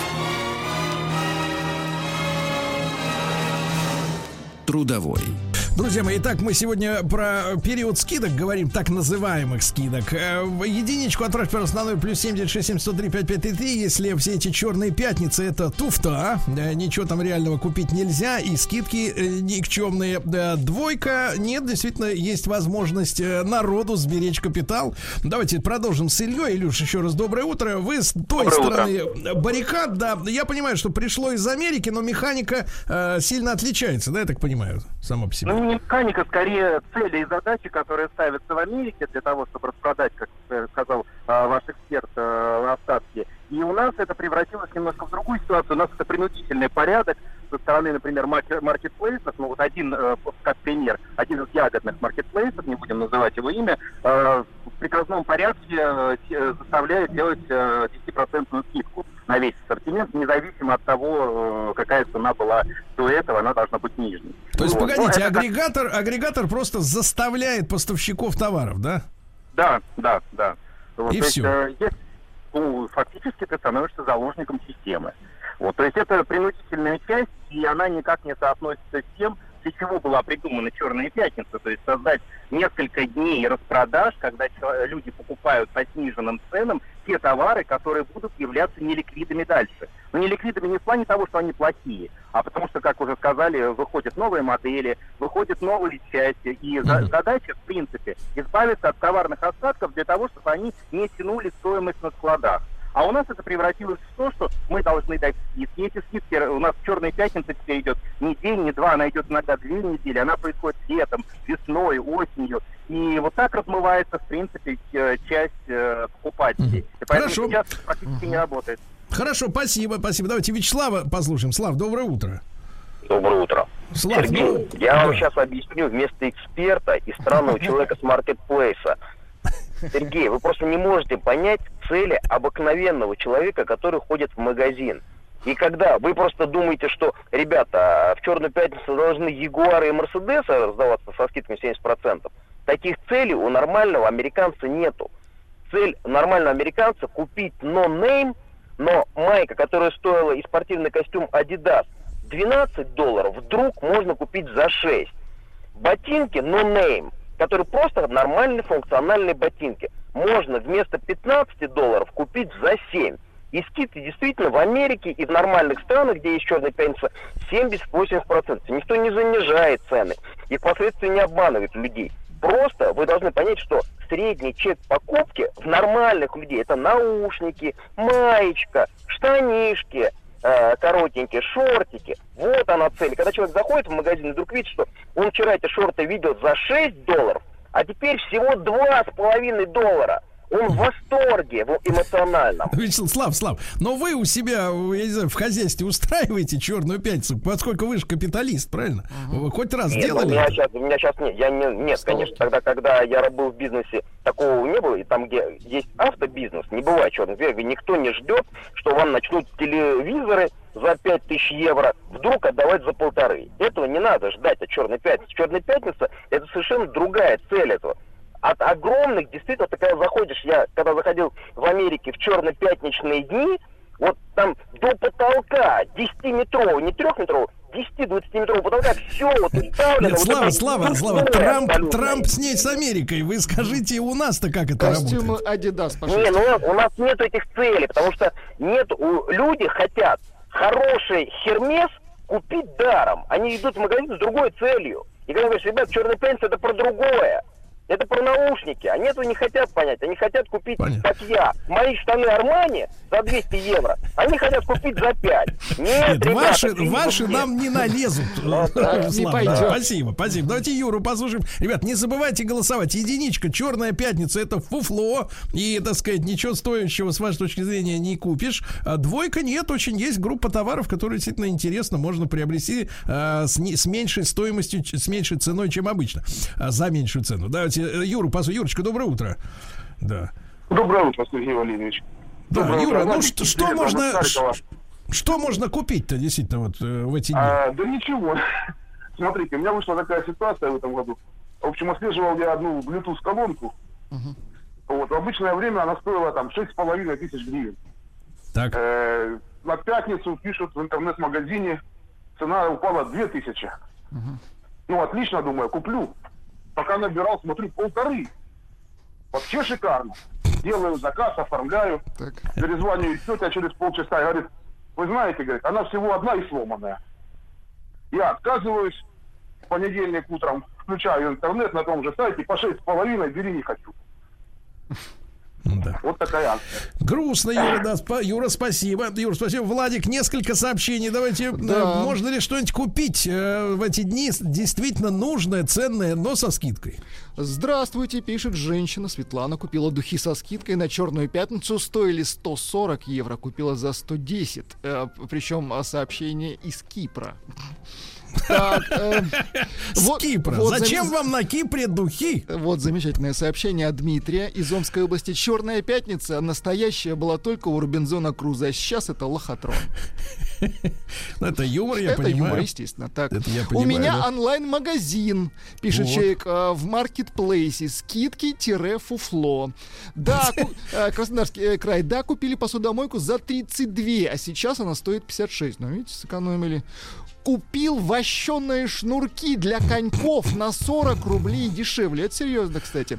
Трудовой. Друзья мои, итак, мы сегодня про период скидок говорим, так называемых скидок. Э, единичку отправь, пожалуйста, на 0 плюс 7967 если все эти черные пятницы это туфта, а? ничего там реального купить нельзя, и скидки э, никчемные. Двойка, нет, действительно, есть возможность э, народу сберечь капитал. Давайте продолжим с Ильей. Илюш, еще раз доброе утро. Вы с той доброе стороны утро. баррикад, да, я понимаю, что пришло из Америки, но механика э, сильно отличается, да, я так понимаю, сама по себе. Ну, не механика, скорее цели и задачи, которые ставятся в Америке для того, чтобы распродать, как сказал а, ваш эксперт, а, остатки. И у нас это превратилось немножко в другую ситуацию. У нас это принудительный порядок со стороны, например, маркетплейсов. Ну вот один, э, как пример, один из ягодных маркетплейсов, не будем называть его имя, э, в приказном порядке э, заставляет делать 10% скидку на весь ассортимент, независимо от того, какая цена была до этого, она должна быть нижней. То есть, вот. погодите, ну, агрегатор, как... агрегатор просто заставляет поставщиков товаров, да? Да, да, да. Вот, И все. Есть, то фактически ты становишься заложником системы. Вот, то есть это принудительная часть, и она никак не соотносится с тем, для чего была придумана Черная пятница, то есть создать несколько дней распродаж, когда люди покупают по сниженным ценам те товары, которые будут являться неликвидами дальше. Но неликвидами не в плане того, что они плохие, а потому что, как уже сказали, выходят новые модели, выходят новые части, и задача, в принципе, избавиться от товарных остатков для того, чтобы они не тянули стоимость на складах. А у нас это превратилось в то, что мы должны дать скидки. Эти скидки у нас черная пятница теперь идет не день, не два, она идет иногда две недели. Она происходит летом, весной, осенью. И вот так размывается, в принципе, часть э, покупателей. И поэтому Хорошо. сейчас практически не работает. Хорошо, спасибо, спасибо. Давайте Вячеслава послушаем. Слав, доброе утро. Доброе утро. Слав, Сергей, ну, я да. вам сейчас объясню вместо эксперта и странного человека с маркетплейса. Сергей, вы просто не можете понять цели обыкновенного человека, который ходит в магазин. И когда вы просто думаете, что, ребята, в Черную пятницу должны Ягуары и Мерседесы раздаваться со скидками 70%, таких целей у нормального американца нету. Цель нормального американца купить но-нейм, но майка, которая стоила и спортивный костюм Adidas 12 долларов, вдруг можно купить за 6. Ботинки no-name, которые просто нормальные функциональные ботинки, можно вместо 15 долларов купить за 7. И скидки действительно в Америке и в нормальных странах, где есть черная пятница, 70-80%. Никто не занижает цены и впоследствии не обманывает людей. Просто вы должны понять, что средний чек покупки в нормальных людей это наушники, маечка, штанишки, э, коротенькие, шортики. Вот она цель. Когда человек заходит в магазин и вдруг видит, что он вчера эти шорты видел за 6 долларов, а теперь всего 2,5 доллара. Он в восторге в эмоциональном. Вячеслав, Слав, но вы у себя, я не знаю, в хозяйстве устраиваете черную пятницу, поскольку вы же капиталист, правильно? Вы хоть раз Нет, ну, делали? у меня сейчас, у меня сейчас нет. Я не, нет, конечно, тогда, когда я был в бизнесе, такого не было. И там, где есть автобизнес, не бывает черных дверей. Никто не ждет, что вам начнут телевизоры за 5000 евро вдруг отдавать за полторы. Этого не надо ждать от Черной Пятницы. Черная Пятница – это совершенно другая цель этого. От огромных, действительно, ты когда заходишь, я когда заходил в Америке в черно-пятничные дни, вот там до потолка 10-метрового, не трехметрового, 10-20-метрового потолка, все вот уставлено. Нет, вот Слава, это Слава, Слава, Трамп, абсолютно. Трамп с ней с Америкой. Вы скажите, у нас-то как это Костюмы работает? Adidas, Не, пожалуйста. ну у нас- у нас нет этих целей, потому что нет, у- люди хотят хороший хермес купить даром. Они идут в магазин с другой целью. И когда говоришь, ребят, черный пенс это про другое. Это про наушники. Они этого не хотят понять. Они хотят купить, Понятно. как я, мои штаны Армани за 200 евро. Они хотят купить за 5. Нет, Нет, ребята, ваши, ваши нет. нам не налезут. Слава, пойдет. Спасибо, спасибо. Давайте Юру послушаем. Ребят, не забывайте голосовать. Единичка, черная пятница, это фуфло. И, так сказать, ничего стоящего с вашей точки зрения не купишь. А двойка нет, очень есть группа товаров, которые действительно интересно можно приобрести а, с, меньшей стоимостью, с меньшей ценой, чем обычно. А, за меньшую цену. Давайте э, Юру послушаем. Юрочка, доброе утро. Да. Доброе утро, Сергей Валерьевич. Да, Доброе Юра, утро, ну что, что можно, что можно купить-то действительно вот э, в эти дни? А, да ничего. Смотрите, у меня вышла такая ситуация в этом году. В общем, отслеживал я одну Bluetooth-колонку. Вот, в обычное время она стоила там 6,5 тысяч гривен. Так. Э, на пятницу пишут в интернет-магазине, цена упала 2000. Ну, отлично, думаю, куплю. Пока набирал, смотрю, полторы. Вообще шикарно. Делаю заказ, оформляю. Так. Перезваниваю тетя через полчаса и говорит, вы знаете, говорит, она всего одна и сломанная. Я отказываюсь, в понедельник утром включаю интернет на том же сайте, по шесть с половиной, бери не хочу. Да. Вот такая акция. Грустно, Юра, да. спа- Юра, спасибо. Юра, спасибо. Владик, несколько сообщений. Давайте, э, Да. можно ли что-нибудь купить э, в эти дни действительно нужное, ценное, но со скидкой? Здравствуйте, пишет женщина. Светлана купила духи со скидкой на Черную пятницу. Стоили 140 евро, купила за 110. Э, причем а, сообщение из Кипра. Так, э, С Кипра. Зачем вам на Кипре духи? Вот замечательное сообщение от Дмитрия из Омской области. Черная пятница настоящая была только у Робинзона Круза, а сейчас это лохотрон. Ну, это юмор, я понимаю. Это юмор, естественно. Так. У меня онлайн-магазин, пишет человек, э, в маркетплейсе. Скидки-фуфло. Да, э, Краснодарский край. Да, купили посудомойку за 32, а сейчас она стоит 56. Ну, видите, сэкономили купил вощеные шнурки для коньков на 40 рублей дешевле. Это серьезно, кстати.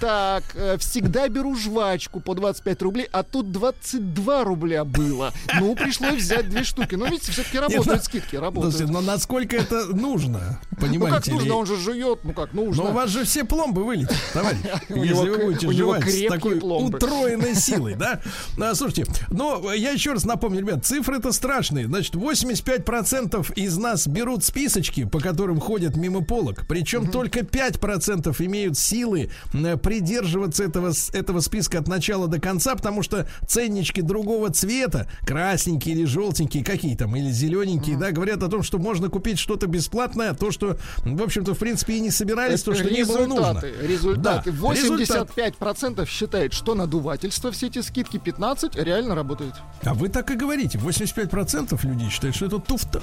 Так, э, всегда беру жвачку по 25 рублей, а тут 22 рубля было. Ну, пришлось взять две штуки. Ну, видите, все-таки работают Нет, скидки, работают. Слушайте, но насколько это нужно? Понимаете Ну, как нужно, он же жует, ну как нужно. Но у вас же все пломбы вылетят, товарищ. Если вы будете жевать с такой утроенной силой, да? А, слушайте, ну, я еще раз напомню, ребят, цифры-то страшные. Значит, 85% из нас берут списочки, по которым ходят мимо полок. Причем угу. только 5% имеют силы э, придерживаться этого, этого списка от начала до конца, потому что ценнички другого цвета, красненькие или желтенькие, какие там, или зелененькие, угу. да, говорят о том, что можно купить что-то бесплатное, то, что, в общем-то, в принципе, и не собирались, то, что не было нужно. Результаты. Да, 85% считает, что надувательство, все эти скидки, 15% реально работают. А вы так и говорите. 85% людей считают, что это туфта.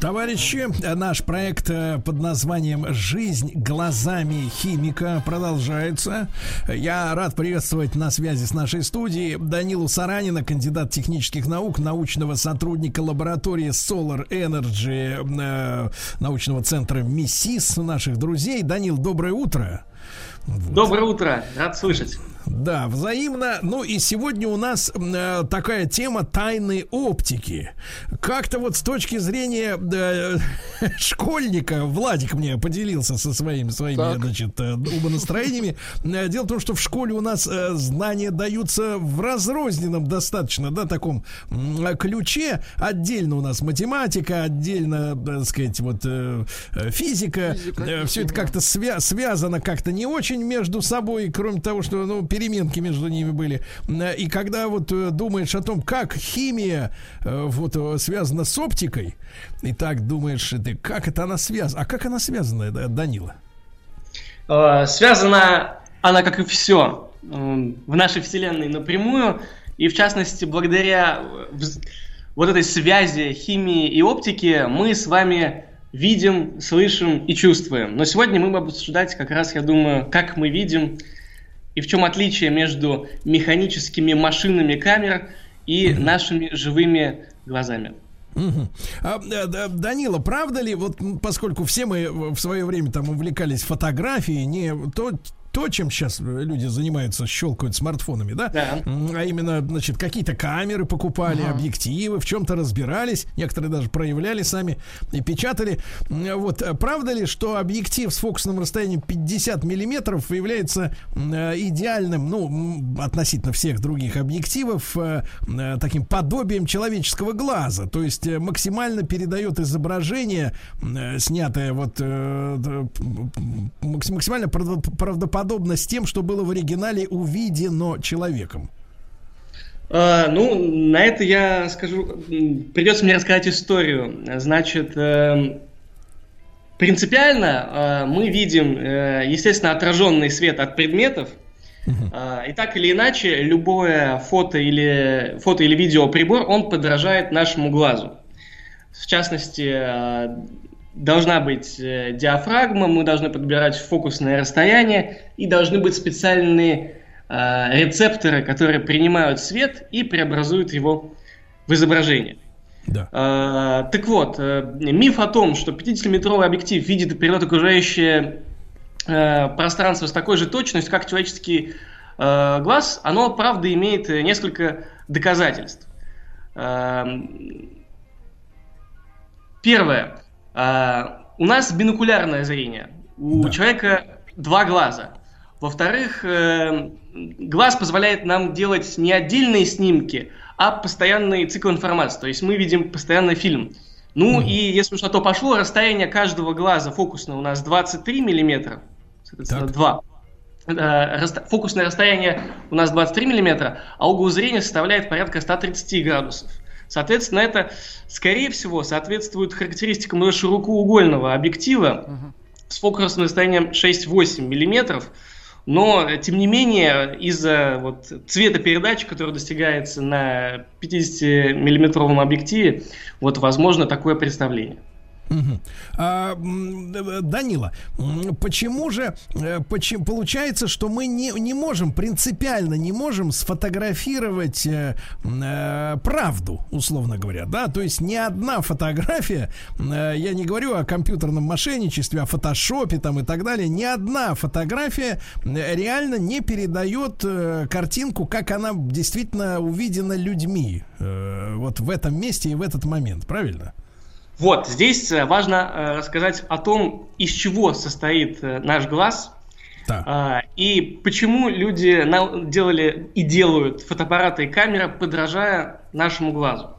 Товарищи, наш проект э, под названием «Жизнь глазами химика» продолжается. Я рад приветствовать на связи с нашей студией Данилу Саранина, кандидат технических наук, научного сотрудника лаборатории Solar Energy э, научного центра МИСИС, наших друзей. Данил, доброе утро. Доброе утро, рад слышать. Да, взаимно. Ну и сегодня у нас э, такая тема тайны оптики. Как-то вот с точки зрения э, школьника Владик мне поделился со своими своими так. значит э, умонастроениями. Э, дело в том, что в школе у нас э, знания даются в разрозненном достаточно, да, таком э, ключе. Отдельно у нас математика, отдельно, так сказать, вот э физика. физика э, все это как-то свя- связано как-то не очень между собой, кроме того, что ну переменки между ними были. И когда вот э, думаешь о том, как химия э, вот э, связана с оптикой, и так думаешь, ты, как это она связана? А как она связана, Данила? Связана она, как и все, в нашей Вселенной напрямую, и в частности, благодаря вот этой связи химии и оптики мы с вами видим, слышим и чувствуем. Но сегодня мы будем обсуждать как раз, я думаю, как мы видим и в чем отличие между механическими машинами камер и нашими живыми глазами. Угу. А, Данила, правда ли, вот поскольку все мы в свое время там увлекались фотографией, не то то, чем сейчас люди занимаются, щелкают смартфонами, да? да. А именно, значит, какие-то камеры покупали, ага. объективы, в чем-то разбирались, некоторые даже проявляли сами и печатали. Вот, правда ли, что объектив с фокусным расстоянием 50 миллиметров является идеальным, ну, относительно всех других объективов, э, э, таким подобием человеческого глаза, то есть э, максимально передает изображение, снятое вот максимально правдоподобно подобно с тем, что было в оригинале увидено человеком? А, ну, на это я скажу, придется мне рассказать историю. Значит, э, принципиально э, мы видим, э, естественно, отраженный свет от предметов, uh И так или иначе, любое фото или, фото или видеоприбор, он подражает нашему глазу. В частности, должна быть э, диафрагма, мы должны подбирать фокусное расстояние и должны быть специальные э, рецепторы, которые принимают свет и преобразуют его в изображение. Да. Э, так вот, э, миф о том, что 50-метровый объектив видит передает окружающее э, пространство с такой же точностью, как человеческий э, глаз, оно, правда, имеет несколько доказательств. Э, первое. А, у нас бинокулярное зрение. У да. человека два глаза. Во-вторых, э, глаз позволяет нам делать не отдельные снимки, а постоянный цикл информации. То есть мы видим постоянный фильм. Ну mm-hmm. и если уж на то пошло, расстояние каждого глаза фокусного у нас 23 миллиметра, соответственно, так. 2. Э, фокусное расстояние у нас 23 миллиметра, а угол зрения составляет порядка 130 градусов. Соответственно, это, скорее всего, соответствует характеристикам уже широкоугольного объектива uh-huh. с фокусным расстоянием 6-8 миллиметров, но, тем не менее, из-за вот, цвета передачи, который достигается на 50-миллиметровом объективе, вот возможно такое представление. Угу. А, Данила, почему же э, почему, получается, что мы не, не можем, принципиально не можем сфотографировать э, э, правду, условно говоря, да? То есть ни одна фотография, э, я не говорю о компьютерном мошенничестве, о фотошопе там и так далее, ни одна фотография э, реально не передает э, картинку, как она действительно увидена людьми э, вот в этом месте и в этот момент, правильно? Вот, здесь э, важно э, рассказать о том, из чего состоит э, наш глаз, да. э, и почему люди делали и делают фотоаппараты и камеры, подражая нашему глазу.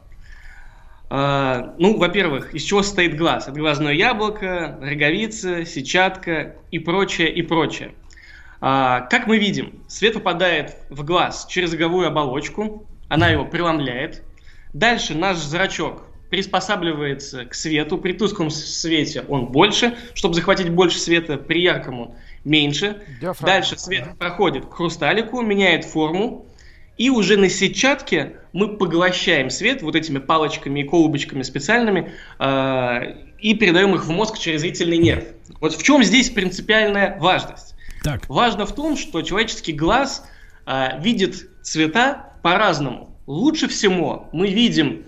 Э, ну, во-первых, из чего состоит глаз? Это глазное яблоко, роговица, сетчатка и прочее, и прочее. Э, как мы видим, свет попадает в глаз через роговую оболочку, она его преломляет. Дальше наш зрачок приспосабливается к свету. При тусклом свете он больше, чтобы захватить больше света, при ярком он меньше. Диафрагма. Дальше свет проходит к хрусталику, меняет форму, и уже на сетчатке мы поглощаем свет вот этими палочками и колбочками специальными э, и передаем их в мозг через зрительный нерв. Вот в чем здесь принципиальная важность? Так. Важно в том, что человеческий глаз э, видит цвета по-разному. Лучше всего мы видим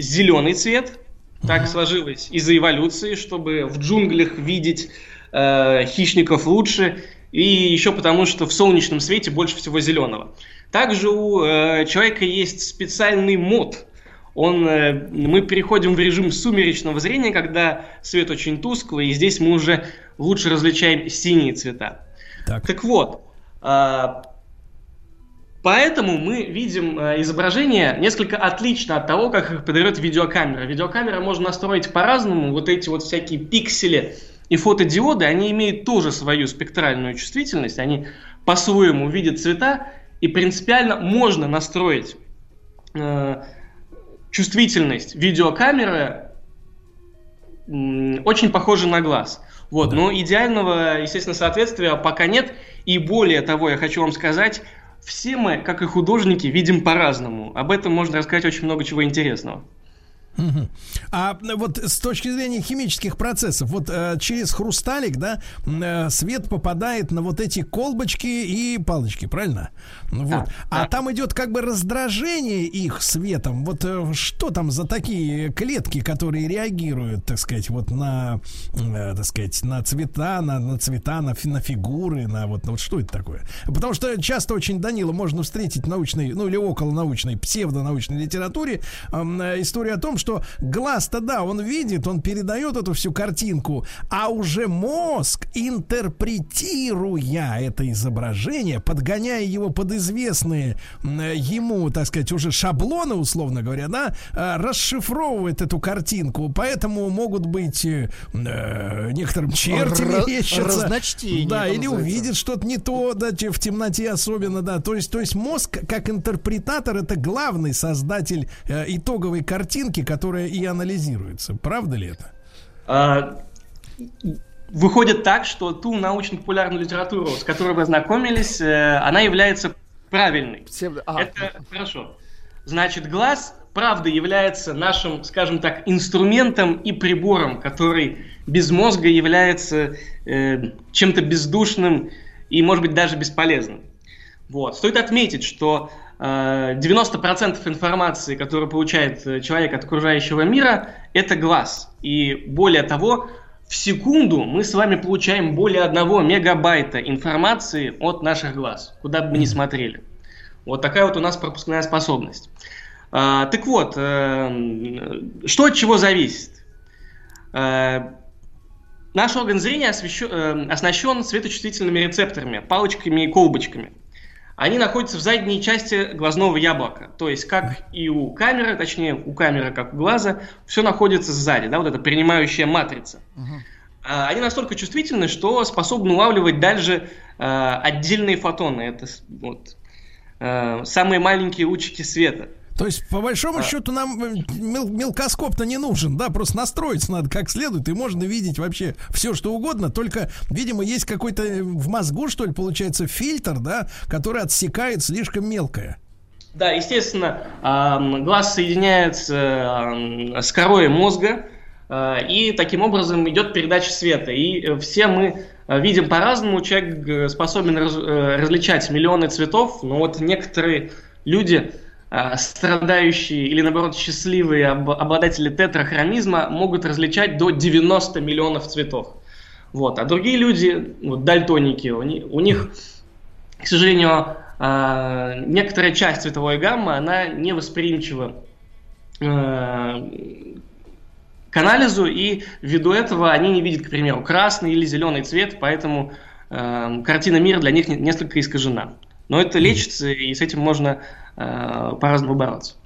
зеленый цвет. Так сложилось из-за эволюции, чтобы в джунглях видеть э, хищников лучше, и еще потому, что в солнечном свете больше всего зеленого. Также у э, человека есть специальный мод. Он, э, мы переходим в режим сумеречного зрения, когда свет очень тусклый, и здесь мы уже лучше различаем синие цвета. Так, так вот, э, Поэтому мы видим э, изображение несколько отлично от того, как их подает видеокамера. Видеокамера можно настроить по-разному. Вот эти вот всякие пиксели и фотодиоды, они имеют тоже свою спектральную чувствительность. Они по-своему видят цвета. И принципиально можно настроить э, чувствительность видеокамеры э, очень похоже на глаз. Вот, но идеального, естественно, соответствия пока нет. И более того, я хочу вам сказать, все мы, как и художники, видим по-разному. Об этом можно рассказать очень много чего интересного. А вот с точки зрения химических процессов, вот э, через хрусталик, да, э, свет попадает на вот эти колбочки и палочки, правильно? Вот. Да, а да. там идет как бы раздражение их светом. Вот э, что там за такие клетки, которые реагируют, так сказать, вот на, э, так сказать, на цвета, на, на цвета, на, на фигуры, на вот, вот что это такое? Потому что часто очень Данила можно встретить в научной, ну или около научной, псевдонаучной литературе э, историю о том, что глаз-то, да, он видит, он передает эту всю картинку, а уже мозг, интерпретируя это изображение, подгоняя его под известные ему, так сказать, уже шаблоны, условно говоря, да, э, расшифровывает эту картинку, поэтому могут быть э, э некоторым черти мерещатся. Да, или увидит что-то не то, да, в темноте особенно, да. То есть, то есть мозг, как интерпретатор, это главный создатель э, итоговой картинки, которая и анализируется. Правда ли это? А, выходит так, что ту научно-популярную литературу, с которой вы ознакомились, э, она является правильной. Псевдо... А. Это хорошо. Значит, глаз, правда, является нашим, скажем так, инструментом и прибором, который без мозга является э, чем-то бездушным и, может быть, даже бесполезным. Вот. Стоит отметить, что 90% информации, которую получает э, человек от окружающего мира, это глаз. И более того, в секунду мы с вами получаем более одного мегабайта информации от наших глаз, куда бы мы ни смотрели. Вот такая вот у нас пропускная способность. А, так вот, э, что от чего зависит? Наш орган зрения освещен, э, оснащен светочувствительными рецепторами, палочками и колбочками. Они находятся в задней части глазного яблока. То есть, как и у камеры, точнее, у камеры, как у глаза, все находится сзади, да, вот эта принимающая матрица. Uh-huh. Они настолько чувствительны, что способны улавливать дальше э, отдельные фотоны. Это вот, э, самые маленькие лучики света. То есть, по большому а... счету, нам э, мел- мелкоскоп-то не нужен, да, просто настроиться надо как следует, и можно видеть вообще все, что угодно, только, видимо, есть какой-то в мозгу, что ли, получается, фильтр, да, который отсекает слишком мелкое. Да, естественно, глаз соединяется с корой мозга, э, и таким образом идет передача света. И э, все мы видим по-разному. Человек способен различать миллионы цветов, но вот некоторые люди Э, страдающие или, наоборот, счастливые обладатели тетрахромизма могут различать до 90 миллионов цветов. Вот. А другие люди, вот, дальтоники, у них, у них, к сожалению, э, некоторая часть цветовой гаммы, она невосприимчива э, к анализу, и ввиду этого они не видят, к примеру, красный или зеленый цвет, поэтому картина мира для них несколько искажена. Но это лечится, и с этим можно э, по-разному бороться.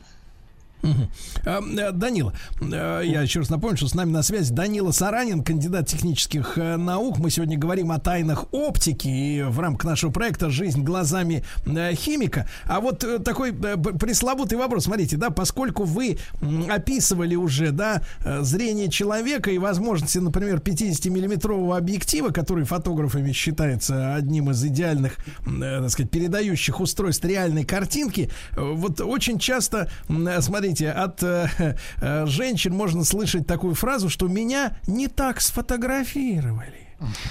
Э, Данила, э, я еще раз напомню, что с нами на связи Данила Саранин, кандидат технических э, наук. Мы сегодня говорим о тайнах оптики и в рамках нашего проекта «Жизнь глазами химика». А вот такой пресловутый вопрос. Смотрите, да, поскольку вы описывали уже, да, зрение человека и возможности, например, 50-миллиметрового объектива, который фотографами считается одним из идеальных, так сказать, передающих устройств реальной картинки, вот очень часто, смотрите, знаете, от э, э, женщин можно слышать такую фразу, что меня не так сфотографировали.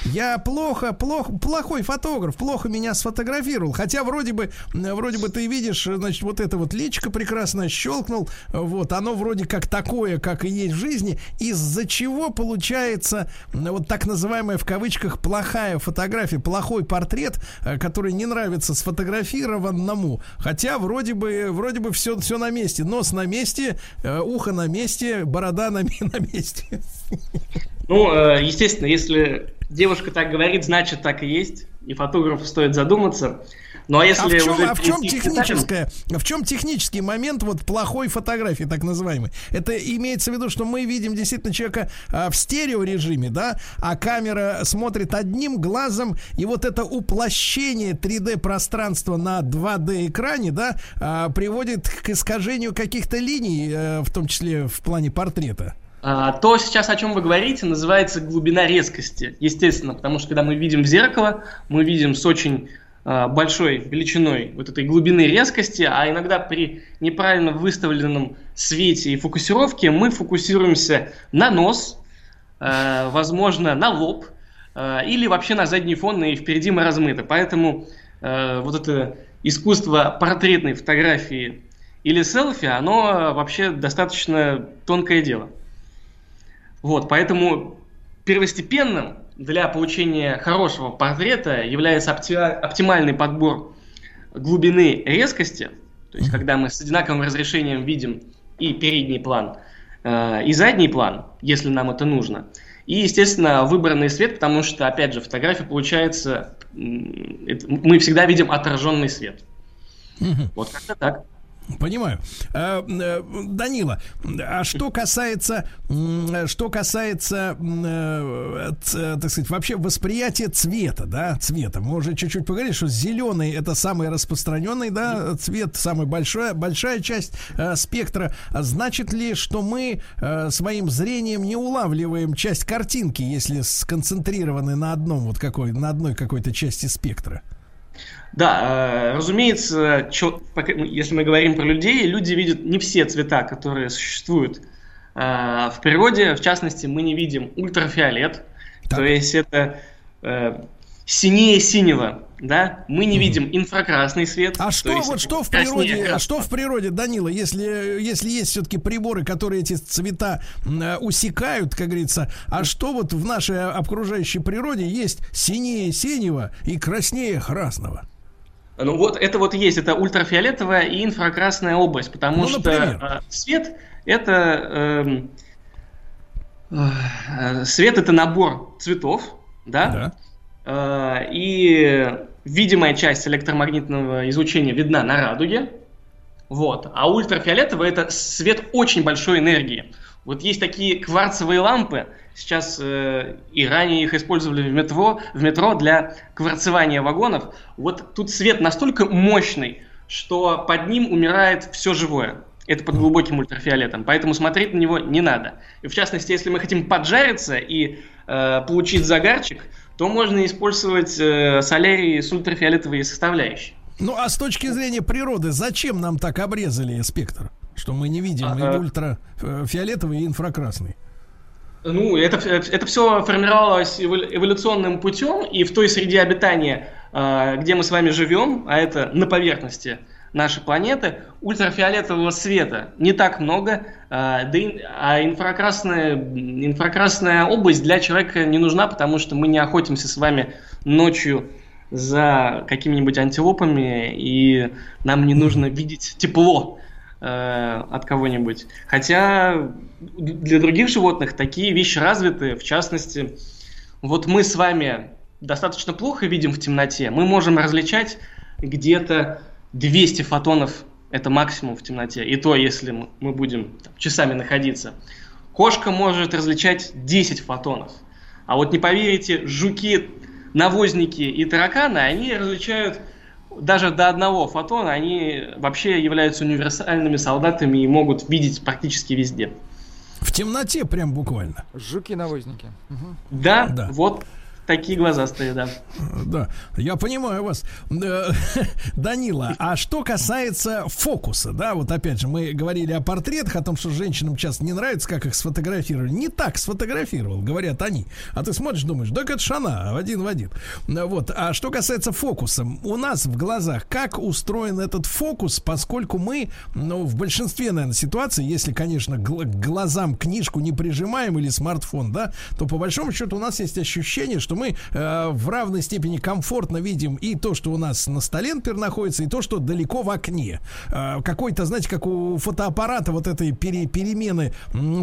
Я плохо, плохо, плохой фотограф, плохо меня сфотографировал. Хотя вроде бы, вроде бы ты видишь, значит, вот это вот личико прекрасно щелкнул, вот, оно вроде как такое, как и есть в жизни, из-за чего получается вот так называемая в кавычках плохая фотография, плохой портрет, э, который не нравится сфотографированному. Хотя вроде бы, вроде бы все, все на месте. Нос на месте, э, ухо на месте, борода на, на месте. Ну, э, естественно, если девушка так говорит, значит так и есть. И фотографу стоит задуматься. Ну а если а в чем, уже а в чем техническое, в чем технический момент вот плохой фотографии, так называемой? Это имеется в виду, что мы видим действительно человека а, в стереорежиме, да, а камера смотрит одним глазом, и вот это уплощение 3D пространства на 2D экране, да, а, приводит к искажению каких-то линий, а, в том числе в плане портрета. А, то сейчас, о чем вы говорите, называется глубина резкости. Естественно, потому что когда мы видим в зеркало, мы видим с очень а, большой величиной вот этой глубины резкости, а иногда при неправильно выставленном свете и фокусировке мы фокусируемся на нос, а, возможно, на лоб или вообще на задний фон, и впереди мы размыты. Поэтому вот это искусство портретной фотографии или селфи, оно вообще достаточно тонкое дело. Вот, поэтому первостепенным для получения хорошего портрета является оптимальный подбор глубины резкости, то есть когда мы с одинаковым разрешением видим и передний план, э, и задний план, если нам это нужно. И, естественно, выбранный свет, потому что, опять же, фотография получается, мы всегда видим отраженный свет. Вот как-то так. Понимаю. А, э, Данила, а что касается, что касается, э, так сказать, вообще восприятия цвета, да, цвета. Мы уже чуть-чуть поговорили, что зеленый это самый распространенный, да, цвет, самая большая, большая часть э, спектра. Значит ли, что мы своим зрением не улавливаем часть картинки, если сконцентрированы на одном вот какой, на одной какой-то части спектра? Да, э, разумеется, если мы говорим про людей, люди видят не все цвета, которые существуют э, в природе. В частности, мы не видим ультрафиолет, так. то есть это э, синее синего, да, мы не видим инфракрасный свет. А что вот что в природе, а что в природе, Данила, если если есть все-таки приборы, которые эти цвета усекают, как говорится, а что вот в нашей окружающей природе есть синее синего и краснее красного? Ну вот это вот есть, это ультрафиолетовая и инфракрасная область, потому ну, что э, свет это э, э, свет это набор цветов, да, да. Э, и видимая часть электромагнитного излучения видна на радуге, вот, а ультрафиолетовый это свет очень большой энергии. Вот есть такие кварцевые лампы, сейчас э, и ранее их использовали в метро, в метро для кварцевания вагонов. Вот тут свет настолько мощный, что под ним умирает все живое. Это под глубоким ультрафиолетом, поэтому смотреть на него не надо. И в частности, если мы хотим поджариться и э, получить загарчик, то можно использовать э, солярий с ультрафиолетовой составляющей. Ну а с точки зрения природы, зачем нам так обрезали спектр? Что мы не видим ага. и ультрафиолетовый, и инфракрасный. Ну, это, это все формировалось эволюционным путем, и в той среде обитания, э, где мы с вами живем, а это на поверхности нашей планеты, ультрафиолетового света не так много, а, да и, а инфракрасная, инфракрасная область для человека не нужна, потому что мы не охотимся с вами ночью за какими-нибудь антилопами, и нам не нужно видеть тепло э, от кого-нибудь. Хотя для других животных такие вещи развиты, в частности, вот мы с вами достаточно плохо видим в темноте, мы можем различать где-то 200 фотонов это максимум в темноте. И то, если мы будем там, часами находиться. Кошка может различать 10 фотонов. А вот не поверите, жуки, навозники и тараканы, они различают даже до одного фотона, они вообще являются универсальными солдатами и могут видеть практически везде. В темноте прям буквально. Жуки-навозники. Угу. Да, да, вот Такие глаза стоят, да. Да, я понимаю вас. Э, Данила, а что касается фокуса, да, вот опять же, мы говорили о портретах, о том, что женщинам часто не нравится, как их сфотографировали. Не так сфотографировал, говорят они. А ты смотришь, думаешь, да это шана, один в один. Вот, а что касается фокуса, у нас в глазах, как устроен этот фокус, поскольку мы, ну, в большинстве, наверное, ситуаций, если, конечно, к глазам книжку не прижимаем или смартфон, да, то по большому счету у нас есть ощущение, что что мы э, в равной степени комфортно видим и то, что у нас на столе, например, находится, и то, что далеко в окне. Э, какой-то, знаете, как у фотоаппарата вот этой пере, перемены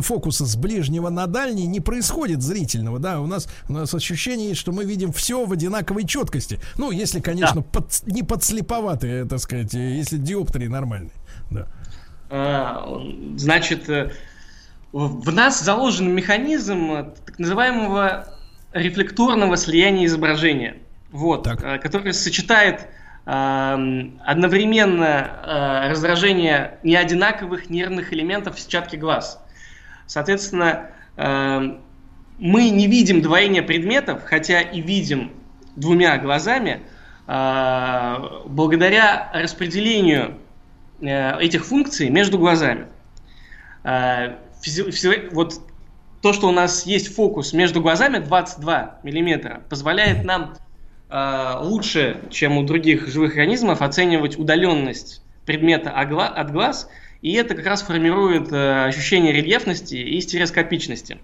фокуса с ближнего на дальний не происходит зрительного, да, у нас, у нас ощущение, что мы видим все в одинаковой четкости. Ну, если, конечно, да. под, не подслеповатые, так сказать, если диоптрии нормальные, да. А, значит, э, в нас заложен механизм э, так называемого рефлекторного слияния изображения, вот, так. Э, который сочетает э, одновременно э, раздражение неодинаковых нервных элементов в сетчатке глаз. Соответственно, мы не видим двоения предметов, хотя и видим двумя глазами, благодаря распределению этих функций между глазами. Вот то, что у нас есть фокус между глазами 22 миллиметра, позволяет нам э, лучше, чем у других живых организмов, оценивать удаленность предмета от глаз, и это как раз формирует э, ощущение рельефности и стереоскопичности.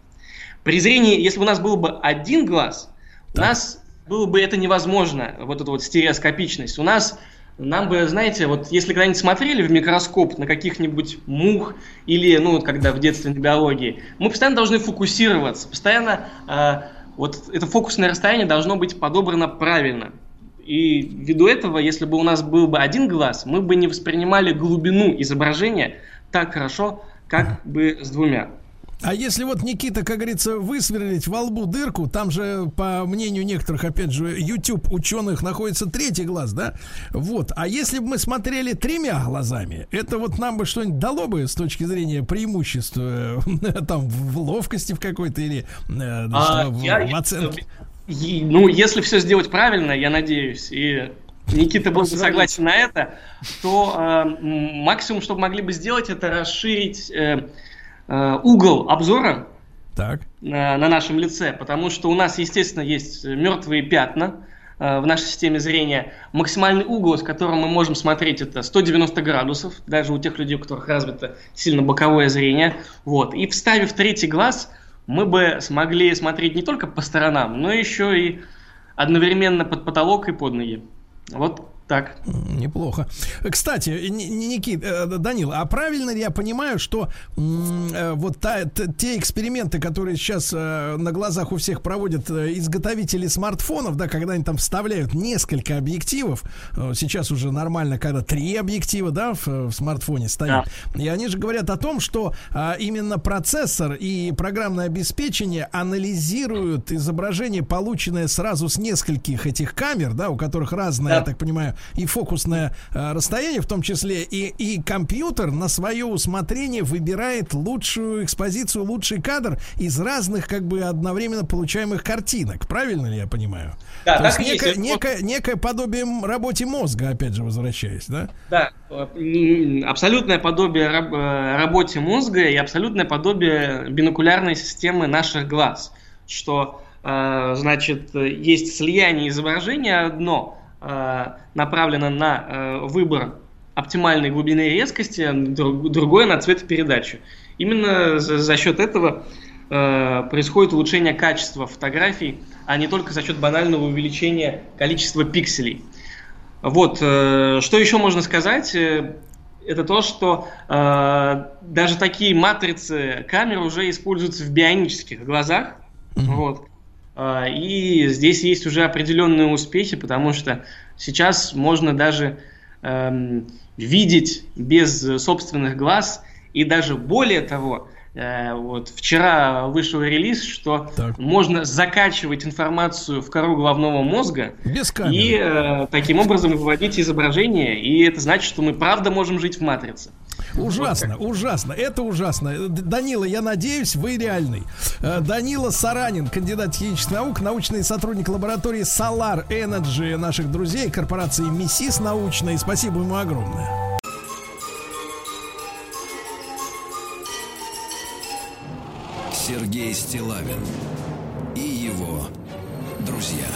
При зрении, если бы у нас был бы один глаз, у нас было бы это невозможно, вот эта вот стереоскопичность. У нас нам бы, знаете, вот если когда-нибудь смотрели в микроскоп на каких-нибудь мух или, ну, когда в детстве на биологии, мы постоянно должны фокусироваться, постоянно э, вот это фокусное расстояние должно быть подобрано правильно. И ввиду этого, если бы у нас был бы один глаз, мы бы не воспринимали глубину изображения так хорошо, как бы с двумя. А если вот, Никита, как говорится, высверлить во лбу дырку, там же, по мнению некоторых, опять же, YouTube ученых находится третий глаз, да? Вот. А если бы мы смотрели тремя глазами, это вот нам бы что-нибудь дало бы с точки зрения преимущества там в ловкости в какой-то или э, а, в, я, в оценке? Ну, если все сделать правильно, я надеюсь, и Никита был бы согласен на это, то э, максимум, что могли бы сделать, это расширить э, Э, угол обзора так. На, на нашем лице, потому что у нас, естественно, есть мертвые пятна э, в нашей системе зрения. Максимальный угол, с которым мы можем смотреть, это 190 градусов, даже у тех людей, у которых развито сильно боковое зрение. Вот. И вставив третий глаз, мы бы смогли смотреть не только по сторонам, но еще и одновременно под потолок и под ноги. Вот Так. Неплохо. Кстати, Никит, э, Данил, а правильно ли я понимаю, что э, вот та, те эксперименты, которые сейчас э, на глазах у всех проводят изготовители смартфонов, да, когда они там вставляют несколько объективов, сейчас уже нормально, когда три объектива, да, в, в смартфоне стоят, да. и они же говорят о том, что а, именно процессор и программное обеспечение анализируют изображение, полученное сразу с нескольких этих камер, да, у которых разное, да. я так понимаю, и фокусное э, расстояние, в том числе, и, и компьютер на свое усмотрение выбирает лучшую экспозицию, лучший кадр из разных, как бы, одновременно получаемых картинок. Правильно ли я понимаю? Да, То так есть некое, есть. некое, некое подобие работе мозга, опять же, возвращаясь, да? Да, абсолютное подобие раб, э, работе мозга и абсолютное подобие бинокулярной системы наших глаз. Что, э, значит, есть слияние изображения одно, направлено на э, выбор оптимальной глубины резкости, другое на цветопередачу. Именно за, счет этого э, происходит улучшение качества фотографий, а не только за счет банального увеличения количества пикселей. Вот, э, что еще можно сказать? Э, это то, что э, даже такие матрицы камер уже используются в бионических глазах. Mm-hmm. Вот. А, и здесь есть уже определенные успехи, потому что сейчас можно даже эм, видеть без собственных глаз, и даже более того, э, вот вчера вышел релиз, что так. можно закачивать информацию в кору головного мозга без и э, таким образом выводить изображение, и это значит, что мы правда можем жить в матрице. Ужасно, ужасно. Это ужасно. Данила, я надеюсь, вы реальный. Э, Данила Саранин, кандидат химических наук, научный сотрудник лаборатории Solar Energy наших друзей, корпорации МИСИС научной. Спасибо ему огромное. Сергей Стилавин и его друзья.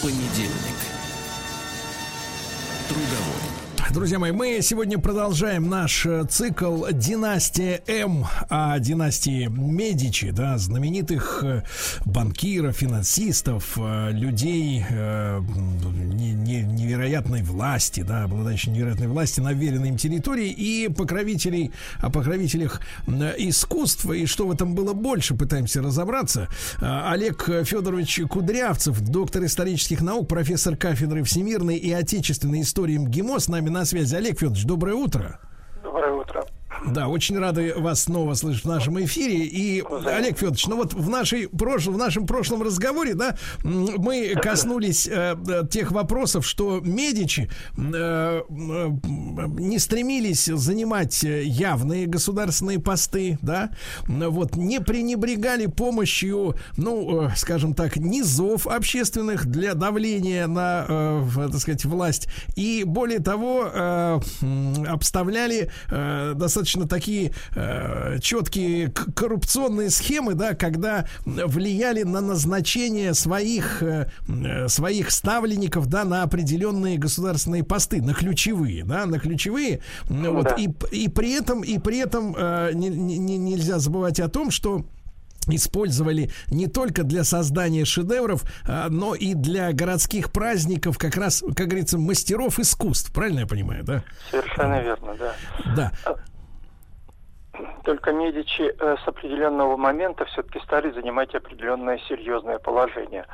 Понедельник. Трудовой. Друзья мои, мы сегодня продолжаем наш э, цикл «Династия М», о династии Медичи, да, знаменитых э, банкиров, финансистов, э, людей невероятной власти, да, обладающих невероятной власти на веренной им территории и покровителей, о покровителях искусства. И что в этом было больше, пытаемся разобраться. Олег Федорович Кудрявцев, доктор исторических наук, профессор кафедры всемирной и отечественной истории МГИМО, с нами на связи. Олег Федорович, доброе утро. Да, очень рады вас снова слышать в нашем эфире. И, Олег Федорович, ну вот в, нашей прошлом, в нашем прошлом разговоре, да, мы коснулись э, тех вопросов, что Медичи э, не стремились занимать явные государственные посты, да, вот, не пренебрегали помощью, ну, э, скажем так, низов общественных для давления на, э, так сказать, власть. И, более того, э, обставляли э, достаточно достаточно такие э, четкие коррупционные схемы, да, когда влияли на назначение своих, э, э, своих ставленников, да, на определенные государственные посты, на ключевые, да, на ключевые. Ну, вот, да. и, и при этом, и при этом э, не, не, нельзя забывать о том, что использовали не только для создания шедевров, а, но и для городских праздников, как раз, как говорится, мастеров искусств. Правильно я понимаю, да? Совершенно верно, да. Да. Только Медичи э, с определенного момента все-таки стали занимать определенное серьезное положение.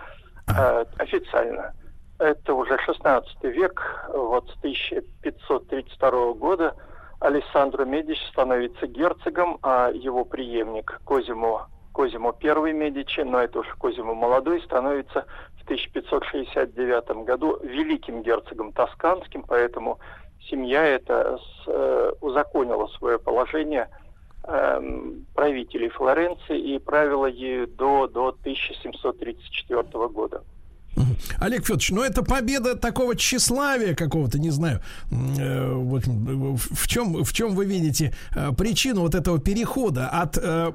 Э, официально. Это уже 16 век, вот с 1532 года Алессандро Медичи становится герцогом, а его преемник Козимо, Козимо I Медичи, но это уж Козимо молодой, становится в 1569 году великим герцогом тосканским, поэтому семья эта с, э, узаконила свое положение – правителей Флоренции и правила ею до, до 1734 года. Олег Федорович, ну это победа такого тщеславия какого-то, не знаю, э, вот, в чем в чем вы видите э, причину вот этого перехода от э,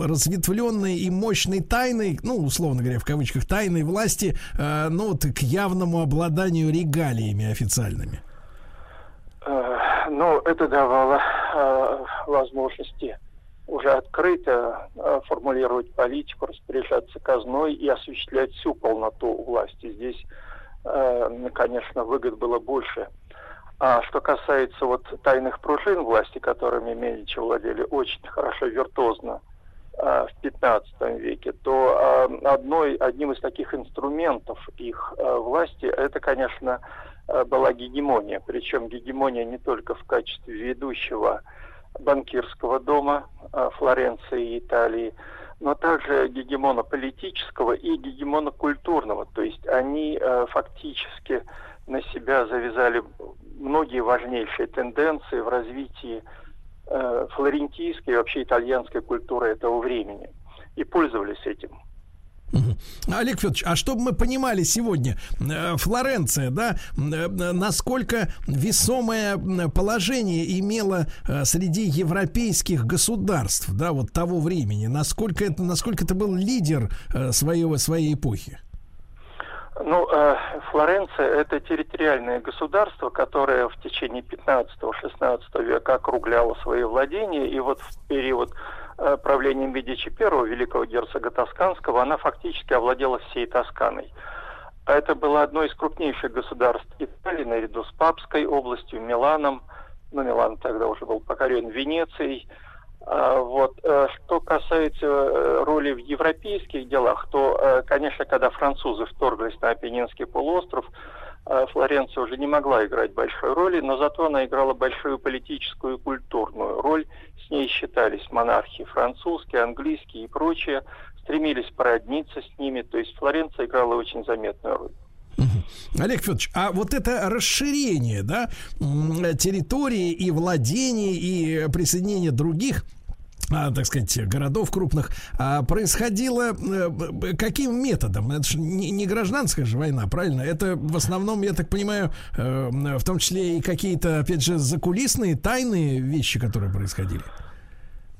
разветвленной и мощной тайной, ну условно говоря в кавычках тайной власти, э, ну вот к явному обладанию регалиями официальными. Э, ну, это давало э, возможности уже открыто э, формулировать политику, распоряжаться казной и осуществлять всю полноту власти. Здесь, э, конечно, выгод было больше. А что касается вот тайных пружин власти, которыми Медичи владели очень хорошо, виртуозно э, в 15 веке, то одной, одним из таких инструментов их власти это, конечно, была гегемония. Причем гегемония не только в качестве ведущего банкирского дома э, Флоренции и Италии, но также гегемона политического и гегемона культурного. То есть они э, фактически на себя завязали многие важнейшие тенденции в развитии э, флорентийской и вообще итальянской культуры этого времени и пользовались этим. Олег Федорович, а чтобы мы понимали сегодня, э, Флоренция, да, э, насколько весомое положение имела э, среди европейских государств, да, вот того времени, насколько это, насколько это был лидер своего, своей эпохи? Ну, Флоренция – это территориальное государство, которое в течение 15-16 века округляло свои владения, и вот в период правлением Медичи I, великого герцога Тосканского, она фактически овладела всей Тосканой. Это было одно из крупнейших государств Италии, наряду с Папской областью, Миланом. Ну, Милан тогда уже был покорен Венецией. А, вот. Э, что касается э, роли в европейских делах, то, конечно, когда французы вторглись на Апеннинский полуостров, а Флоренция уже не могла играть большой роли, но зато она играла большую политическую и культурную роль. С ней считались монархи французские, английские и прочие, стремились породниться с ними. То есть Флоренция играла очень заметную роль. Олег Федорович, а вот это расширение да, территории и владений и присоединение других а, так сказать, городов крупных, а, происходило э, каким методом? Это же не, гражданская же война, правильно? Это в основном, я так понимаю, э, в том числе и какие-то, опять же, закулисные, тайные вещи, которые происходили.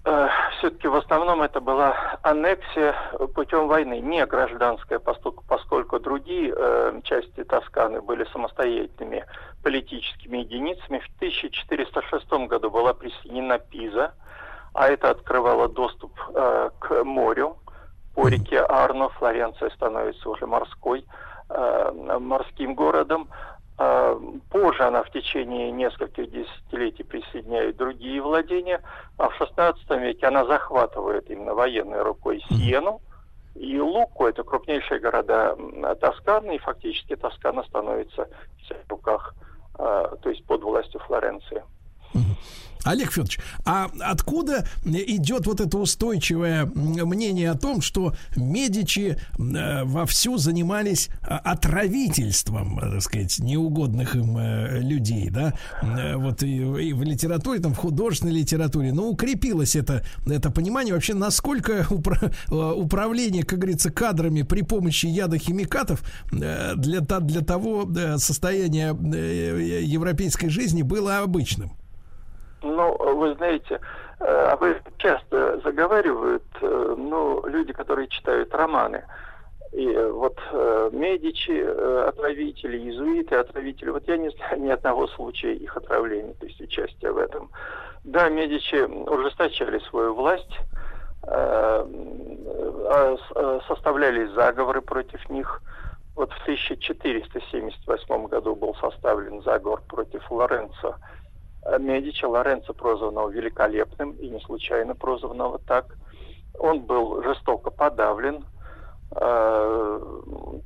Э, Все-таки в основном это была аннексия путем войны, не гражданская, поскольку, поскольку другие части Тосканы были самостоятельными политическими единицами. В 1406 году была присоединена Пиза, а это открывало доступ э, к морю. По реке Арно Флоренция становится уже морской, э, морским городом. Э, позже она в течение нескольких десятилетий присоединяет другие владения, а в XVI веке она захватывает именно военной рукой Сиену и Луку, это крупнейшие города Тосканы, и фактически Тоскана становится в руках, э, то есть под властью Флоренции. Олег Федорович, а откуда идет вот это устойчивое мнение о том, что Медичи э, вовсю занимались а, отравительством, э, так сказать, неугодных им э, людей, да? Вот и, и в литературе, там, в художественной литературе, ну, укрепилось это, это понимание вообще, насколько упра- управление, как говорится, кадрами при помощи ядохимикатов для, для того состояния европейской жизни было обычным. Ну, вы знаете, э, об этом часто заговаривают, э, ну, люди, которые читают романы. И вот э, Медичи, отравители, иезуиты, отравители, вот я не знаю ни одного случая их отравления, то есть участия в этом. Да, Медичи ужесточали свою власть, а, составлялись заговоры против них. Вот в 1478 году был составлен заговор против Лоренцо Э, Медичи Лоренцо, прозванного великолепным, и не случайно прозванного так. Он был жестоко подавлен. Э,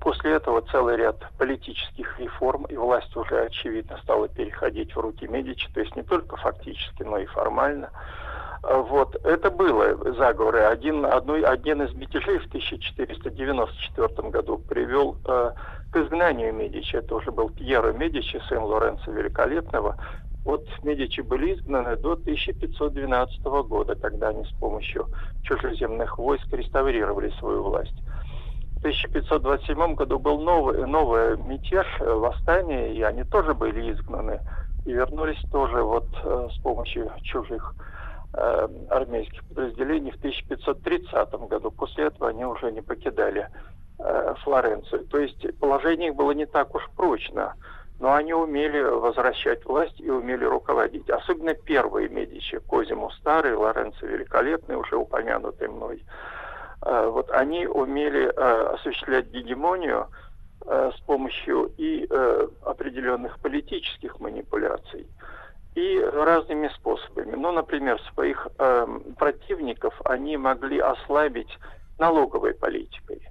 после этого целый ряд политических реформ, и власть уже, очевидно, стала переходить в руки Медичи, то есть не только фактически, но и формально. Э, вот, это было заговоры. Один, одной, один из мятежей в 1494 году привел э, к изгнанию Медичи. Это уже был Пьеро Медичи, сын Лоренцо Великолепного, вот Медичи были изгнаны до 1512 года, когда они с помощью чужеземных войск реставрировали свою власть. В 1527 году был новый, новый мятеж, восстание, и они тоже были изгнаны. И вернулись тоже вот э, с помощью чужих э, армейских подразделений в 1530 году. После этого они уже не покидали э, Флоренцию. То есть положение их было не так уж прочно. Но они умели возвращать власть и умели руководить. Особенно первые Медичи, Козиму Старый, Лоренцо Великолепный, уже упомянутый мной. Э, вот они умели э, осуществлять гегемонию э, с помощью и определенных политических манипуляций, и разными способами. Ну, например, своих противников они могли ослабить налоговой политикой.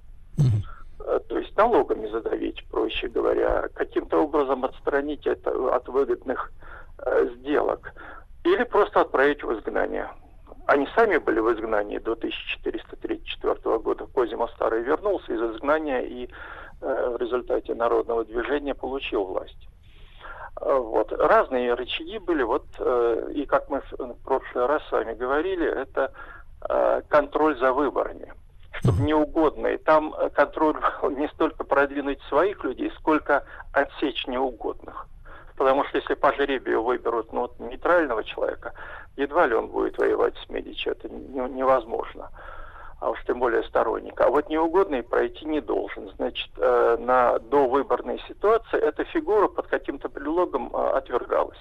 То есть налогами задавить, проще говоря, каким-то образом отстранить это от выгодных сделок или просто отправить в изгнание. Они сами были в изгнании до 1434 года. Козимо Старый вернулся из изгнания и э, в результате народного движения получил власть. Э, вот. Разные рычаги были. Вот, э, и как мы в прошлый раз с вами говорили, это э, контроль за выборами. Чтобы неугодные. Там контроль не столько продвинуть своих людей, сколько отсечь неугодных. Потому что если по жребию выберут ну, нейтрального человека, едва ли он будет воевать с Медичи. Это невозможно. А уж тем более сторонника. А вот неугодный пройти не должен. Значит, э, на довыборной ситуации эта фигура под каким-то предлогом э, отвергалась.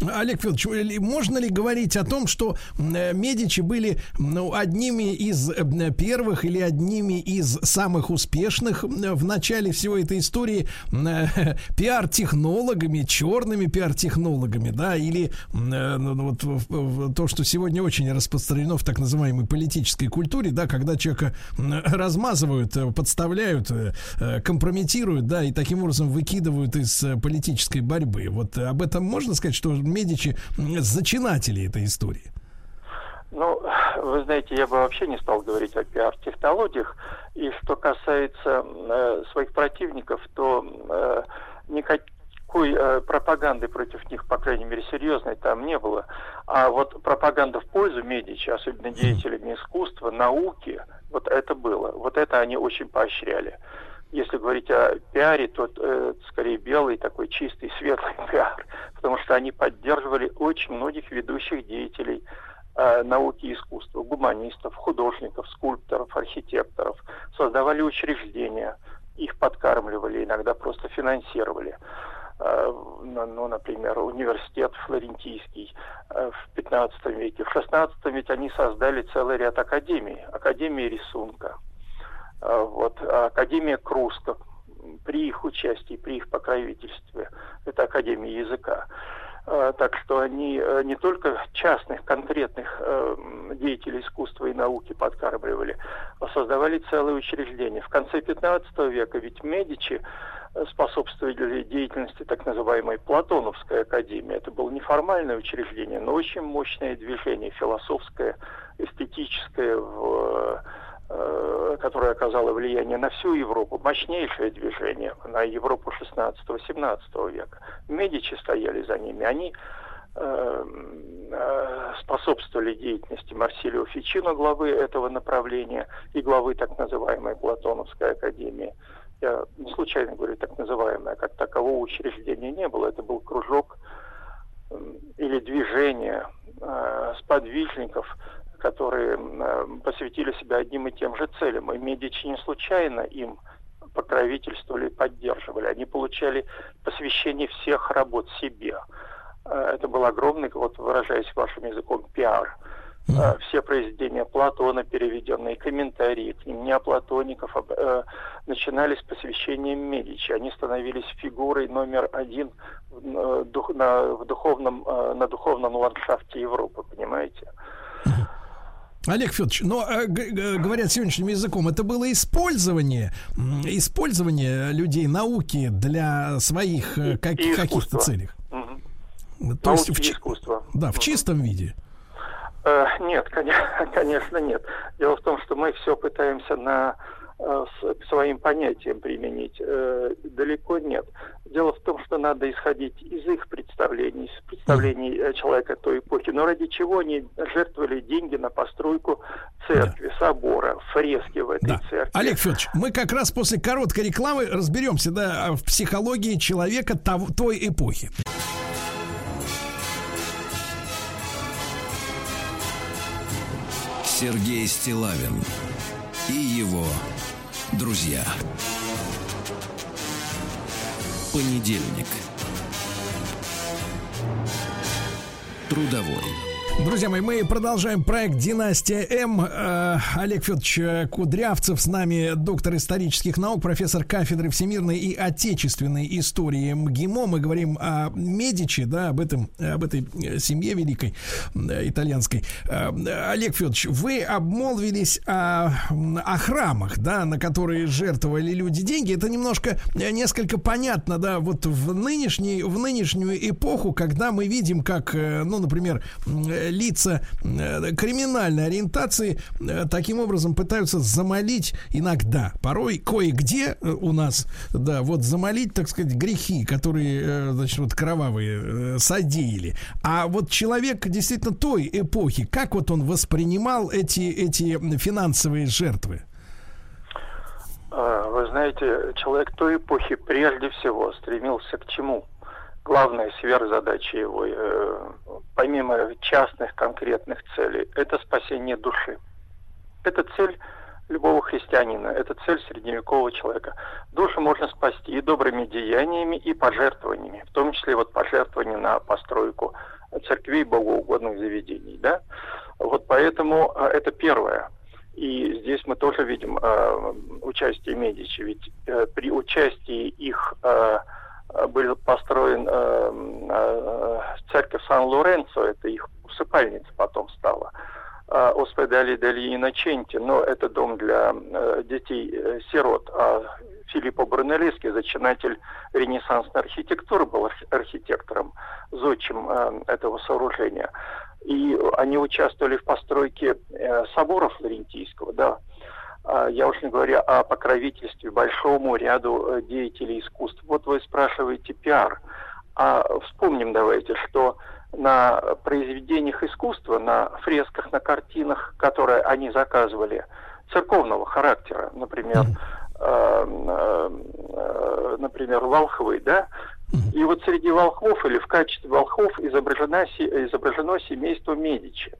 Олег Федорович, можно ли говорить о том, что э, Медичи были ну, одними из э, первых или одними из самых успешных в начале всей этой истории э, пиар-технологами, черными пиар-технологами, да, или ну, ну, вот то, что сегодня очень распространено в так называемой политической культуре, да, когда человека размазывают, подставляют, компрометируют, да, и таким образом выкидывают из политической борьбы. Вот об этом можно сказать, что Медичи зачинатели этой истории? Ну, вы знаете, я бы вообще не стал говорить о пиар-технологиях. И что касается э, своих противников, то э, никакой э, пропаганды против них, по крайней мере, серьезной там не было. А вот пропаганда в пользу Медичи, особенно деятелями искусства, науки, вот это было. Вот это они очень поощряли если говорить о пиаре, то э, скорее белый, такой чистый, светлый пиар, потому что они поддерживали очень многих ведущих деятелей э, науки и искусства, гуманистов, художников, скульпторов, архитекторов, создавали учреждения, их подкармливали, иногда просто финансировали. Э, ну, например, университет флорентийский э, в 15 веке. В 16 веке они создали целый ряд академий, академии рисунка – вот, Академия Круска при их участии, при их покровительстве, это Академия языка. А, так что они э, не только частных, конкретных э, деятелей искусства и науки подкармливали, а создавали целые учреждения. В конце 15 века ведь Медичи э, способствовали деятельности так называемой Платоновской академии. Это было неформальное учреждение, но очень мощное движение философское, эстетическое в Э, которое оказало влияние на всю Европу, мощнейшее движение на Европу 16-17 века. Медичи стояли за ними, они э, э, способствовали деятельности Марсилио Фичино, главы этого направления, и главы так называемой Платоновской академии. Я не случайно говорю так называемая, как такового учреждения не было. Это был кружок или движение э, сподвижников, которые э, посвятили себя одним и тем же целям. И Медичи не случайно им покровительствовали и поддерживали. Они получали посвящение всех работ себе. Э, это был огромный, вот выражаясь вашим языком, пиар. Э, все произведения Платона, переведенные комментарии к ним, неоплатоников, начинались с посвящением Медичи. Они становились фигурой номер один в, духовном, на духовном ландшафте Европы, понимаете? Олег Федорович, но э, говорят сегодняшним языком, это было использование, использование людей науки для своих э, как, каких-то целей. Угу. То Науки есть в, искусство. Да, в угу. чистом виде. Э, нет, конечно, конечно нет. Дело в том, что мы все пытаемся на К своим понятиям применить. Э, далеко нет. Дело в том, что надо исходить из их представлений, из представлений э, человека той эпохи. Но ради чего они жертвовали деньги на постройку церкви, да. собора, фрески в этой да. церкви. Олег Федорович, мы как раз после короткой рекламы разберемся да, в психологии человека того, той эпохи. Сергей Стилавин и его друзья. Понедельник. Трудовой. Друзья мои, мы продолжаем проект «Династия М». Э, Олег Федорович Кудрявцев с нами, доктор исторических наук, профессор кафедры всемирной и отечественной истории МГИМО. Мы говорим о Медичи, да, об, этом, об этой семье великой э, итальянской. Э, Олег Федорович, вы обмолвились о, о храмах, да, на которые жертвовали люди деньги. Это немножко, несколько понятно, да, вот в, нынешней, в нынешнюю эпоху, когда мы видим, как, ну, например, лица э, криминальной ориентации э, таким образом пытаются замолить иногда, порой кое-где э, у нас, да, вот замолить, так сказать, грехи, которые, значит, вот кровавые содеяли. А вот человек действительно той эпохи, как вот он воспринимал эти, эти финансовые жертвы? А, вы знаете, человек той эпохи прежде всего стремился к чему? Главная сверхзадача его, э, помимо частных конкретных целей, это спасение души. Это цель любого христианина, это цель средневекового человека. Душу можно спасти и добрыми деяниями, и пожертвованиями, в том числе вот пожертвования на постройку церквей богоугодных заведений. Да? Вот поэтому э, это первое. И здесь мы тоже видим э, участие Медичи, ведь э, при участии их Э, был построен э, э, церковь Сан-Лоренцо, это их усыпальница потом стала. Э, Оспедали дали Иначенти, но это дом для э, детей-сирот. А Филиппо Брунеллески, зачинатель ренессансной архитектуры, был архитектором, зодчим э, этого сооружения. И они участвовали в постройке э, собора Флорентийского, да, я уж не говорю о покровительстве большому ряду э, деятелей искусств. Вот вы спрашиваете пиар. А вспомним давайте, что на произведениях искусства, на фресках, на картинах, которые они заказывали, церковного характера, например, э, э, например, Волховый, да, и вот среди волхвов или в качестве волхвов изображено, изображено семейство Медичи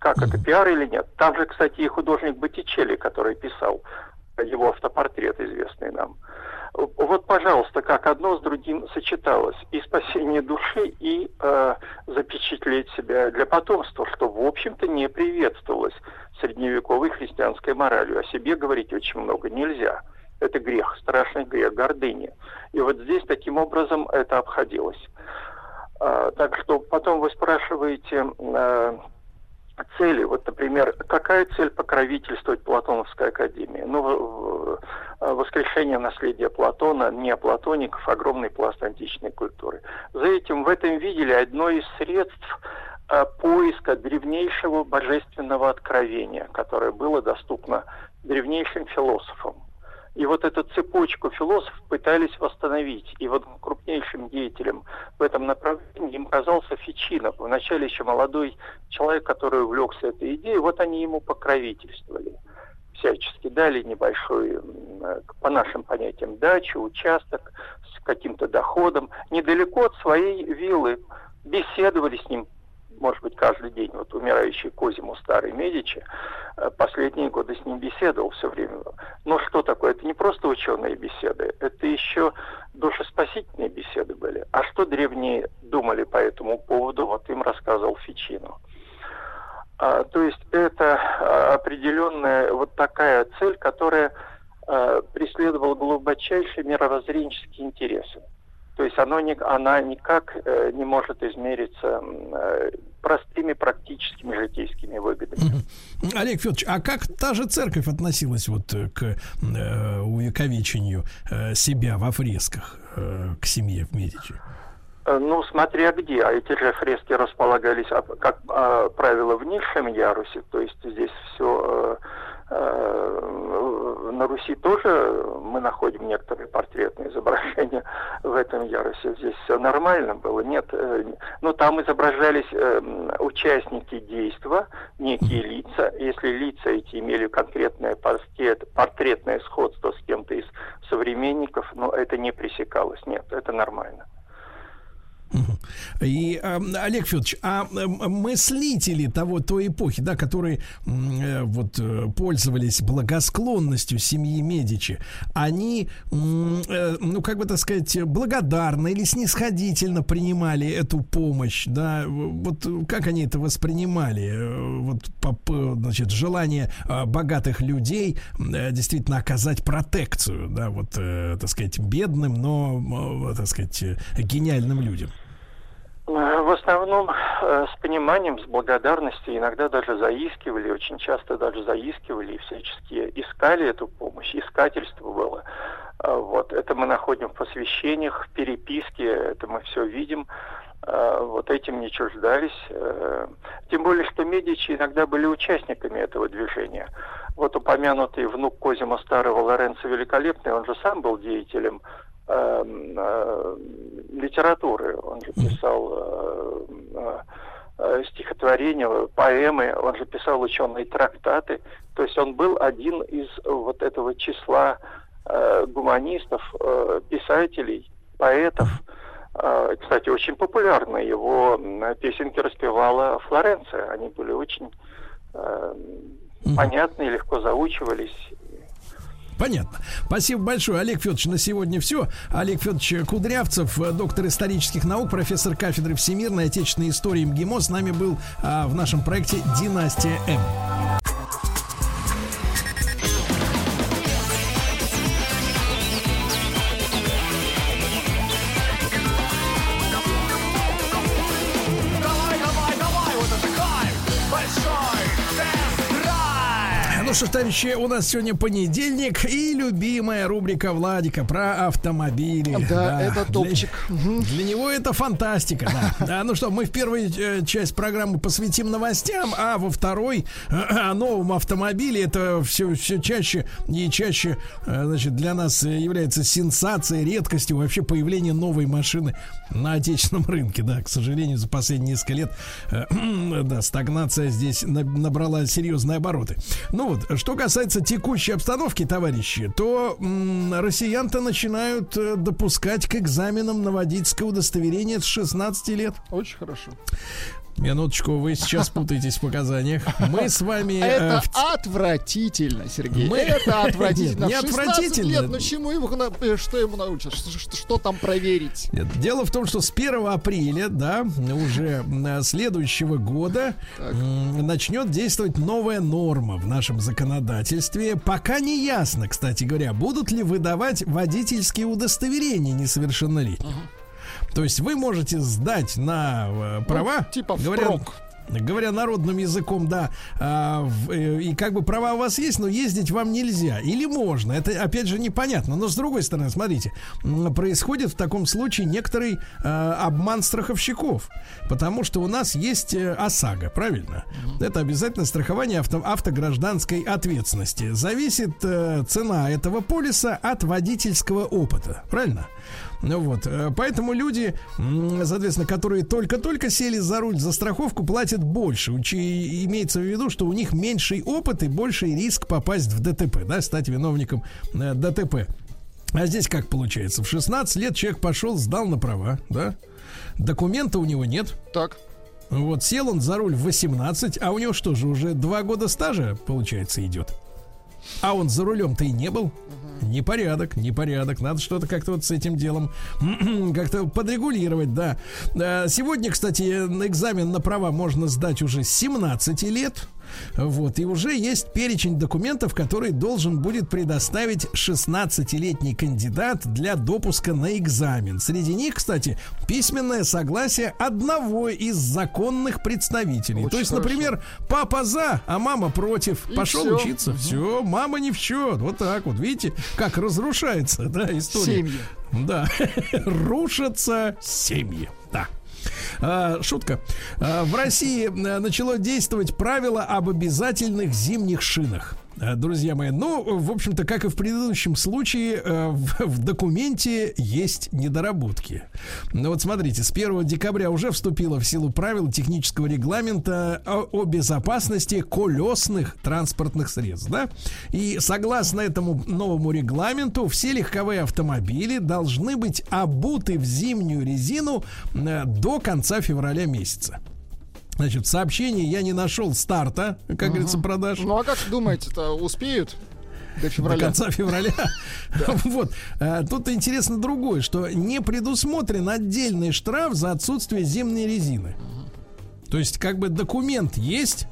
как это, пиар или нет. Там же, кстати, и художник Боттичелли, который писал его автопортрет, известный нам. Вот, пожалуйста, как одно с другим сочеталось. И спасение души, и э, запечатлеть себя для потомства, что, в общем-то, не приветствовалось средневековой христианской моралью. О себе говорить очень много нельзя. Это грех, страшный грех гордыни. И вот здесь таким образом это обходилось. Э, так что потом вы спрашиваете... Э, цели. Вот, например, какая цель покровительствовать Платоновской академии? Ну, воскрешение наследия Платона, неоплатоников, огромный пласт античной культуры. За этим в этом видели одно из средств а, поиска древнейшего божественного откровения, которое было доступно древнейшим философам. И вот эту цепочку философов пытались восстановить. И вот крупнейшим деятелем в этом направлении им казался Фичинов. Вначале еще молодой человек, который увлекся этой идеей, вот они ему покровительствовали всячески дали небольшой, по нашим понятиям, дачу, участок с каким-то доходом, недалеко от своей виллы, беседовали с ним может быть, каждый день. Вот умирающий Козиму старый Медичи, э, последние годы с ним беседовал все время. Но что такое? Это не просто ученые беседы, это еще душеспасительные беседы были. А что древние думали по этому поводу, вот им рассказывал Фичину. А, то есть это а, определенная вот такая цель, которая а, преследовала глубочайшие мировоззренческие интересы. То есть оно не, она никак э, не может измериться э, простыми практическими житейскими выгодами. Олег Федорович, а как та же церковь относилась вот к э, увековечению э, себя во фресках э, к семье в Медичи? Э, ну, смотря где. А эти же фрески располагались, как а, правило, в низшем ярусе. То есть здесь все Э, на Руси тоже мы находим некоторые портретные изображения в этом ярусе. Здесь все нормально было. Нет, э, но там изображались э, участники действа, некие лица. Если лица эти имели конкретное портрет, портретное сходство с кем-то из современников, но это не пресекалось. Нет, это нормально. И, э, Олег Федорович, а э, мыслители того, той эпохи, да, которые э, вот э, пользовались благосклонностью семьи Медичи, они, э, ну, как бы так сказать, благодарно или снисходительно принимали эту помощь, да, вот как они это воспринимали, вот, значит, желание богатых людей действительно оказать протекцию, да, вот, так сказать, бедным, но, так сказать, гениальным людям. Э, в основном э, с пониманием, с благодарностью, иногда даже заискивали, очень часто даже заискивали и всячески искали эту помощь, искательство было. Э, вот это мы находим в посвящениях, в переписке, это мы все видим. Вот этим не чуждались. Тем более, что Медичи иногда были участниками этого движения. Вот упомянутый внук Козима Старого Лоренцо Великолепный, он же сам был деятелем литературы. Он же писал э, э, э, стихотворения, поэмы, он же писал ученые трактаты. То есть он был один из вот этого числа э, гуманистов, э, писателей, поэтов. Э, кстати, очень популярны его песенки распевала Флоренция. Они были очень э, понятные, легко заучивались. Понятно. Спасибо большое, Олег Федорович. На сегодня все. Олег Федорович Кудрявцев, доктор исторических наук, профессор кафедры всемирной отечественной истории МГИМО, с нами был а, в нашем проекте «Династия М». что ж, товарищи, у нас сегодня понедельник и любимая рубрика Владика про автомобили. Да, да. это топчик. Для, для него это фантастика, да. да. Ну что, мы в первой э, часть программы посвятим новостям, а во второй э, о новом автомобиле. Это все, все чаще и чаще, э, значит, для нас является сенсацией, редкостью вообще появление новой машины на отечественном рынке. Да, к сожалению, за последние несколько лет, да, стагнация здесь набрала серьезные обороты. Ну вот, что касается текущей обстановки, товарищи, то россиян-то начинают э, допускать к экзаменам на водительское удостоверение с 16 лет. Очень хорошо. Минуточку, вы сейчас путаетесь в показаниях. Мы с вами... Это э, в... отвратительно, Сергей. Мы... Это отвратительно. Не отвратительно. Лет, ну чему ему, э, что ему научат? Что, что, что там проверить? Нет, дело в том, что с 1 апреля, да, уже э, следующего года так. начнет действовать новая норма в нашем законодательстве. Пока не ясно, кстати говоря, будут ли выдавать водительские удостоверения несовершеннолетним. То есть вы можете сдать на э, права, ну, типа говоря, впрок говоря народным языком, да, а, в, э, и как бы права у вас есть, но ездить вам нельзя. Или можно. Это, опять же, непонятно. Но с другой стороны, смотрите, происходит в таком случае некоторый а, обман страховщиков. Потому что у нас есть э, ОСАГО, правильно? Это обязательно страхование авто, автогражданской ответственности. Зависит а, цена этого полиса от водительского опыта. Правильно? Ну вот, э, поэтому люди, соответственно, которые только-только сели за руль за страховку, платят больше. Учи, имеется в виду, что у них меньший опыт и больший риск попасть в ДТП, да, стать виновником э, ДТП. А здесь как получается? В 16 лет человек пошел, сдал на права, да? Документа у него нет. Так. Вот сел он за руль в 18, а у него что же, уже два года стажа, получается, идет. А он за рулем-то и не был. Непорядок, непорядок. Надо что-то как-то вот с этим делом как-то подрегулировать, да. Э, сегодня, кстати, экзамен на права можно сдать уже с 17 лет. Вот, и уже есть перечень документов, который должен будет предоставить 16-летний кандидат для допуска на экзамен. Среди них, кстати, письменное согласие одного из законных представителей. Очень То есть, хорошо. например, папа за, а мама против. И Пошел все. учиться. Все, мама не в счет. Вот так вот. Видите, как разрушается, да, история. Семьи. Да, рушатся семьи. Да. А, шутка. А, в России э, начало действовать правило об обязательных зимних шинах. Э, друзья мои. Ну, в общем-то, как и в предыдущем случае, э, в, документе есть недоработки. Ну вот смотрите, с 1 декабря уже вступило в силу правил технического регламента о, о безопасности колесных транспортных средств, да? И согласно этому новому регламенту, все легковые автомобили должны быть обуты в зимнюю резину э, до конца февраля месяца. Значит, сообщение я не нашел старта, как uh говорится, продаж. Ну а как думаете-то, успеют? До февраля. До конца февраля. Вот. А, тут интересно другое, что не предусмотрен отдельный штраф за отсутствие зимней резины. То есть, как бы документ есть,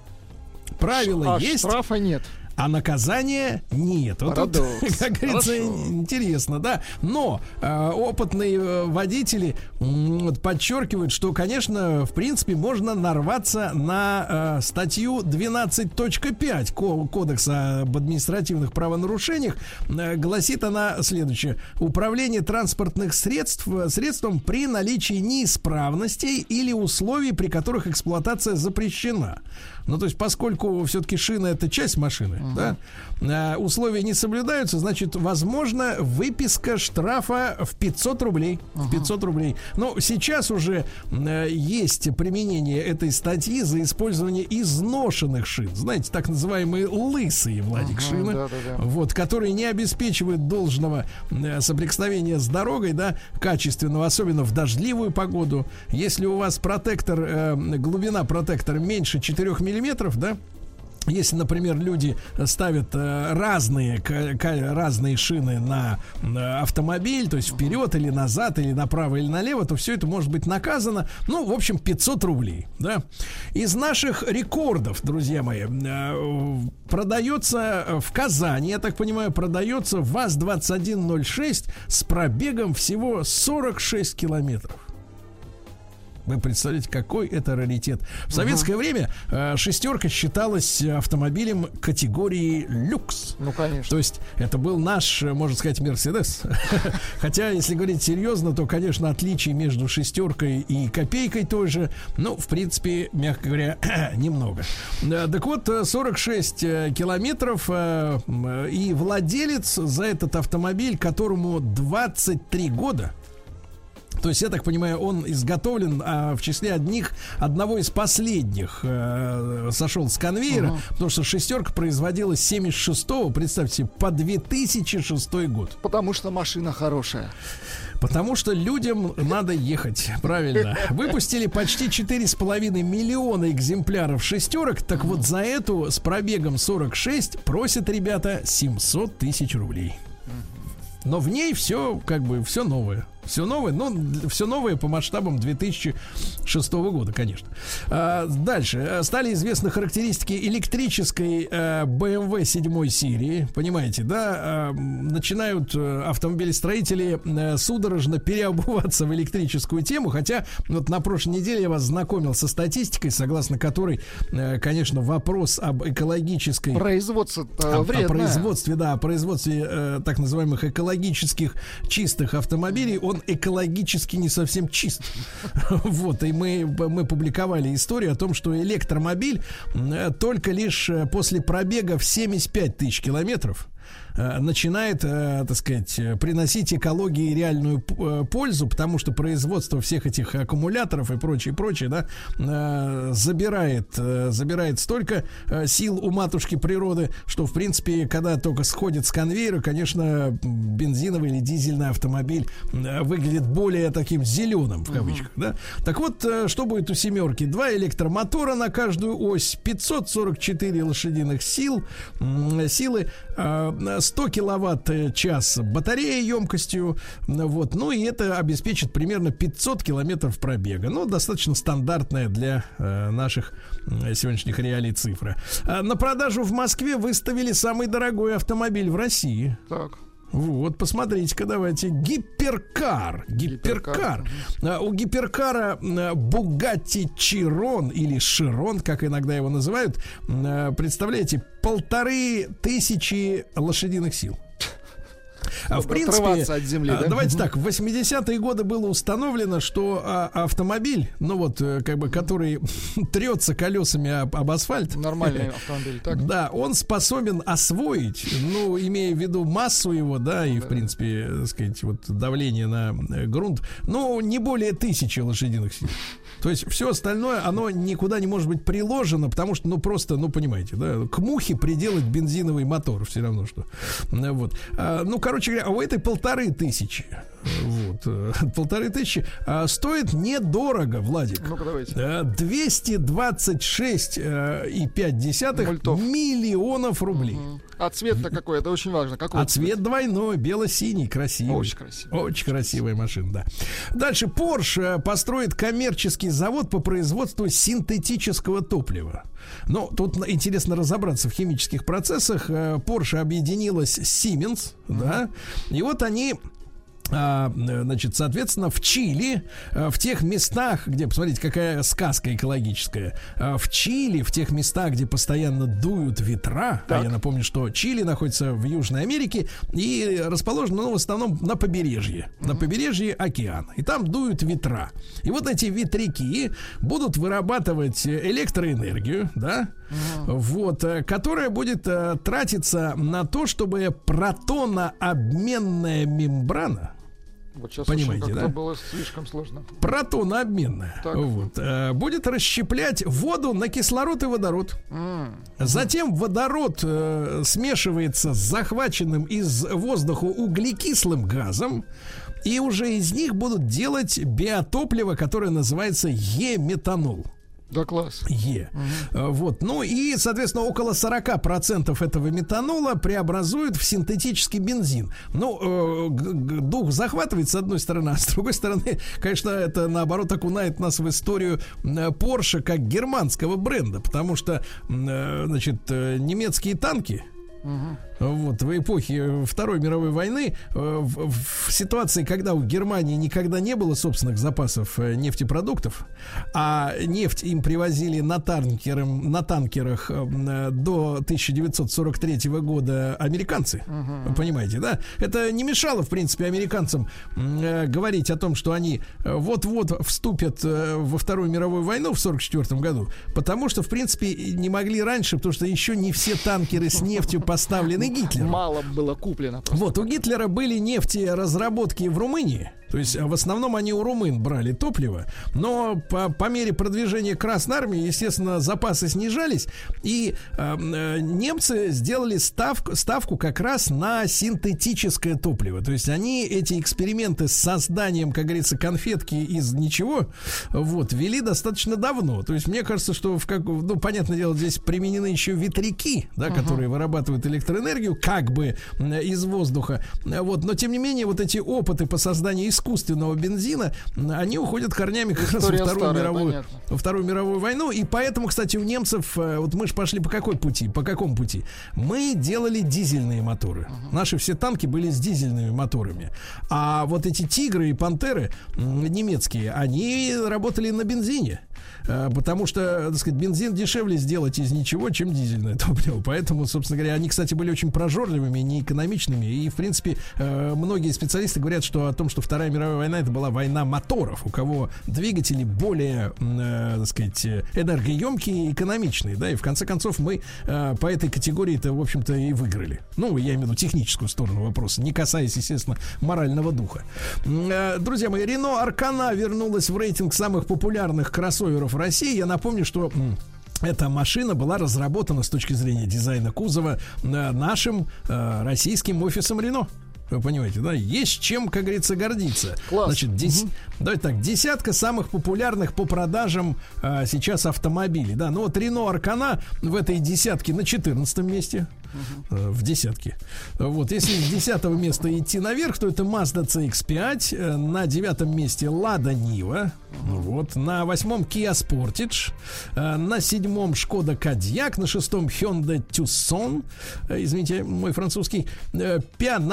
правила а есть. штрафа нет а наказания нет. Вот тут, как говорится, Хорошо. интересно, да. Но э, опытные э, водители э, подчеркивают, что, конечно, в принципе, можно нарваться на э, статью 12.5 Кодекса об административных правонарушениях. Э, гласит она следующее. Управление транспортных средств средством при наличии неисправностей или условий, при которых эксплуатация запрещена. Ну, то есть, поскольку все-таки шина это часть машины, uh-huh. да, а, условия не соблюдаются, значит, возможно, выписка штрафа в 500 рублей. Uh-huh. В 500 рублей. Но сейчас уже а, есть применение этой статьи за использование изношенных шин. Знаете, так называемые лысые, Владик, uh-huh, шины. Да, да, да. Вот, которые не обеспечивают должного а, соприкосновения с дорогой, да, качественного, особенно в дождливую погоду. Если у вас протектор, э, глубина протектора меньше 4 мм, миллиметров, да, если, например, люди ставят э, разные, разные шины на автомобиль, то есть вперед или назад, или направо или налево, то все это может быть наказано. Ну, в общем, 500 рублей. Да? Из наших рекордов, друзья мои, э, продается в Казани, я так понимаю, продается ВАЗ-2106 с пробегом всего 46 километров. Вы представляете, какой это раритет. В советское uh время э, шестерка считалась автомобилем категории люкс. Ну, конечно. То есть это был наш, можно сказать, Мерседес. Хотя, если говорить серьезно, то, конечно, отличий между шестеркой и копейкой тоже, ну, в принципе, мягко говоря, немного. Э, так вот, 46 э, километров э, и владелец за этот автомобиль, которому 23 года, то есть, я так понимаю, он изготовлен а, в числе одних, одного из последних э, сошел с конвейера, угу. потому что шестерка производилась 76-го, представьте, по 2006 год. Потому что машина хорошая. Потому что людям надо ехать, правильно. Выпустили почти 4,5 миллиона экземпляров шестерок, так вот за эту с пробегом 46 просят ребята 700 тысяч рублей. Но в ней все, как бы, все новое. Все новое, но все новое по масштабам 2006 года, конечно. А, дальше. Стали известны характеристики электрической а, BMW 7 серии. Понимаете, да? А, начинают а, автомобилестроители а, судорожно переобуваться в электрическую тему. Хотя вот на прошлой неделе я вас знакомил со статистикой, согласно которой, а, конечно, вопрос об экологической... Производство о, о производстве, да, о производстве а, так называемых экологических чистых автомобилей, он экологически не совсем чист. Вот, и мы, мы публиковали историю о том, что электромобиль только лишь э, после пробега в 75 тысяч километров Э, начинает, э, так сказать, приносить экологии реальную э, пользу, потому что производство всех этих аккумуляторов и прочее, прочее, да, забирает, забирает столько сил у матушки природы, что, в принципе, когда только сходит с конвейера, конечно, бензиновый или дизельный автомобиль выглядит более таким зеленым, в кавычках, да. Так вот, что будет у семерки? Два электромотора на каждую ось, 544 лошадиных сил, силы, 100 киловатт-час батарея емкостью, вот, ну и это обеспечит примерно 500 километров пробега, ну, достаточно стандартная для э, наших сегодняшних реалий цифра. А на продажу в Москве выставили самый дорогой автомобиль в России. Так. Вот, посмотрите-ка, давайте. Гиперкар. Гиперкар. Гиперкар. А, у гиперкара Бугатти Чирон или Широн, как иногда его называют, представляете, полторы тысячи лошадиных сил. А в принципе, от земли, а, да? давайте так, в 80-е годы было установлено, что а, автомобиль, ну вот, э, как бы, который трется колесами об, об асфальт. Нормальный автомобиль, так? Да, он способен освоить, ну, имея в виду массу его, да, и, да. в принципе, так сказать, вот давление на э, грунт, ну, не более тысячи лошадиных сил. То есть все остальное, оно никуда не может быть приложено, потому что, ну, просто, ну, понимаете, да, к мухе приделать бензиновый мотор все равно, что. Вот. А, ну, короче говоря, у этой полторы тысячи. Вот. Э, полторы тысячи. А стоит недорого, Владик. Ну-ка, давайте. 226 э, и 5 десятых миллионов рублей. Угу. А цвет-то какой? Это очень важно. Какой а цвет, цвет двойной, бело-синий, красивый. Очень красивый. Очень красивая машина, да. Дальше Porsche построит коммерческий завод по производству синтетического топлива. Но тут интересно разобраться в химических процессах. Э, Porsche объединилась с Siemens, mm-hmm. да, и вот они значит, соответственно, в Чили, а, в тех местах, где, посмотрите, какая сказка экологическая, а, в Чили, в тех местах, где постоянно дуют ветра, так. а я напомню, что Чили находится в Южной Америке и расположено, ну, в основном на побережье, mm-hmm. на побережье океана, и там дуют ветра. И вот эти ветряки будут вырабатывать электроэнергию, да, mm-hmm. вот, э, которая будет э, тратиться на то, чтобы протонообменная мембрана, вот сейчас Понимаете, да? было слишком сложно. Протонообменная. Вот, э, будет расщеплять воду на кислород и водород. Mm. Затем водород э, смешивается с захваченным из воздуха углекислым газом. И уже из них будут делать биотопливо, которое называется е-метанол. Да, класс. Е. Угу. Вот. Ну и, соответственно, около 40% этого метанола преобразуют в синтетический бензин. Ну, э, дух захватывает, с одной стороны, а с другой стороны, конечно, это, наоборот, окунает нас в историю Porsche как германского бренда, потому что, э, значит, э, немецкие танки, Угу. Вот, в эпохе Второй мировой войны, э, в, в ситуации, когда у Германии никогда не было собственных запасов э, нефтепродуктов, а нефть им привозили на, танкерам, на танкерах э, до 1943 года американцы. Угу. Понимаете, да? Это не мешало, в принципе, американцам говорить о том, что они вот-вот вступят во Вторую мировую войну в 1944 году, потому что, в принципе, не могли раньше, потому что еще не все танкеры с нефтью поставлены Гитлером. Мало было куплено. Просто. Вот, у Гитлера были нефтеразработки в Румынии. То есть в основном они у румын брали топливо, но по, по мере продвижения Красной Армии, естественно, запасы снижались, и э, э, немцы сделали ставку, ставку как раз на синтетическое топливо. То есть они эти эксперименты с созданием, как говорится, конфетки из ничего, вот, вели достаточно давно. То есть мне кажется, что в как, ну, понятное дело, здесь применены еще ветряки, да, uh-huh. которые вырабатывают электроэнергию как бы из воздуха. Вот, но тем не менее вот эти опыты по созданию искусственного бензина, они уходят корнями как раз во Вторую, мировую, во Вторую мировую войну. И поэтому, кстати, у немцев, э, вот мы же пошли по какой пути? По какому пути? Мы делали дизельные моторы. Uh-huh. Наши все танки были с дизельными моторами. А вот эти тигры и пантеры немецкие, они работали на бензине. Э, потому что, так сказать, бензин дешевле сделать из ничего, чем дизельное топливо. Поэтому, собственно говоря, они, кстати, были очень прожорливыми, неэкономичными. И, в принципе, э, многие специалисты говорят, что о том, что Вторая мировая война это была война моторов, у кого двигатели более, э, так сказать, энергоемкие и экономичные, да, и в конце концов мы по этой категории-то, в общем-то, и выиграли. Ну, я имею в виду техническую сторону вопроса, не касаясь, естественно, морального духа. Друзья мои, Рено Аркана вернулась в рейтинг самых популярных кроссоверов России. Я напомню, что эта машина была разработана с точки зрения дизайна кузова э, нашим э, российским офисом Рено. Вы понимаете, да? Есть чем, как говорится, гордиться. Класс. Значит, дес... угу. давайте так, десятка самых популярных по продажам а, сейчас автомобилей. Да, ну вот Рено Аркана в этой десятке на 14 месте. Угу. В десятке. Вот, если с десятого места идти наверх, то это Mazda CX-5, э, на девятом месте Lada Niva, вот, на восьмом Kia Sportage, э, на седьмом Шкода Кадьяк, на шестом Hyundai Tucson, извините, мой французский, на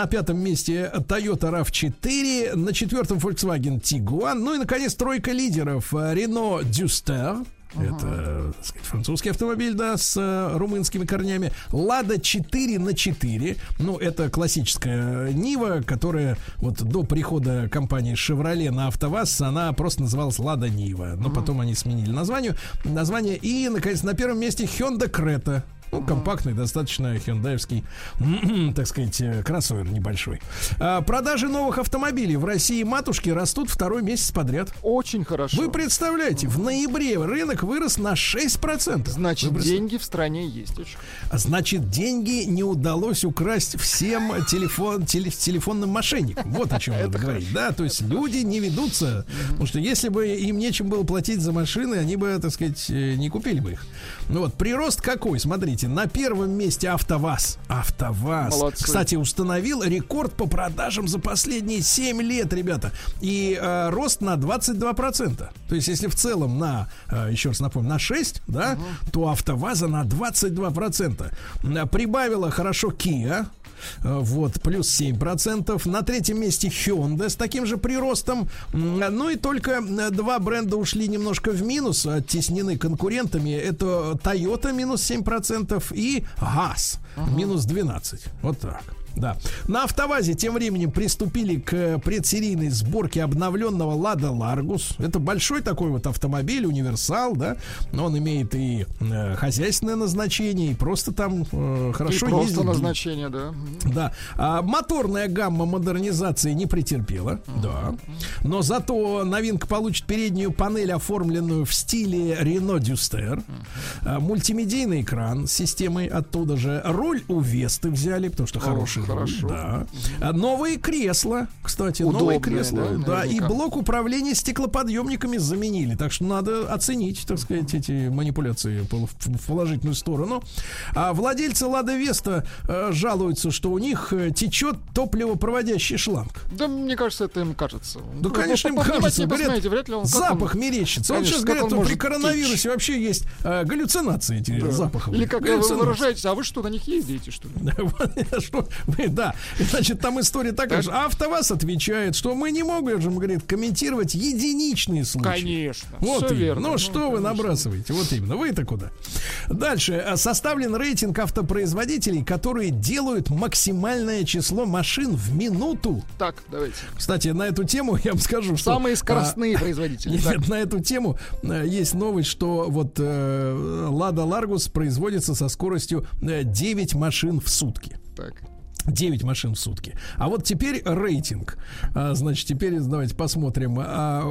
пятом месте Toyota RAV4, на четвертом Volkswagen Tiguan, ну и, наконец, тройка лидеров Renault Duster, Uh-huh. Это, так сказать, французский автомобиль, да, с э, румынскими корнями. Лада 4 на 4. Ну, это классическая Нива, которая вот до прихода компании Chevrolet на АвтоВАЗ, она просто называлась Лада Нива. Но uh-huh. потом они сменили название. Название. И, наконец, на первом месте Hyundai Creta. Ну, компактный, достаточно хендаевский, так сказать, э, кроссовер небольшой. А, продажи новых автомобилей в России матушки растут второй месяц подряд. Очень хорошо. Вы представляете, в ноябре рынок вырос на 6%. Значит, Выброс... деньги в стране есть. Значит, деньги не удалось украсть всем телефон, теле, телефонным мошенникам. Вот о чем надо говорить. Да, то есть люди не ведутся. Потому что если бы им нечем было платить за машины, они бы, так сказать, э, не купили бы их. Ну вот, прирост какой? Смотрите, на первом месте АвтоВАЗ. АвтоВАЗ. Молодцы. Кстати, установил рекорд по продажам за последние 7 лет, ребята. И э, рост на 22%. То есть, если в целом на, э, еще раз напомню, на 6, да, угу. то АвтоВАЗа на 22%. Прибавила хорошо Kia Э, вот, плюс 7%. На третьем месте Hyundai с таким же приростом. Ну и только э, два бренда ушли немножко в минус, оттеснены конкурентами. Это Toyota минус 7% и ГАЗ минус 12%. Вот так. Да. На автовазе тем временем приступили к предсерийной сборке обновленного Лада Ларгус. Это большой такой вот автомобиль, универсал, да. Он имеет и э, хозяйственное назначение, и просто там э, хорошо и просто ездит. назначение, да. Да. А, моторная гамма модернизации не претерпела, uh-huh. да. Но зато новинка получит переднюю панель, оформленную в стиле Renault Duster. Uh-huh. А, мультимедийный экран с системой оттуда же. Руль у Весты взяли, потому что oh, хороший Хорошо. Да. А новые кресла, кстати, Удобные, новые кресла. Да, да и блок управления стеклоподъемниками заменили. Так что надо оценить, так сказать, эти манипуляции в положительную сторону. А владельцы Лада Веста э, жалуются, что у них э, течет топливопроводящий шланг. Да, мне кажется, это им кажется. Да, конечно, им кажется. Говорят, вряд ли он, запах он... мерещится. Конечно, он сейчас говорят, он при коронавирусе течь. вообще есть э, галлюцинации эти да. запахов. Или как вы выражаетесь, а вы что, на них ездите, что ли? Да, значит, там история такая же. АвтоВАЗ отвечает, что мы не можем, говорит, комментировать единичные случаи. Конечно. Вот все верно. Ну, ну, что вы набрасываете? Вот именно. Вы-то куда? Дальше. Составлен рейтинг автопроизводителей, которые делают максимальное число машин в минуту. Так, давайте. Кстати, на эту тему я вам скажу, что... Самые скоростные а, производители. Нет, так. на эту тему а, есть новость, что вот э, Лада Ларгус производится со скоростью 9 э, машин в сутки. Так. 9 машин в сутки. А вот теперь рейтинг. А, значит, теперь давайте посмотрим. А,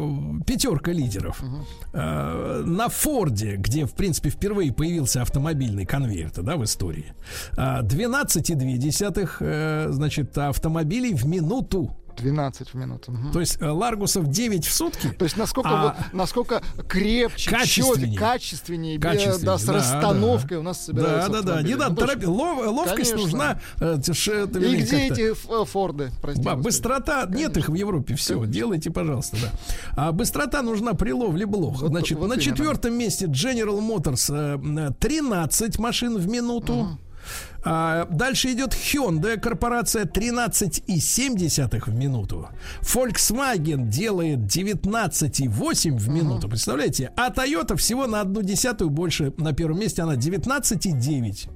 пятерка лидеров. Угу. На Форде, где, в принципе, впервые появился автомобильный конвейер, да, в истории. 12,2, а, значит, автомобилей в минуту 12 в минуту. Угу. То есть э, Ларгусов 9 в сутки. То есть насколько, а... вот, насколько крепче, качественнее, чет, качественнее, качественнее да, с да, расстановкой да. у нас собираются Да, да, да. Не надо торопить. Лов, ловкость Конечно. нужна. Э, тш, это, И где эти э, Форды? Простите, ба, быстрота. Конечно. Нет их в Европе. Все, Конечно. делайте, пожалуйста. Да. А быстрота нужна при ловле блох. Вот, Значит, вот на четвертом месте General Motors 13 машин в минуту. Угу. А, дальше идет Hyundai, корпорация 13,7 в минуту. Volkswagen делает 19,8 в минуту, uh-huh. представляете? А Toyota всего на одну десятую больше на первом месте, она 19,9.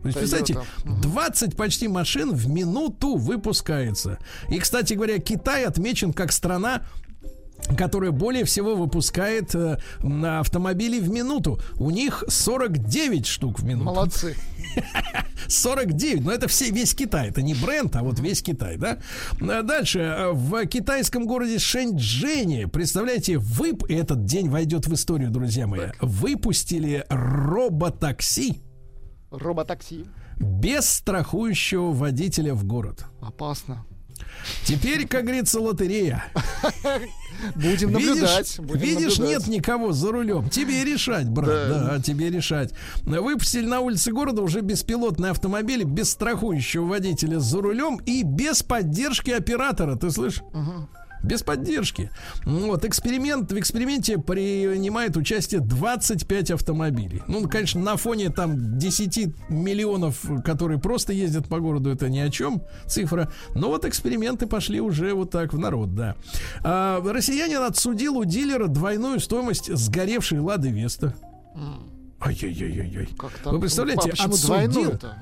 То есть, представляете, 20 почти машин в минуту выпускается. И, кстати говоря, Китай отмечен как страна которая более всего выпускает э, автомобили в минуту. У них 49 штук в минуту. Молодцы. 49. Но это все, весь Китай. Это не бренд, а вот весь Китай, да? А дальше. В китайском городе Шэньчжэне, представляете, вы этот день войдет в историю, друзья мои. Так. Выпустили роботакси. Роботакси. Без страхующего водителя в город. Опасно. Теперь, как говорится, лотерея. Будем наблюдать. Видишь, будем видишь наблюдать. нет никого за рулем. Тебе решать, брат. Да. да, тебе решать. Выпустили на улице города уже беспилотные автомобили без страхующего водителя за рулем и без поддержки оператора. Ты слышишь? Угу без поддержки. Вот, эксперимент, в эксперименте принимает участие 25 автомобилей. Ну, конечно, на фоне там 10 миллионов, которые просто ездят по городу, это ни о чем цифра. Но вот эксперименты пошли уже вот так в народ, да. А, россиянин отсудил у дилера двойную стоимость сгоревшей Лады Веста. Ай-яй-яй-яй. Вы представляете, а отсудил... Это?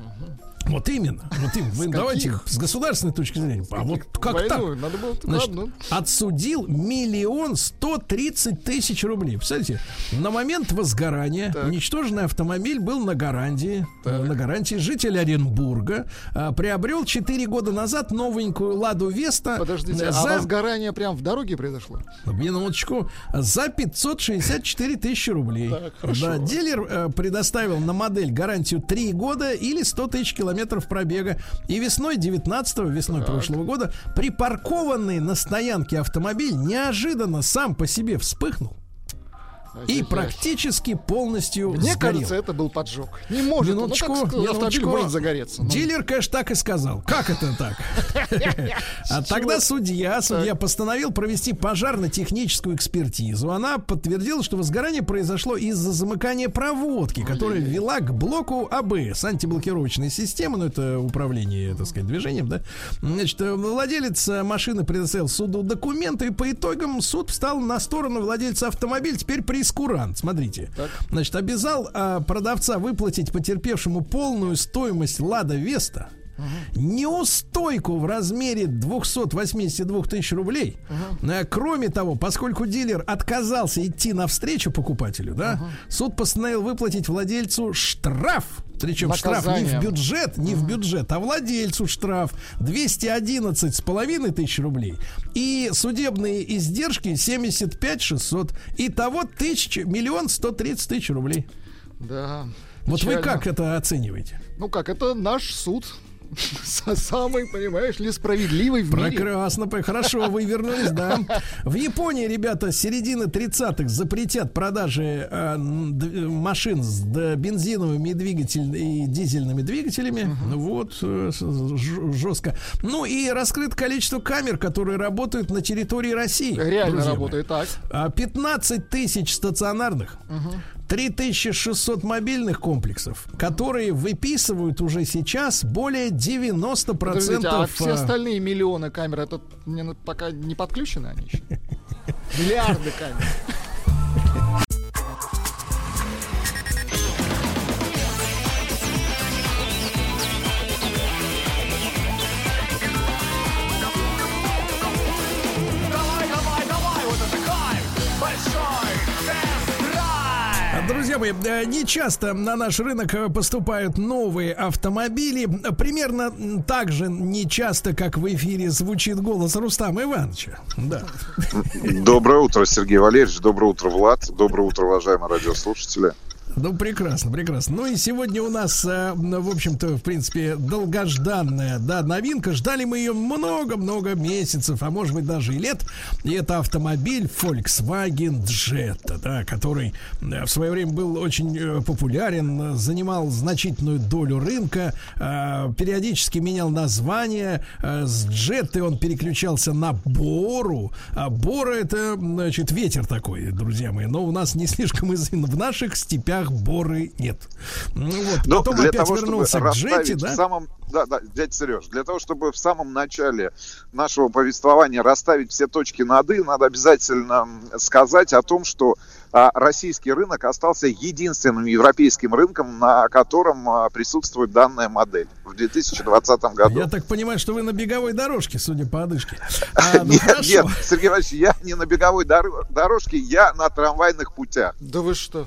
Вот именно. Вот именно. Вы давайте с государственной точки зрения. А вот как Войну, так? Надо было Значит, отсудил миллион сто тридцать тысяч рублей. Представляете, на момент возгорания так. уничтоженный автомобиль был на гарантии. Так. На гарантии житель Оренбурга а, приобрел четыре года назад новенькую Ладу Веста. Подождите, за... а возгорание прям в дороге произошло? Минуточку. За 564 тысячи рублей. Так, хорошо. Да, дилер э, предоставил на модель гарантию три года или 100 тысяч километров километров пробега. И весной 19-го, весной так. прошлого года, припаркованный на стоянке автомобиль неожиданно сам по себе вспыхнул и практически полностью Мне сгорел. кажется, это был поджог. Не может. Минуточку, ну, как, минуточку. может загореться. Ну. Дилер, конечно, так и сказал. Как это так? А тогда судья, судья постановил провести пожарно-техническую экспертизу. Она подтвердила, что возгорание произошло из-за замыкания проводки, которая вела к блоку АБС, антиблокировочной системы, ну это управление, так сказать, движением, да. Значит, владелец машины предоставил суду документы, и по итогам суд встал на сторону владельца автомобиля. Теперь при прескурант. Смотрите. Так. Значит, обязал а, продавца выплатить потерпевшему полную стоимость Лада Веста. Угу. Неустойку в размере 282 тысяч рублей. Угу. Кроме того, поскольку дилер отказался идти навстречу покупателю, да, угу. суд постановил выплатить владельцу штраф причем штраф не в бюджет, не в бюджет, а владельцу штраф 211 с половиной тысяч рублей. И судебные издержки 75 600. Итого тысяч, миллион сто тридцать тысяч рублей. Да. Вот печально. вы как это оцениваете? Ну как, это наш суд. Самый, понимаешь ли, справедливый в мире. Прекрасно, хорошо, вы вернулись, да. В Японии, ребята, с середины 30-х запретят продажи э, машин с бензиновыми двигателями и дизельными двигателями. Uh-huh. Вот, э, жестко. Ну и раскрыт количество камер, которые работают на территории России. Реально работает так. 15 а тысяч стационарных. Uh-huh. 3600 мобильных комплексов, которые выписывают уже сейчас более 90%. Подождите, а все а, остальные миллионы камер, это пока не подключены они еще? Миллиарды камер. Друзья мои, э, не часто на наш рынок э, поступают новые автомобили. Примерно так же не часто, как в эфире звучит голос Рустама Ивановича. Да. Доброе утро, Сергей Валерьевич. Доброе утро, Влад. Доброе утро, уважаемые радиослушатели. Ну, прекрасно, прекрасно. Ну и сегодня у нас, э, в общем-то, в принципе, долгожданная, да, новинка. Ждали мы ее много-много месяцев, а может быть даже и лет. И это автомобиль Volkswagen Jetta, да, который э, в свое время был очень э, популярен, занимал значительную долю рынка, периодически менял название. С Джетты он переключался на Бору. А Бора это, значит, ветер такой, друзья мои. Но у нас не слишком известно в наших степях руках боры нет. Ну вот, Но потом для опять того, вернулся к Джете, да? В самом, да, да, дядя Сереж, для того, чтобы в самом начале нашего повествования расставить все точки над «и», надо обязательно сказать о том, что а, российский рынок остался единственным европейским рынком, на котором а, присутствует данная модель в 2020 году. Я так понимаю, что вы на беговой дорожке, судя по одышке. А, ну нет, нет, Сергей Иванович, я не на беговой дорожке, я на трамвайных путях. Да вы что?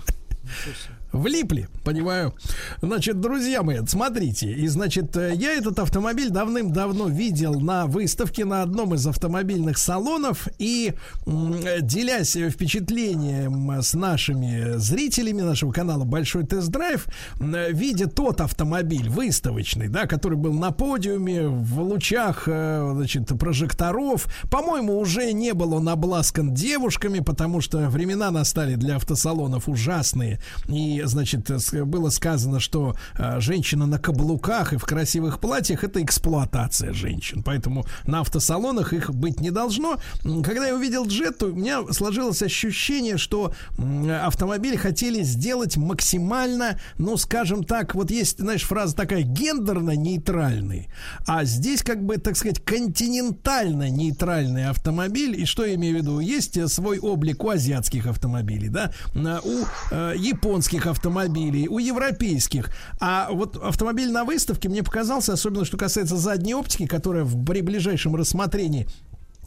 Влипли, понимаю. Значит, друзья мои, смотрите. И, значит, э, я этот автомобиль давным-давно видел на выставке на одном из автомобильных салонов. И, делясь впечатлением с нашими зрителями нашего канала Большой тест-драйв, видя тот автомобиль выставочный, да, который был на подиуме, в лучах, э, значит, прожекторов, по-моему, уже не был он обласкан девушками, потому что времена настали для автосалонов ужасные. И значит, было сказано, что э, женщина на каблуках и в красивых платьях это эксплуатация женщин. Поэтому на автосалонах их быть не должно. Когда я увидел джет, у меня сложилось ощущение, что автомобиль хотели сделать максимально, ну, скажем так, вот есть, знаешь, фраза такая гендерно-нейтральный. А здесь, как бы, так сказать, континентально-нейтральный автомобиль. И что я имею в виду? Есть свой облик у азиатских автомобилей, да, у э, японских автомобилей, у европейских. А вот автомобиль на выставке мне показался, особенно что касается задней оптики, которая в, при ближайшем рассмотрении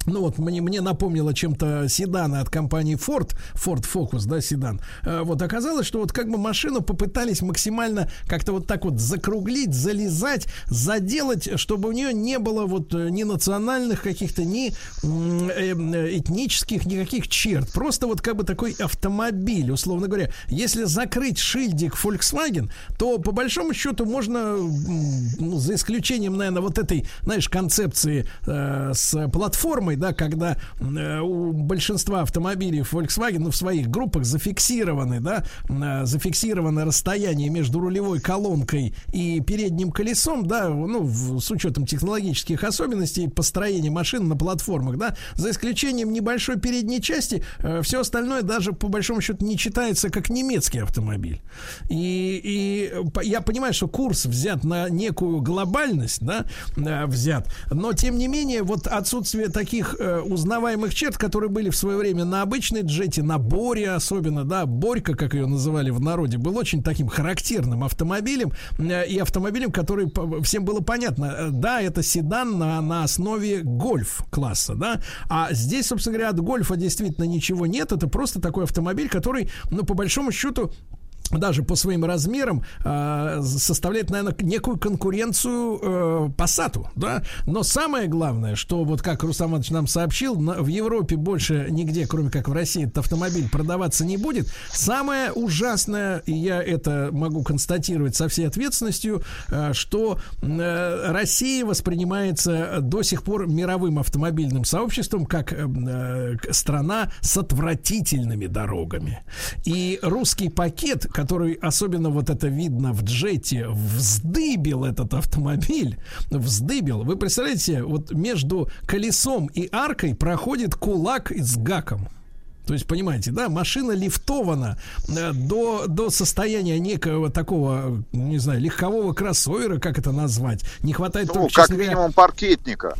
ну вот мне, мне напомнило чем-то седаны от компании Ford, Ford Focus, да, седан. Э, вот оказалось, что вот как бы машину попытались максимально как-то вот так вот закруглить, залезать, заделать, чтобы у нее не было вот э, ни национальных каких-то, ни э, этнических никаких черт. Просто вот как бы такой автомобиль, условно говоря. Если закрыть шильдик Volkswagen, то по большому счету можно, ну, за исключением, наверное, вот этой, знаешь, концепции э, с платформой, самый, да, когда э, у большинства автомобилей Volkswagen ну, в своих группах зафиксированы, да, э, зафиксировано расстояние между рулевой колонкой и передним колесом, да, ну, в, с учетом технологических особенностей построения машин на платформах, да, за исключением небольшой передней части, э, все остальное даже по большому счету не читается как немецкий автомобиль. И, и я понимаю, что курс взят на некую глобальность, да, э, взят, но тем не менее вот отсутствие таких таких э, узнаваемых черт, которые были в свое время на обычной джете, на Боре особенно, да, Борька, как ее называли в народе, был очень таким характерным автомобилем э, и автомобилем, который всем было понятно, э, да, это седан на, на основе гольф класса, да, а здесь, собственно говоря, от гольфа действительно ничего нет, это просто такой автомобиль, который, ну, по большому счету, даже по своим размерам э, составляет, наверное, некую конкуренцию э, Passat, да. Но самое главное, что вот как Рустам Иванович нам сообщил, на, в Европе больше нигде, кроме как в России, этот автомобиль продаваться не будет. Самое ужасное, и я это могу констатировать со всей ответственностью, э, что э, Россия воспринимается до сих пор мировым автомобильным сообществом как э, э, страна с отвратительными дорогами. И русский пакет, особенно вот это видно в джете, вздыбил этот автомобиль, вздыбил. Вы представляете, вот между колесом и аркой проходит кулак с гаком. То есть, понимаете, да, машина лифтована э, до, до состояния некого такого, не знаю, легкового кроссовера, как это назвать. Не хватает ну, только, как минимум, говоря, паркетника.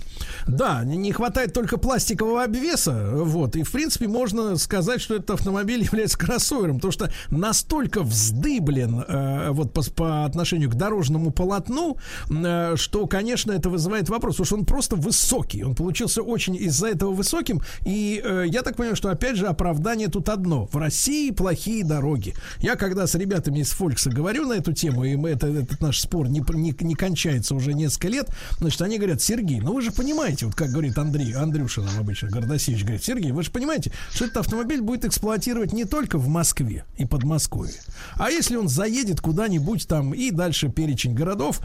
Да, не, не хватает только пластикового обвеса. Вот. И, в принципе, можно сказать, что этот автомобиль является кроссовером, потому что настолько вздыблен э, вот по, по отношению к дорожному полотну, э, что, конечно, это вызывает вопрос, потому что он просто высокий. Он получился очень из-за этого высоким. И э, я так понимаю, что, опять же, оправдание тут одно. В России плохие дороги. Я когда с ребятами из Фолькса говорю на эту тему, и мы это, этот наш спор не, не, не кончается уже несколько лет, значит, они говорят, Сергей, ну вы же понимаете, вот как говорит Андрей, Андрюша нам обычно, Гордосевич говорит, Сергей, вы же понимаете, что этот автомобиль будет эксплуатировать не только в Москве и Подмосковье, а если он заедет куда-нибудь там и дальше перечень городов,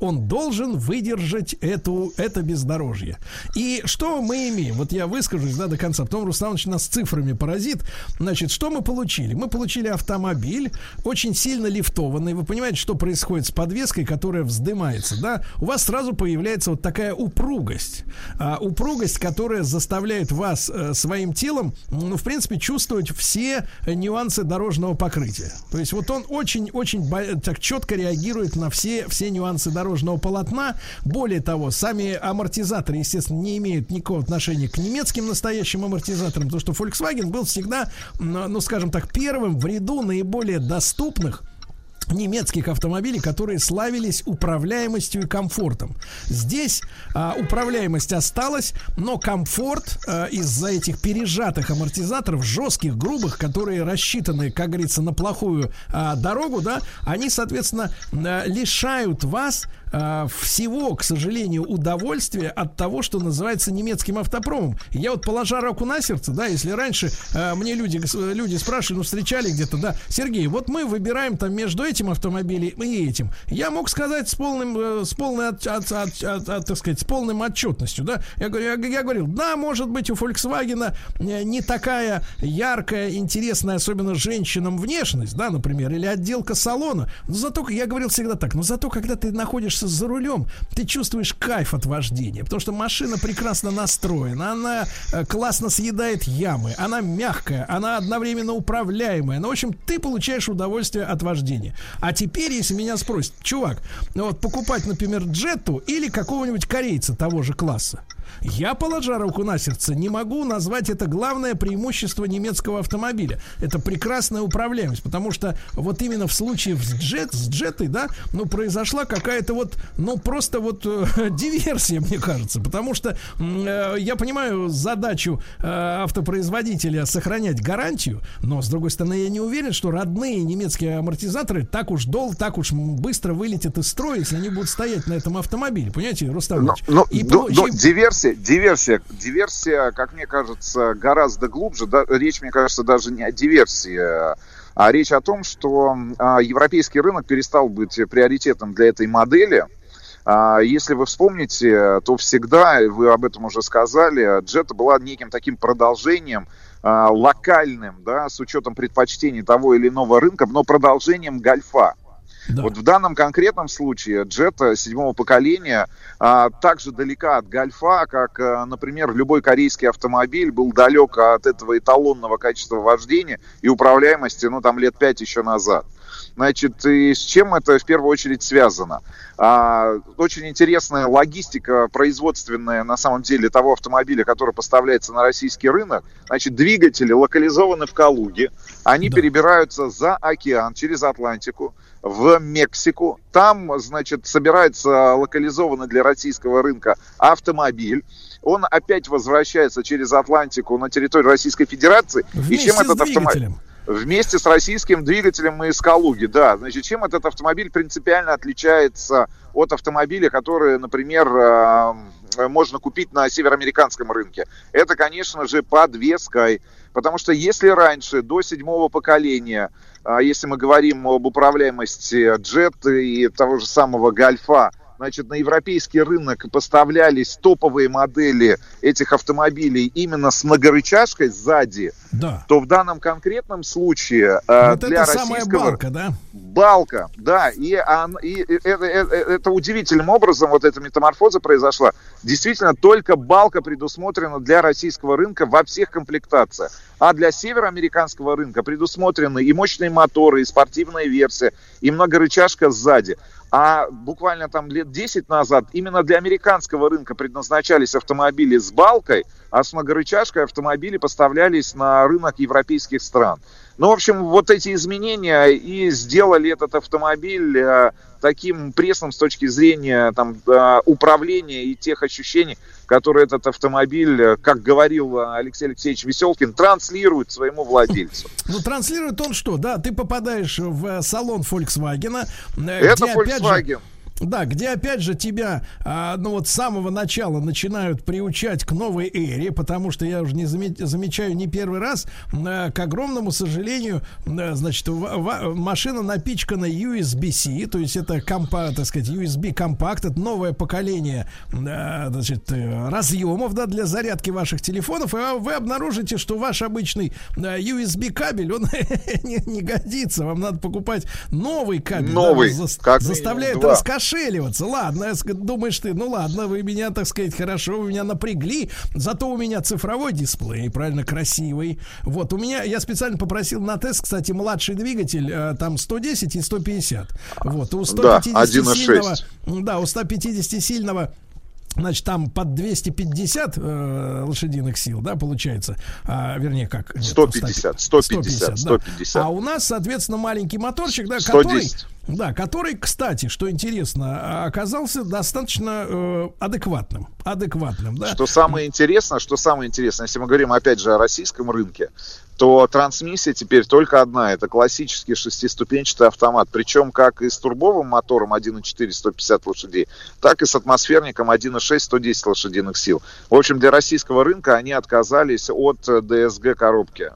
он должен выдержать эту, это бездорожье. И что мы имеем? Вот я выскажусь да, до конца, потом Руслан нас цифрами вами паразит. Значит, что мы получили? Мы получили автомобиль, очень сильно лифтованный. Вы понимаете, что происходит с подвеской, которая вздымается, да? У вас сразу появляется вот такая упругость. А, упругость, которая заставляет вас э, своим телом, ну, в принципе, чувствовать все нюансы дорожного покрытия. То есть вот он очень-очень так четко реагирует на все, все нюансы дорожного полотна. Более того, сами амортизаторы, естественно, не имеют никакого отношения к немецким настоящим амортизаторам, потому что Volkswagen Volkswagen был всегда, ну, скажем так, первым в ряду наиболее доступных немецких автомобилей, которые славились управляемостью и комфортом. Здесь а, управляемость осталась, но комфорт а, из-за этих пережатых амортизаторов, жестких, грубых, которые рассчитаны, как говорится, на плохую а, дорогу, да, они, соответственно, а, лишают вас э, всего, к сожалению, удовольствия от того, что называется немецким автопромом. Я вот положа руку на сердце, да, если раньше э, мне люди, люди спрашивали, ну, встречали где-то, да, Сергей, вот мы выбираем там между этим автомобилем и этим. Я мог сказать с полным, э, с полной, от, от, от, от, от, так сказать, с полным отчетностью, да. Я, я, я говорил, да, может быть, у Volkswagen э, не такая яркая, интересная, особенно женщинам внешность, да, например, или отделка салона. Но зато, я говорил всегда так, но зато, когда ты находишься за рулем, ты чувствуешь кайф от вождения, потому что машина прекрасно настроена, она э, классно съедает ямы, она мягкая, она одновременно управляемая. Ну, в общем, ты получаешь удовольствие от вождения. А теперь, если меня спросят, чувак, ну вот покупать, например, джету или какого-нибудь корейца того же класса, я, положа руку на сердце, не могу назвать это главное преимущество немецкого автомобиля. Это прекрасная управляемость, потому что вот именно в случае с, джет, с джетой, да, ну, произошла какая-то вот, ну, просто вот э, диверсия, мне кажется, потому что э, я понимаю задачу э, автопроизводителя сохранять гарантию, но, с другой стороны, я не уверен, что родные немецкие амортизаторы так уж дол, так уж быстро вылетят из строя, если они будут стоять на этом автомобиле. Понимаете, Рустам но, но, и, но, но, диверсия диверсия, диверсия, как мне кажется, гораздо глубже. Да, речь, мне кажется, даже не о диверсии, а речь о том, что а, европейский рынок перестал быть приоритетом для этой модели. А, если вы вспомните, то всегда, вы об этом уже сказали, Джета была неким таким продолжением а, локальным, да, с учетом предпочтений того или иного рынка, но продолжением гольфа. Да. Вот в данном конкретном случае джета седьмого поколения а, так же далека от гольфа, как, а, например, любой корейский автомобиль был далек от этого эталонного качества вождения и управляемости, ну, там, лет пять еще назад. Значит, и с чем это в первую очередь связано? А, очень интересная логистика производственная, на самом деле, того автомобиля, который поставляется на российский рынок. Значит, двигатели локализованы в Калуге, они да. перебираются за океан, через Атлантику, в Мексику. Там, значит, собирается локализованный для российского рынка автомобиль. Он опять возвращается через Атлантику на территорию Российской Федерации. Вместе и чем этот автомобиль? Вместе с российским двигателем из Калуги, да. Значит, чем этот автомобиль принципиально отличается от автомобиля, который, например, э, можно купить на североамериканском рынке? Это, конечно же, подвеской. Потому что если раньше, до седьмого поколения, если мы говорим об управляемости джет и того же самого гольфа, значит, на европейский рынок поставлялись топовые модели этих автомобилей именно с многорычажкой сзади, да. то в данном конкретном случае э, вот для это российского... самая балка, да? Балка, да. И, и, и это, это, это удивительным образом вот эта метаморфоза произошла. Действительно, только балка предусмотрена для российского рынка во всех комплектациях. А для североамериканского рынка предусмотрены и мощные моторы, и спортивная версия, и многорычажка сзади. А буквально там лет 10 назад именно для американского рынка предназначались автомобили с балкой, а с многорычажкой автомобили поставлялись на рынок европейских стран. Ну, в общем, вот эти изменения и сделали этот автомобиль э, таким пресным с точки зрения там, э, управления и тех ощущений, которые этот автомобиль, э, как говорил Алексей Алексеевич Веселкин, транслирует своему владельцу. Ну, транслирует он что? Да, ты попадаешь в салон Volkswagen. Это Volkswagen. Да, где опять же тебя, а, ну вот с самого начала начинают приучать к новой эре, потому что я уже не замечаю не первый раз, а, к огромному сожалению, а, значит, в, в, машина напичкана USB-C, то есть это компа, так сказать, USB компакт, это новое поколение, а, значит, разъемов, да, для зарядки ваших телефонов, и вы обнаружите, что ваш обычный USB кабель, он не, не годится, вам надо покупать новый кабель, новый, да, за, заставляет раскошеливать раскошеливаться. Ладно, думаешь ты, ну ладно, вы меня, так сказать, хорошо, вы меня напрягли. Зато у меня цифровой дисплей, правильно, красивый. Вот, у меня, я специально попросил на тест, кстати, младший двигатель, э, там 110 и 150. Вот, у 150 да, сильного, да, у 150 сильного Значит, там под 250 э, лошадиных сил, да, получается. А, вернее, как? Нет, 150, 150, 150, 150. Да. А у нас, соответственно, маленький моторчик, да, 110. который да, который, кстати, что интересно, оказался достаточно э, адекватным. Адекватным, да. Что самое интересное, что самое интересное, если мы говорим опять же о российском рынке, то трансмиссия теперь только одна. Это классический шестиступенчатый автомат. Причем как и с турбовым мотором 1.4 150 лошадей, так и с атмосферником 1.6 110 лошадиных сил. В общем, для российского рынка они отказались от DSG коробки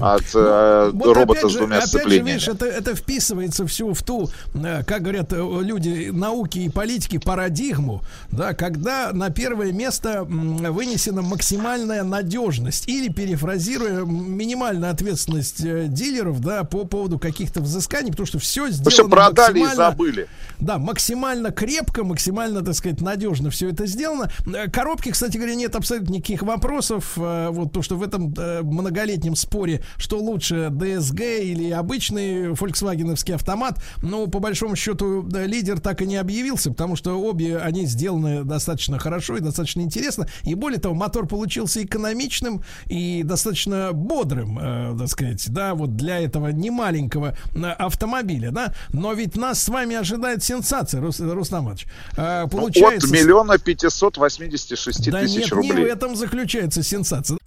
от э, вот робота с двумя же, опять же, видишь, это, это вписывается всю в ту, э, как говорят э, люди науки и политики, парадигму, да, когда на первое место вынесена максимальная надежность или, перефразируя, минимальная ответственность дилеров, да, по поводу каких-то взысканий, потому что все сделано все продали и забыли. Да, максимально крепко, максимально, так сказать, надежно все это сделано. Коробки, кстати говоря, нет абсолютно никаких вопросов, вот то, что в этом многолетнем споре споре, что лучше DSG или обычный фольксвагеновский автомат. Но по большому счету лидер так и не объявился, потому что обе они сделаны достаточно хорошо и достаточно интересно. И более того, мотор получился экономичным и достаточно бодрым, э, так сказать, да, вот для этого немаленького э, автомобиля, да. Но ведь нас с вами ожидает сенсация, Рус, Руслан Иванович. Э, получается... От миллиона пятьсот восьмидесяти шести да тысяч нет, рублей. не в этом заключается сенсация.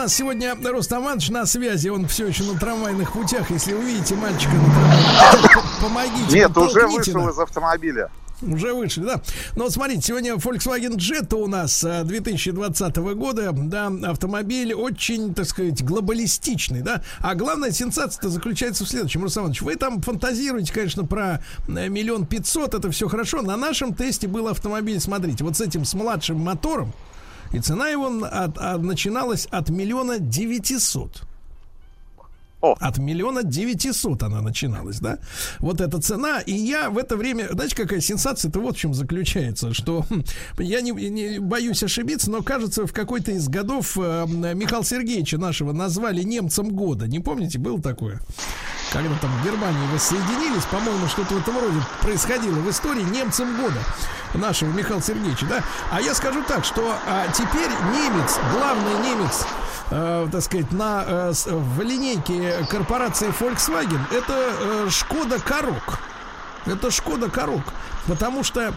Нас сегодня Рустам Иванович на связи. Он все еще на трамвайных путях. Если увидите мальчика на трамвайных помогите. Нет, уже вышел из автомобиля. Уже вышли, да. Но вот смотрите, сегодня Volkswagen Jetta у нас 2020 э, года, да, автомобиль очень, так сказать, глобалистичный, да. А главная сенсация-то заключается в следующем, Руслан Иванович, вы там фантазируете, конечно, про э, миллион пятьсот, это все хорошо. На нашем тесте был автомобиль, смотрите, вот с этим, с младшим мотором, и цена его от, от, начиналась от миллиона девятисот. От миллиона девятисот она начиналась, да? Вот эта цена. И я в это время, знаете, какая сенсация-то вот в чем заключается, что хм, я не, не боюсь ошибиться, но кажется, в какой-то из годов э, Михаила Сергеевича нашего назвали немцем года. Не помните, было такое? Когда там в Германии воссоединились, по-моему, что-то в этом роде происходило в истории немцем года нашего Михаила Сергеевича, да? А я скажу так, что а, теперь немец, главный немец э, так сказать, на, э, в линейке корпорации Volkswagen, это э, Шкода Корок. Это Шкода Корок. Потому что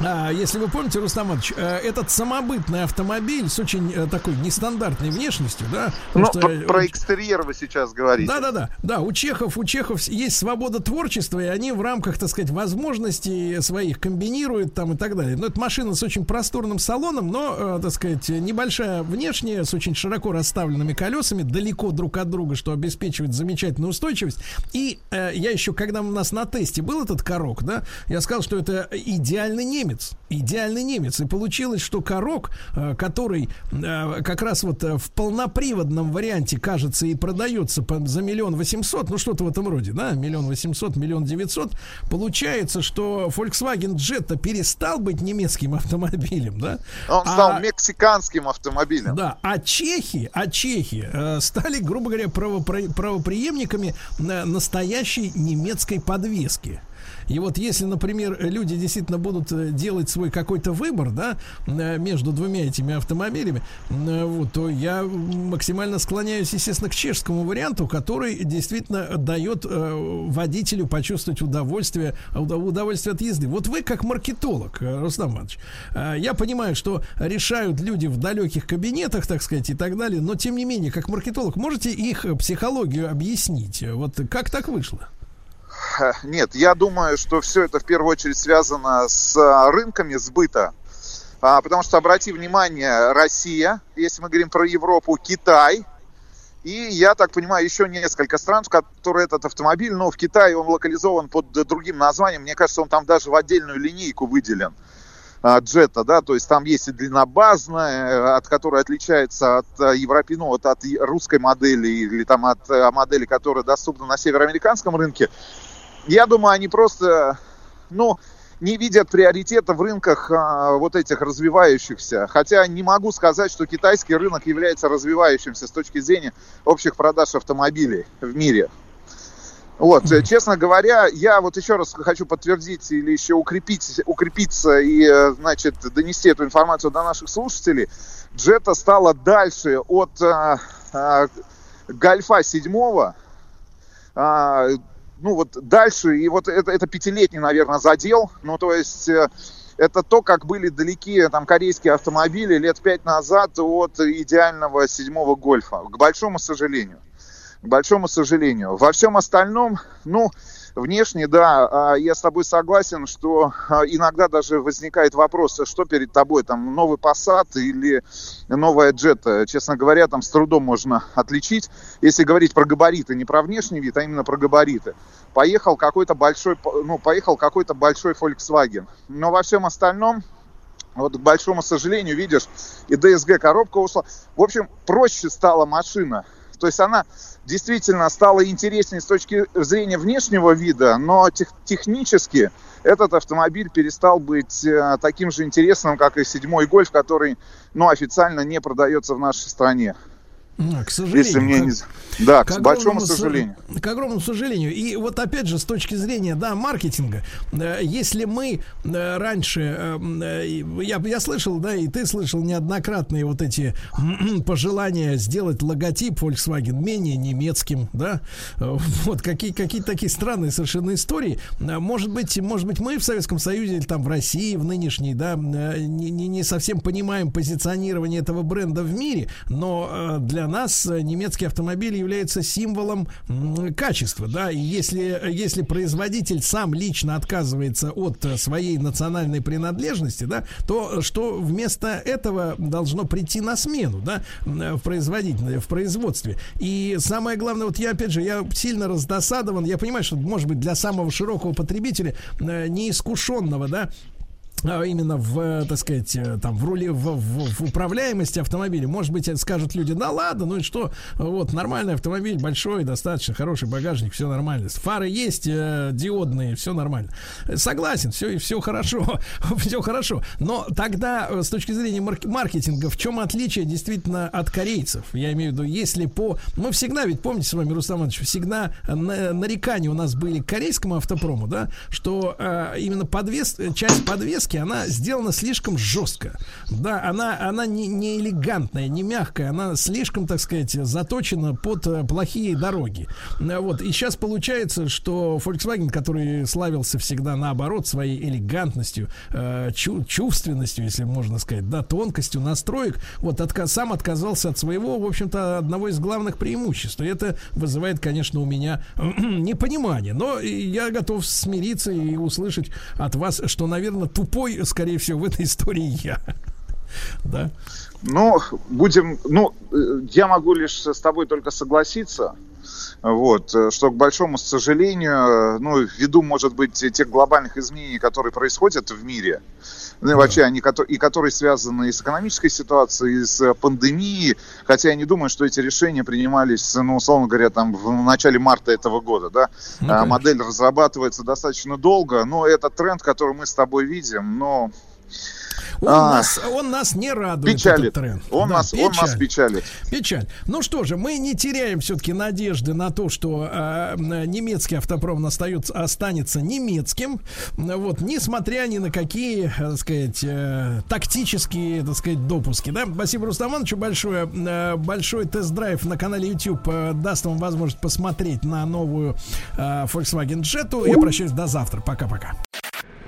если вы помните, Рустам Иванович, э, этот самобытный автомобиль с очень э, такой нестандартной внешностью, да? Ну, что, про, про экстерьер вы сейчас говорите. Да, да, да. Да, у чехов, у чехов есть свобода творчества, и они в рамках, так сказать, возможностей своих комбинируют там и так далее. Но это машина с очень просторным салоном, но, э, так сказать, небольшая внешняя, с очень широко расставленными колесами, далеко друг от друга, что обеспечивает замечательную устойчивость. И э, я еще, когда у нас на тесте был этот корок, да, я сказал, что это идеальный немец немец, идеальный немец. И получилось, что Корок, э, который э, как раз вот э, в полноприводном варианте, кажется, и продается за миллион восемьсот, ну что-то в этом роде, да, миллион восемьсот, миллион девятьсот, получается, что Volkswagen Jetta перестал быть немецким автомобилем, да? Он стал а, мексиканским автомобилем. Да, а чехи, а чехи стали, грубо говоря, правопри, правоприемниками настоящей немецкой подвески. И вот если, например, люди действительно будут э, делать свой какой-то выбор, да, э, между двумя этими автомобилями, э, вот, то я максимально склоняюсь, естественно, к чешскому варианту, который действительно дает водителю почувствовать удовольствие, удовольствие от езды. Вот вы как маркетолог, Рустам Иванович, я понимаю, что решают люди в далеких кабинетах, так сказать, и так далее, но тем не менее, как маркетолог, можете их психологию объяснить? Вот как так вышло? Нет, я думаю, что все это в первую очередь связано с а, рынками сбыта. А, потому что, обрати внимание, Россия, если мы говорим про Европу, Китай, и, я так понимаю, еще несколько стран, в которые этот автомобиль, но в Китае он локализован под другим названием. Мне кажется, он там даже в отдельную линейку выделен а, джета, да, то есть там есть и длиннобазная, от которой отличается от европе, ну, вот от русской модели или там от модели, которая доступна на североамериканском рынке. Я думаю, они просто, ну, не видят приоритета в рынках а, вот этих развивающихся. Хотя не могу сказать, что китайский рынок является развивающимся с точки зрения общих продаж автомобилей в мире. Вот, mm-hmm. честно говоря, я вот еще раз хочу подтвердить или еще укрепить, укрепиться и, э, значит, донести эту информацию до наших слушателей. Джета стала дальше от, э, а, Гольфа седьмого, а, ну вот дальше, и вот это, это пятилетний, наверное, задел, ну то есть э, это то, как были далеки там корейские автомобили лет пять назад от идеального седьмого гольфа, к большому сожалению. К большому сожалению. Во всем остальном, ну, Внешне, да, а, я с тобой согласен, что а, иногда даже возникает вопрос, что перед тобой, там, новый Passat или новая Jetta. Честно говоря, там с трудом можно отличить, если говорить про габариты, не про внешний вид, а именно про габариты. Поехал какой-то большой, ну, поехал какой-то большой Volkswagen. Но во всем остальном, вот, к большому сожалению, видишь, и DSG коробка ушла. В общем, проще стала машина. То есть она действительно стала интереснее с точки зрения внешнего вида, но тех, технически этот автомобиль перестал быть э, таким же интересным, как и седьмой гольф, который ну, официально не продается в нашей стране. К сожалению. Если мне не... Да, к, к большому сожалению. К огромному сожалению. И вот опять же, с точки зрения, да, маркетинга, э, если мы э, раньше, э, я, я слышал, да, и ты слышал неоднократные вот эти пожелания сделать логотип Volkswagen менее немецким, да, вот какие, какие такие странные совершенно истории. Может быть, может быть, мы в Советском Союзе или там в России, в нынешней, да, не, не, не совсем понимаем позиционирование этого бренда в мире, но для нас э, немецкий автомобиль является символом качества, да, и если, если производитель сам лично отказывается от своей национальной принадлежности, да, то что вместо этого должно прийти на смену, да, в производительной, в производстве. И самое главное, вот я, опять же, я сильно раздосадован, я понимаю, что, может быть, для самого широкого потребителя, э, неискушенного, да, именно в, так сказать, э, там в роли в, в, в управляемости автомобиля. Может быть, скажут люди, да ладно, ну и что, вот нормальный автомобиль, большой, достаточно хороший багажник, все нормально. Фары есть э, диодные, все нормально. Согласен, все и все хорошо, все хорошо. Но тогда э, с точки зрения маркетинга, в чем отличие действительно от корейцев? Я имею в виду, если по, мы всегда, ведь помните с вами, Рустам Иванович, всегда на, нарекания у нас были к корейскому автопрому, да, что э, именно подвес, часть подвески подвески, она сделана слишком жестко. Да, она, она не, не элегантная, не мягкая, она слишком, так сказать, заточена под э, плохие дороги. Вот, и сейчас получается, что Volkswagen, который славился всегда наоборот своей элегантностью, э, чу чувственностью, если можно сказать, да, тонкостью настроек, вот, отказ, сам отказался от своего, в общем-то, одного из главных преимуществ. И это вызывает, конечно, у меня непонимание. Но я готов смириться и услышать от вас, что, наверное, тупо тупой, скорее всего, в этой истории я. Да. Ну, будем, ну, э, я могу лишь с тобой только согласиться. Вот, э, что, к большому сожалению, э, ну, ввиду, может быть, тех глобальных изменений, которые происходят в мире, ну, и вообще они, и которые связаны и с экономической ситуацией, и с пандемией, хотя я не думаю, что эти решения принимались, ну, условно говоря, там, в начале марта этого года, да, ну, а, модель разрабатывается достаточно долго, но это тренд, который мы с тобой видим, но... Он, а, нас, он нас не радует, печалит. этот тренд. Он, да, нас, печаль. он нас печалит. Печаль. Ну что же, мы не теряем все-таки надежды на то, что э, немецкий автопром остается, останется немецким. Вот, несмотря ни на какие, так сказать, э, тактические, так сказать, допуски. Да? Спасибо, Рустам Ивановичу большое. Э, большой тест-драйв на канале YouTube э, даст вам возможность посмотреть на новую э, Volkswagen Jetta. Я прощаюсь до завтра. Пока-пока.